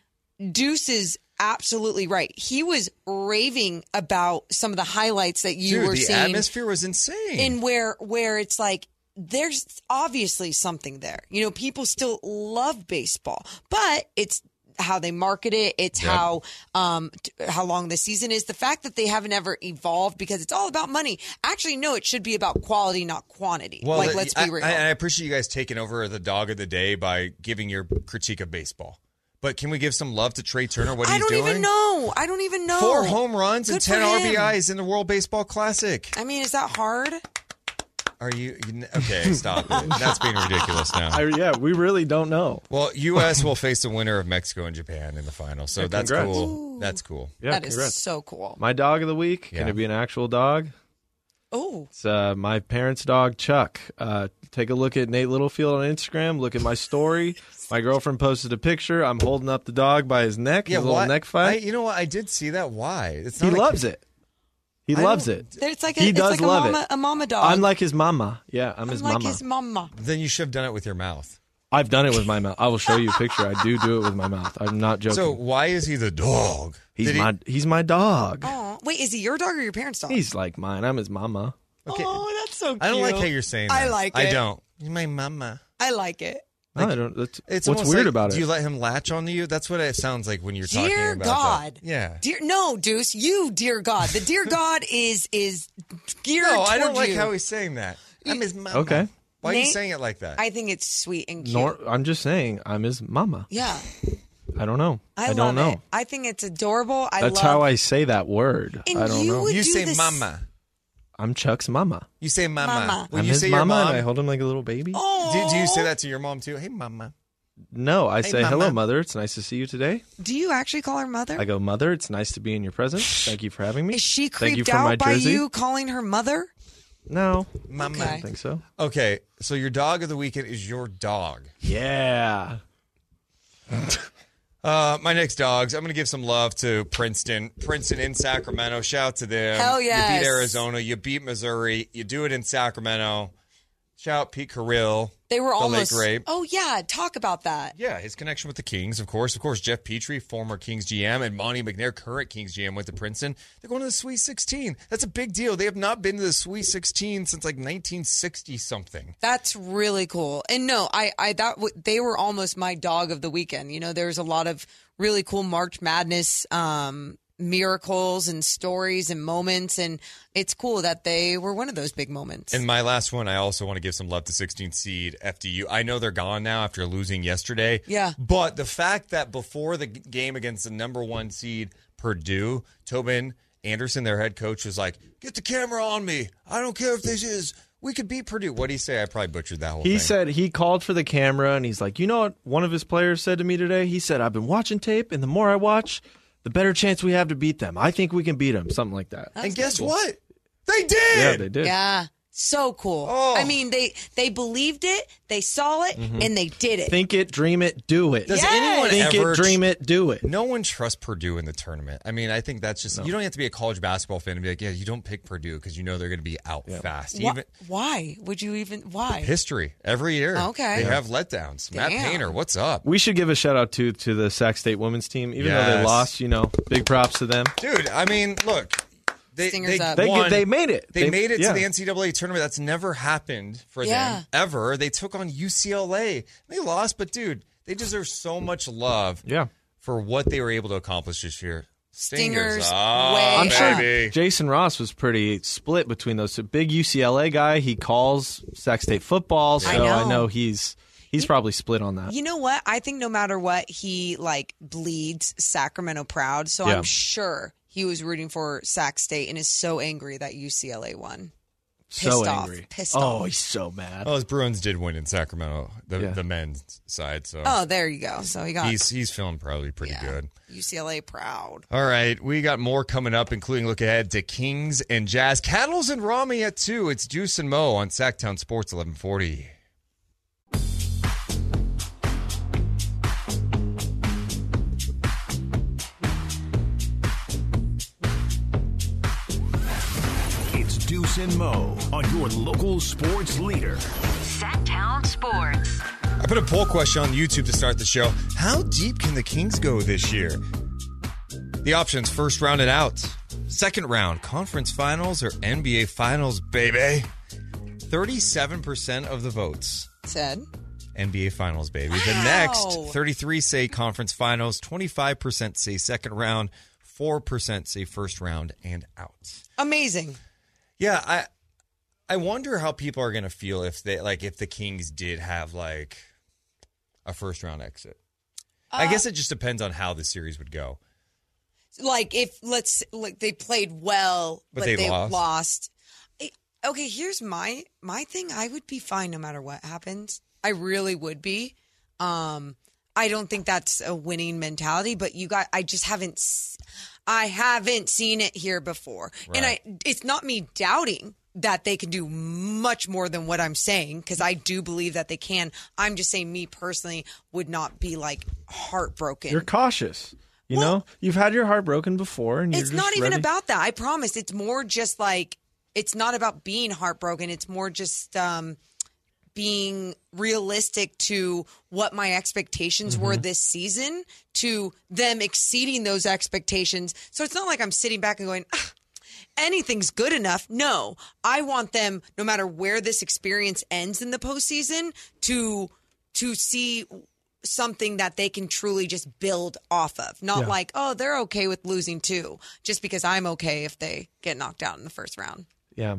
Deuce is absolutely right. He was raving about some of the highlights that you Dude, were the seeing The atmosphere was insane. in where where it's like there's obviously something there. You know, people still love baseball, but it's how they market it. It's Yep. how um t- how long the season is. The fact that they haven't ever evolved because it's all about money. Actually, no, it should be about quality, not quantity. like, the- let's I, be real. I, I appreciate you guys taking over the dog of the day by giving your critique of baseball. But can we give some love to Trea Turner? What do you think? I don't doing? even know. I don't even know. Four home runs and ten. RBIs in the World Baseball Classic. I mean, is that hard? Are you you- okay? Stop it. That's being ridiculous now. I, yeah, we really don't know. Well, U.S. will face the winner of Mexico and Japan in the final, so Yeah, that's congrats. cool. That's cool. Yeah, that is congrats. so cool. My dog of the week. Yeah. Can it be an actual dog? Oh, It's uh, my parents' dog, Chuck. Uh, take a look at Nate Littlefield on Instagram. Look at my story. My girlfriend posted a picture. I'm holding up the dog by his neck. yeah, his little why- neck I, fight. you know what? I did see that. Why? It's he not a- loves it. He I loves it. it's like a, He it's does like a love mama, it. a mama dog. I'm like his mama. Yeah, I'm, I'm his like mama. his mama. Then you should have done it with your mouth. I've done it with my mouth. I will show you a picture. I do do it with my mouth. I'm not joking. So why is he the dog? he's Did he- my he's my dog. Oh, wait, is he your dog or your parents' dog? He's like mine. I'm his mama. Okay. Oh, that's so cute. I don't like how you're saying that. I like I don't. You're my mama. I like it. No, I don't. That's, It's what's weird like, about Do it? you let him latch onto you? That's what it sounds like when you're talking about. Dear God. that. Yeah. Dear no, Deuce, you dear God. The dear God is is geared No, I don't toward like you. how he's saying that. I'm his mama. Okay. Why are you saying it like that? I think it's sweet and cute. Nor, I'm just saying, I'm his mama. yeah. I don't know. I, I, love don't know. it. I think it's adorable. I That's love how I say that word. And I don't you know. would you do say this- mama. I'm Chuck's mama. You say mama. Mama. When I'm you his say mama, your mom, and I hold him like a little baby. Oh, do, do you say that to your mom too? Hey, mama. No, I Hey, say, mama. hello, mother. It's nice to see you today. Do you actually call her mother? I go, mother. It's nice to be in your presence. Thank you for having me. is she Thank you creeped out by jersey. you calling her mother? No, Mama. I don't think so. Okay, so your dog of the weekend is your dog. Yeah. Uh, my next dogs, I'm going to give some love to Princeton. Princeton in Sacramento. Shout out to them. Hell You beat Arizona. You beat Missouri. You do it in Sacramento. Shout out Pete Carril. They were the almost. Oh yeah, talk about that. Yeah, his connection with the Kings, of course. Of course, Geoff Petrie, former Kings GM, and Monte McNair, current Kings GM, went to Princeton. They're going to the Sweet 16. That's a big deal. They have not been to the Sweet 16 since like 1960 something. That's really cool. And no, I, I that w- they were almost my dog of the weekend. You know, there's a lot of really cool March Madness um, miracles and stories and moments, and it's cool that they were one of those big moments. And my last one, I also want to give some love to 16 seed FDU. I know they're gone now after losing yesterday. Yeah. But the fact that before the game against the number one seed Purdue, Tobin Anderson, their head coach, was like, "Get the camera on me. I don't care if this is. We could beat Purdue." What would he say? I probably butchered that whole He thing. said he called for the camera and he's like, you know what? One of his players said to me today. He said, I've been watching tape, and the more I watch, the better chance we have to beat them. I think we can beat them. Something like that. and guess what? They did. Yeah, they did. yeah, so cool. Oh. I mean, they they believed it, they saw it, mm-hmm. and they did it. Think it, dream it, do it. Does Yes. anyone Think ever it, dream it, do it. No one trusts Purdue in the tournament. I mean, I think that's just you don't have to be a college basketball fan to be like, yeah, you don't pick Purdue because you know they're going to be out fast. Why, Even why would you even? Why? history every year. Okay. they have letdowns. Matt Painter, what's up, We should give a shout out to to the Sac State women's team, even though they lost. You know, big props to them. dude? I mean, look, they Stingers they, up. They won. they made it. They, made it yeah. to the NCAA tournament. That's never happened for Yeah. them ever. They took on UCLA. They lost, but dude, they deserve so much love Yeah. for what they were able to accomplish this year. Stingers up, way I'm sure. Jason Ross was pretty split between those two. Big UCLA guy. He calls Sac State football, so I I know. know, he's he's probably split on that. You know what? I think no matter what, he like bleeds Sacramento proud. So Yeah. I'm sure he was rooting for Sac State and is so angry that UCLA won. so pissed off. angry. Pissed oh, off. he's so mad. Well, his Bruins did win in Sacramento, the Yeah. the men's side. So Oh, there you go. So he got he's he's feeling probably pretty yeah, good. UCLA proud. All right, we got more coming up, including look ahead to Kings and Jazz, Cattles and Rami at two. It's Deuce and Mo on Sactown Sports eleven forty. It's and Mo on your local sports leader. Sactown Sports. I put a poll question on YouTube to start the show. How deep can the Kings go this year? The options first round and out, second round, conference finals, or NBA finals, baby. 37% of the votes. Said. NBA Finals, baby. The next 33 say conference finals, 25% say second round, 4% say first round and out. Amazing. Yeah, I I wonder how people are going to feel if they like if the Kings did have like a first round exit. I Uh, guess it just depends on how the series would go. Like if let's like they played well, But but, they they, lost. lost. Okay, here's my my thing. I would be fine no matter what happens. I really would be. Um, I don't think that's a winning mentality, but you got. I just haven't. I haven't seen it here before, and I. It's not me doubting that they can do much more than what I'm saying because I do believe that they can. I'm just saying, me personally would not be like heartbroken. You're cautious. You know, you've had your heart broken before, and you're It's not even ready- about that. I promise. It's more just like it's not about being heartbroken. It's more just um, being realistic to what my expectations were Mm-hmm. this season, to them exceeding those expectations. So it's not like I'm sitting back and going. "Ah, Anything's good enough. No, I want them, no matter where this experience ends in the postseason, to to see something that they can truly just build off of. Not Yeah. like, oh, they're okay with losing too, just because I'm okay if they get knocked out in the first round. Yeah.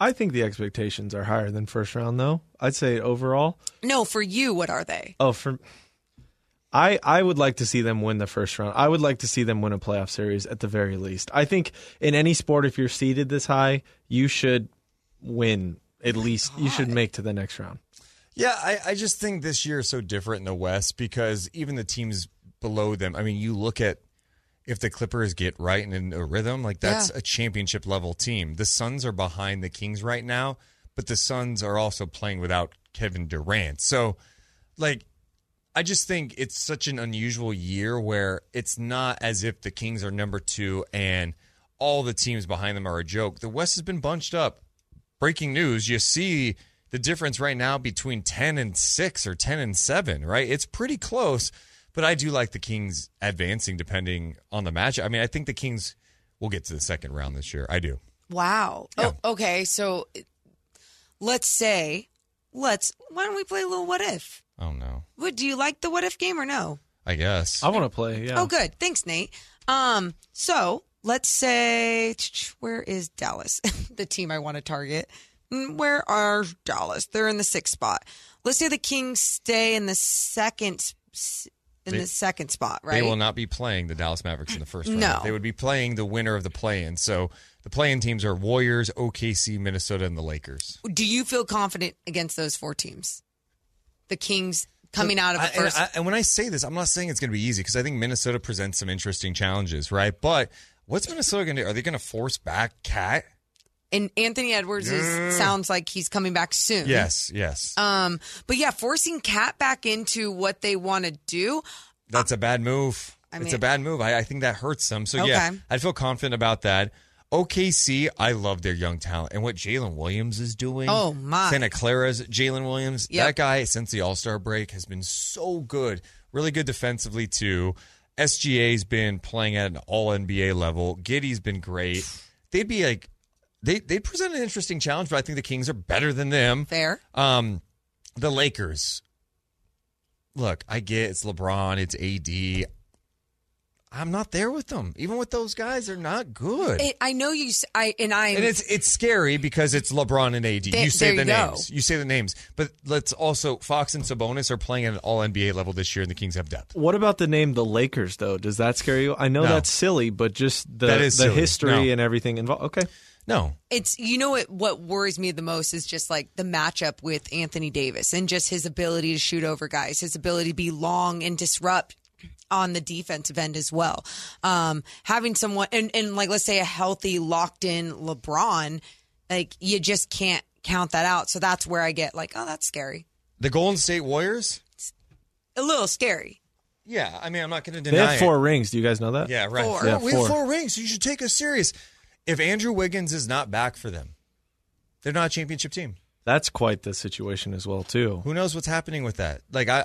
I think the expectations are higher than first round, though. I'd say overall. No, for you, what are they? Oh, for I I would like to see them win the first round. I would like to see them win a playoff series at the very least. I think in any sport, if you're seeded this high, you should win at least. You should make to the next round. Yeah, I, I just think this year is so different in the West because even the teams below them, I mean, you look at if the Clippers get right and in a rhythm, like that's Yeah. a championship level team. The Suns are behind the Kings right now, but the Suns are also playing without Kevin Durant. So, like, I just think it's such an unusual year where it's not as if the Kings are number two and all the teams behind them are a joke. The West has been bunched up. Breaking news, you see the difference right now between 10 and 6 or 10 and 7, right? It's pretty close, but I do like the Kings advancing depending on the match. I mean, I think the Kings will get to the second round this year. I do. Wow. Yeah. Oh, okay. So let's say, let's, why don't we play a little what if? Oh, no. What, do you like the what if game or no? I guess. I want to play. Yeah. Oh, good. Thanks, Nate. Um, so let's say where is Dallas? the team I want to target. Mm, Where are Dallas? They're in the sixth spot. Let's say the Kings stay in the second s- in They- the second spot, right? They will not be playing the Dallas Mavericks in the first round. No. They would be playing the winner of the play in. So the play in teams are Warriors, OKC, Minnesota, and the Lakers. Do you feel confident against those four teams? The Kings coming out of the first. and, I- and when I say this, I'm not saying it's going to be easy because I think Minnesota presents some interesting challenges, right? But what's Minnesota going to do? Are they going to force back Cat? And Anthony Edwards is, sounds like he's coming back soon. Yes, yes. Um, but yeah, forcing Cat back into what they want to do. That's a bad move. I it's a bad move. I, I think that hurts them. So yeah, I'd feel confident about that. OKC, I love their young talent and what Jalen Williams is doing. Oh, my. Santa Clara's Jalen Williams. Yep. That guy since the All Star break has been so good. Really good defensively too. SGA's been playing at an All NBA level. Giddey's been great. They'd be like they they present an interesting challenge, but I think the Kings are better than them. Fair. Um, the Lakers. Look, I get it's LeBron, it's AD. I'm not there with them. Even with those guys, they're not good. It, I know you. s- I and I. and it's it's scary because it's LeBron and AD. There- you say there the you go. names. You say the names. But let's also Fox and Sabonis are playing at an all NBA level this year and the Kings have depth. What about the name the Lakers though? Does that scare you? I know No. that's silly, but just the That is the silly. history No. and everything involved. Okay. No. it's you know what what worries me the most is just like the matchup with Anthony Davis and just his ability to shoot over guys, his ability to be long and disrupt on the defensive end as well. Um, having someone and, and like let's say a healthy, locked in LeBron, like you just can't count that out. So that's where I get like, oh, that's scary. The Golden State Warriors? A little scary. Yeah, I mean I'm not gonna deny. They deny have it. four rings. Do you guys know that? Yeah, right. Four. Yeah, we have four. four rings. So you should take us serious. If Andrew Wiggins is not back for them, they're not a championship team. That's quite the situation as well too. Who knows what's happening with that? Like, I, I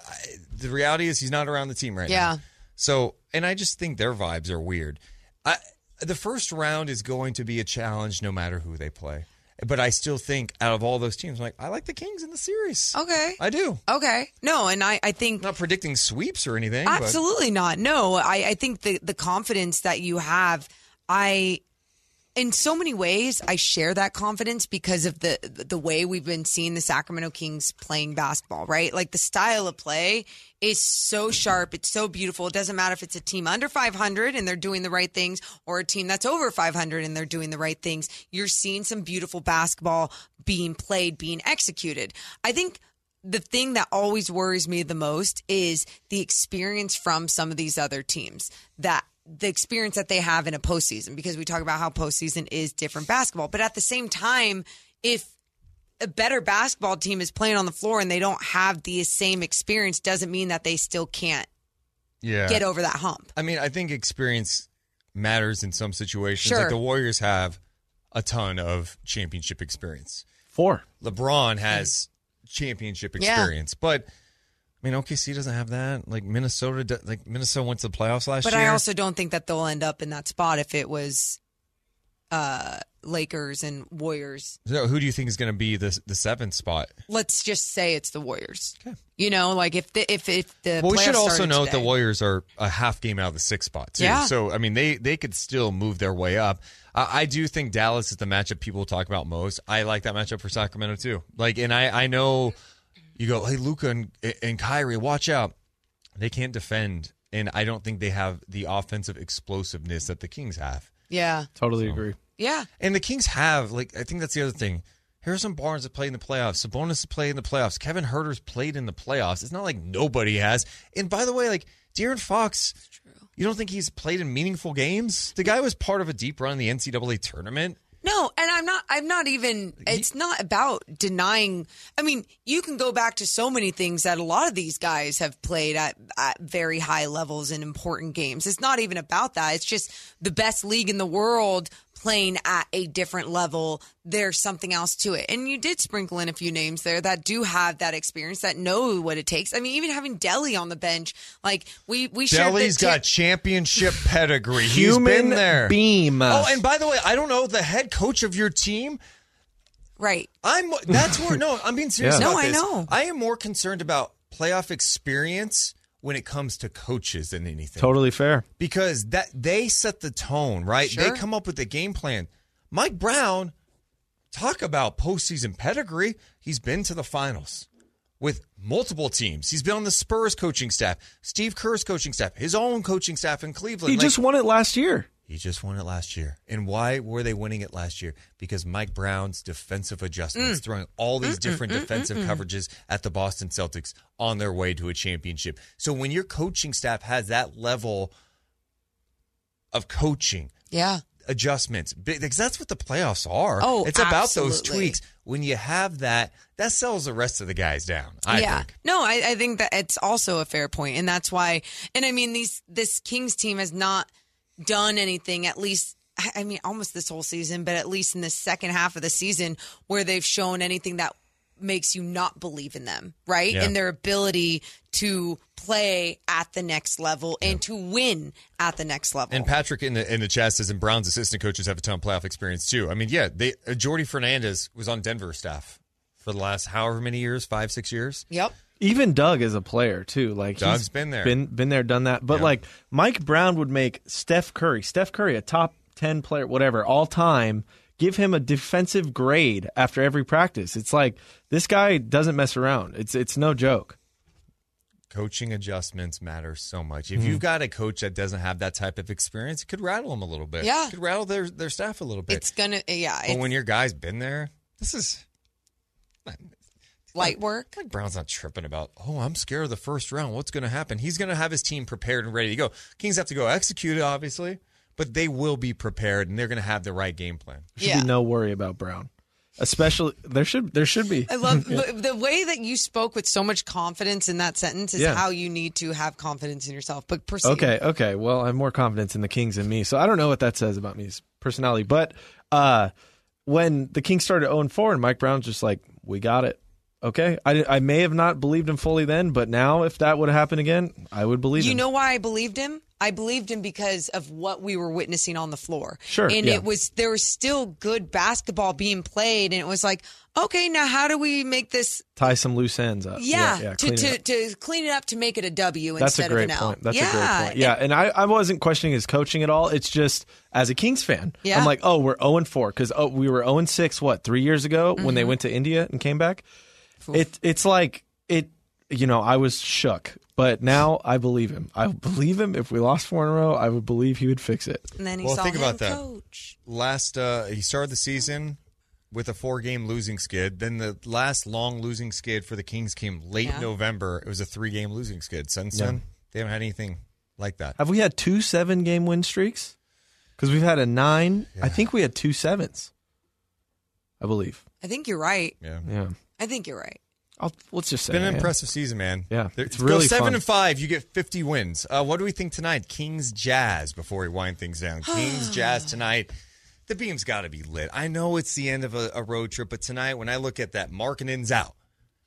the reality is he's not around the team right Yeah. now. Yeah. So, and I just think their vibes are weird. I, the first round is going to be a challenge no matter who they play. But I still think out of all those teams, I'm like I like the Kings in the series. Okay. I do. Okay. No, and I, I think I'm not predicting sweeps or anything. but- Absolutely not. No, I, I think the the confidence that you have, I in so many ways I share that confidence because of the the way we've been seeing the Sacramento Kings playing basketball, right? Like the style of play is so sharp, it's so beautiful. It doesn't matter if it's a team under 500 and they're doing the right things or a team that's over 500 and they're doing the right things. You're seeing some beautiful basketball being played, being executed. I think the thing that always worries me the most is the experience from some of these other teams that the experience that they have in a postseason because we talk about how postseason is different basketball. But at the same time, if a better basketball team is playing on the floor and they don't have the same experience, doesn't mean that they still can't yeah. get over that hump. I mean, I think experience matters in some situations. Sure. Like the Warriors have a ton of championship experience. Four. LeBron has championship Yeah. experience, but I mean, OKC doesn't have that. Like Minnesota, like Minnesota went to the playoffs last But year. But I also don't think that they'll end up in that spot if it was uh Lakers and Warriors. so who do you think is going to be the the seventh spot? Let's just say it's the Warriors. Okay. You know, like if the if if the Well, we should also note today- the Warriors are a half game out of the sixth spot too. Yeah. So I mean, they they could still move their way up. I, I do think Dallas is the matchup people talk about most. I like that matchup for Sacramento too. Like, and I I know you go, hey Luka and and Kyrie, watch out. They can't defend, and I don't think they have the offensive explosiveness that the Kings have. Yeah. Totally agree. Yeah. And the Kings have, like, I think that's the other thing. Harrison Barnes has played in the playoffs. Sabonis has played in the playoffs. Kevin Huerter's played in the playoffs. It's not like nobody has. And by the way, like, De'Aaron Fox, you don't think he's played in meaningful games? The guy was part of a deep run in the NCAA tournament. No, and I'm not I'm not even it's not about denying I mean, you can go back to so many things that a lot of these guys have played at, at very high levels in important games. It's not even about that. It's just the best league in the world playing at a different level. There's something else to it. And you did sprinkle in a few names there that do have that experience, that know what it takes. I mean, even having Delly on the bench, like we we shared the Delly's tip- got championship pedigree. He's Human been there. beam. Oh, and by the way, I don't know the head coach of your team. right. I'm that's where no, I'm being serious Yeah. about No, I this. know. I am more concerned about playoff experience when it comes to coaches than anything. Totally fair. because that they set the tone, right? Sure. They come up with the game plan. Mike Brown, talk about postseason pedigree. He's been to the finals with multiple teams. He's been on the Spurs coaching staff, Steve Kerr's coaching staff, his own coaching staff in Cleveland. He Like, just won it last year. He just won it last year. And why were they winning it last year? Because Mike Brown's defensive adjustments, mm. throwing all these different defensive coverages at the Boston Celtics on their way to a championship. So when your coaching staff has that level of coaching, Yeah. adjustments, because that's what the playoffs are. Oh, it's about those tweaks. When you have that, that sells the rest of the guys down. I yeah. think. No, I, I think that it's also a fair point, and that's why. And I mean, these this Kings team has not done anything. At least, I mean, almost this whole season, but at least in the second half of the season, where they've shown anything that makes you not believe in them, right? Yeah. And their ability to play at the next level and to win at the next level. And Patrick in the in the chat says, and Brown's assistant coaches have a ton of playoff experience too. I mean, yeah, they uh, Jordi Fernandez was on Denver staff for the last however many years, five six years. yep. Even Doug is a player too. Like Doug's he's been there. been been there, done that. But Yeah. like Mike Brown would make Steph Curry, Steph Curry, a top ten player, whatever, all time, give him a defensive grade after every practice. It's like this guy doesn't mess around. It's it's no joke. Coaching adjustments matter so much. Mm-hmm. If you've got a coach that doesn't have that type of experience, it could rattle them a little bit. Yeah. it could rattle their their staff a little bit. It's gonna, yeah. but It's when your guy's been there, this is light work. Mike Brown's not tripping about, oh, I'm scared of the first round. What's going to happen? He's going to have his team prepared and ready to go. Kings have to go execute it, obviously, but they will be prepared and they're going to have the right game plan. There Should Yeah. be no worry about Brown. Especially there should there should be. I love the, the way that you spoke with so much confidence in that sentence is Yeah. how you need to have confidence in yourself. But proceed. Okay, okay. Well, I have more confidence in the Kings than me, so I don't know what that says about me's personality. But uh, when the Kings started 0 4 and Mike Brown's just like, we got it. Okay, I, I may have not believed him fully then, but now if that would have happened again, I would believe You him. You know why I believed him? I believed him because of what we were witnessing on the floor. Sure, And yeah. it was there was still good basketball being played and it was like, okay, now how do we make this Tie some loose ends up. yeah, yeah, to, clean it to, up. to clean it up to make it a W That's instead a great of an L. point. That's yeah. a great point. Yeah, and I, I wasn't questioning his coaching at all. It's just as a Kings fan, Yeah. I'm like, oh, we're 0 and 4 because oh, we were 0 and 6 what three years ago when they Mm-hmm. went to India and came back. It it's like it. You know, I was shook, but now I believe him. I believe him. If we lost four in a row, I would believe he would fix it. And then he Well, saw think about that. coach. Last, uh, he started the season with a four-game losing skid. Then the last long losing skid for the Kings came late Yeah. November. It was a three-game losing skid. Since then, they haven't had anything like that. Have we had two seven game win streaks? Because we've had a nine. I think we had two sevens. I believe. I think you're right. Yeah. Yeah. I think you're right. I'll, let's just say Been an yeah. impressive season, man. Yeah, There- it's go really seven fun. and five. You get fifty wins. Uh, what do we think tonight? Kings Jazz. Before we wind things down, Kings Jazz tonight. The beam's got to be lit. I know it's the end of a, a road trip, but tonight when I look at that, Markkanen's out,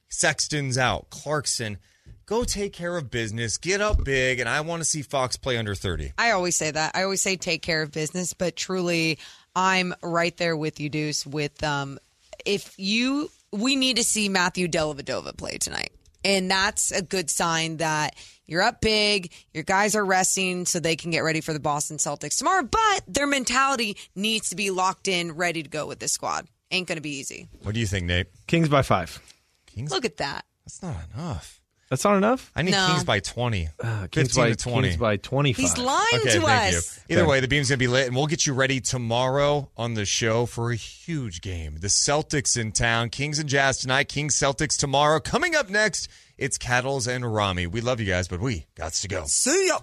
Sexton's out, Clarkson, go take care of business, get up big, and I want to see Fox play under thirty. I always say that. I always say take care of business, but truly, I'm right there with you, Deuce. With um, if you, we need to see Matthew Dellavedova play tonight, and that's a good sign that you're up big. Your guys are resting so they can get ready for the Boston Celtics tomorrow. But their mentality needs to be locked in, ready to go with this squad. Ain't going to be easy. What do you think, Nate? Kings by five. Kings. Look at that. That's not enough. That's not enough. I need No. Kings by twenty. Uh, Kings 15 by to twenty. Kings by twenty five. He's lying Okay, to thank us. you. Either Okay. way, the beam's gonna be lit, and we'll get you ready tomorrow on the show for a huge game. The Celtics in town, Kings and Jazz tonight, Kings Celtics tomorrow. Coming up next, it's Cattles and Rami. We love you guys, but we got to go. See ya.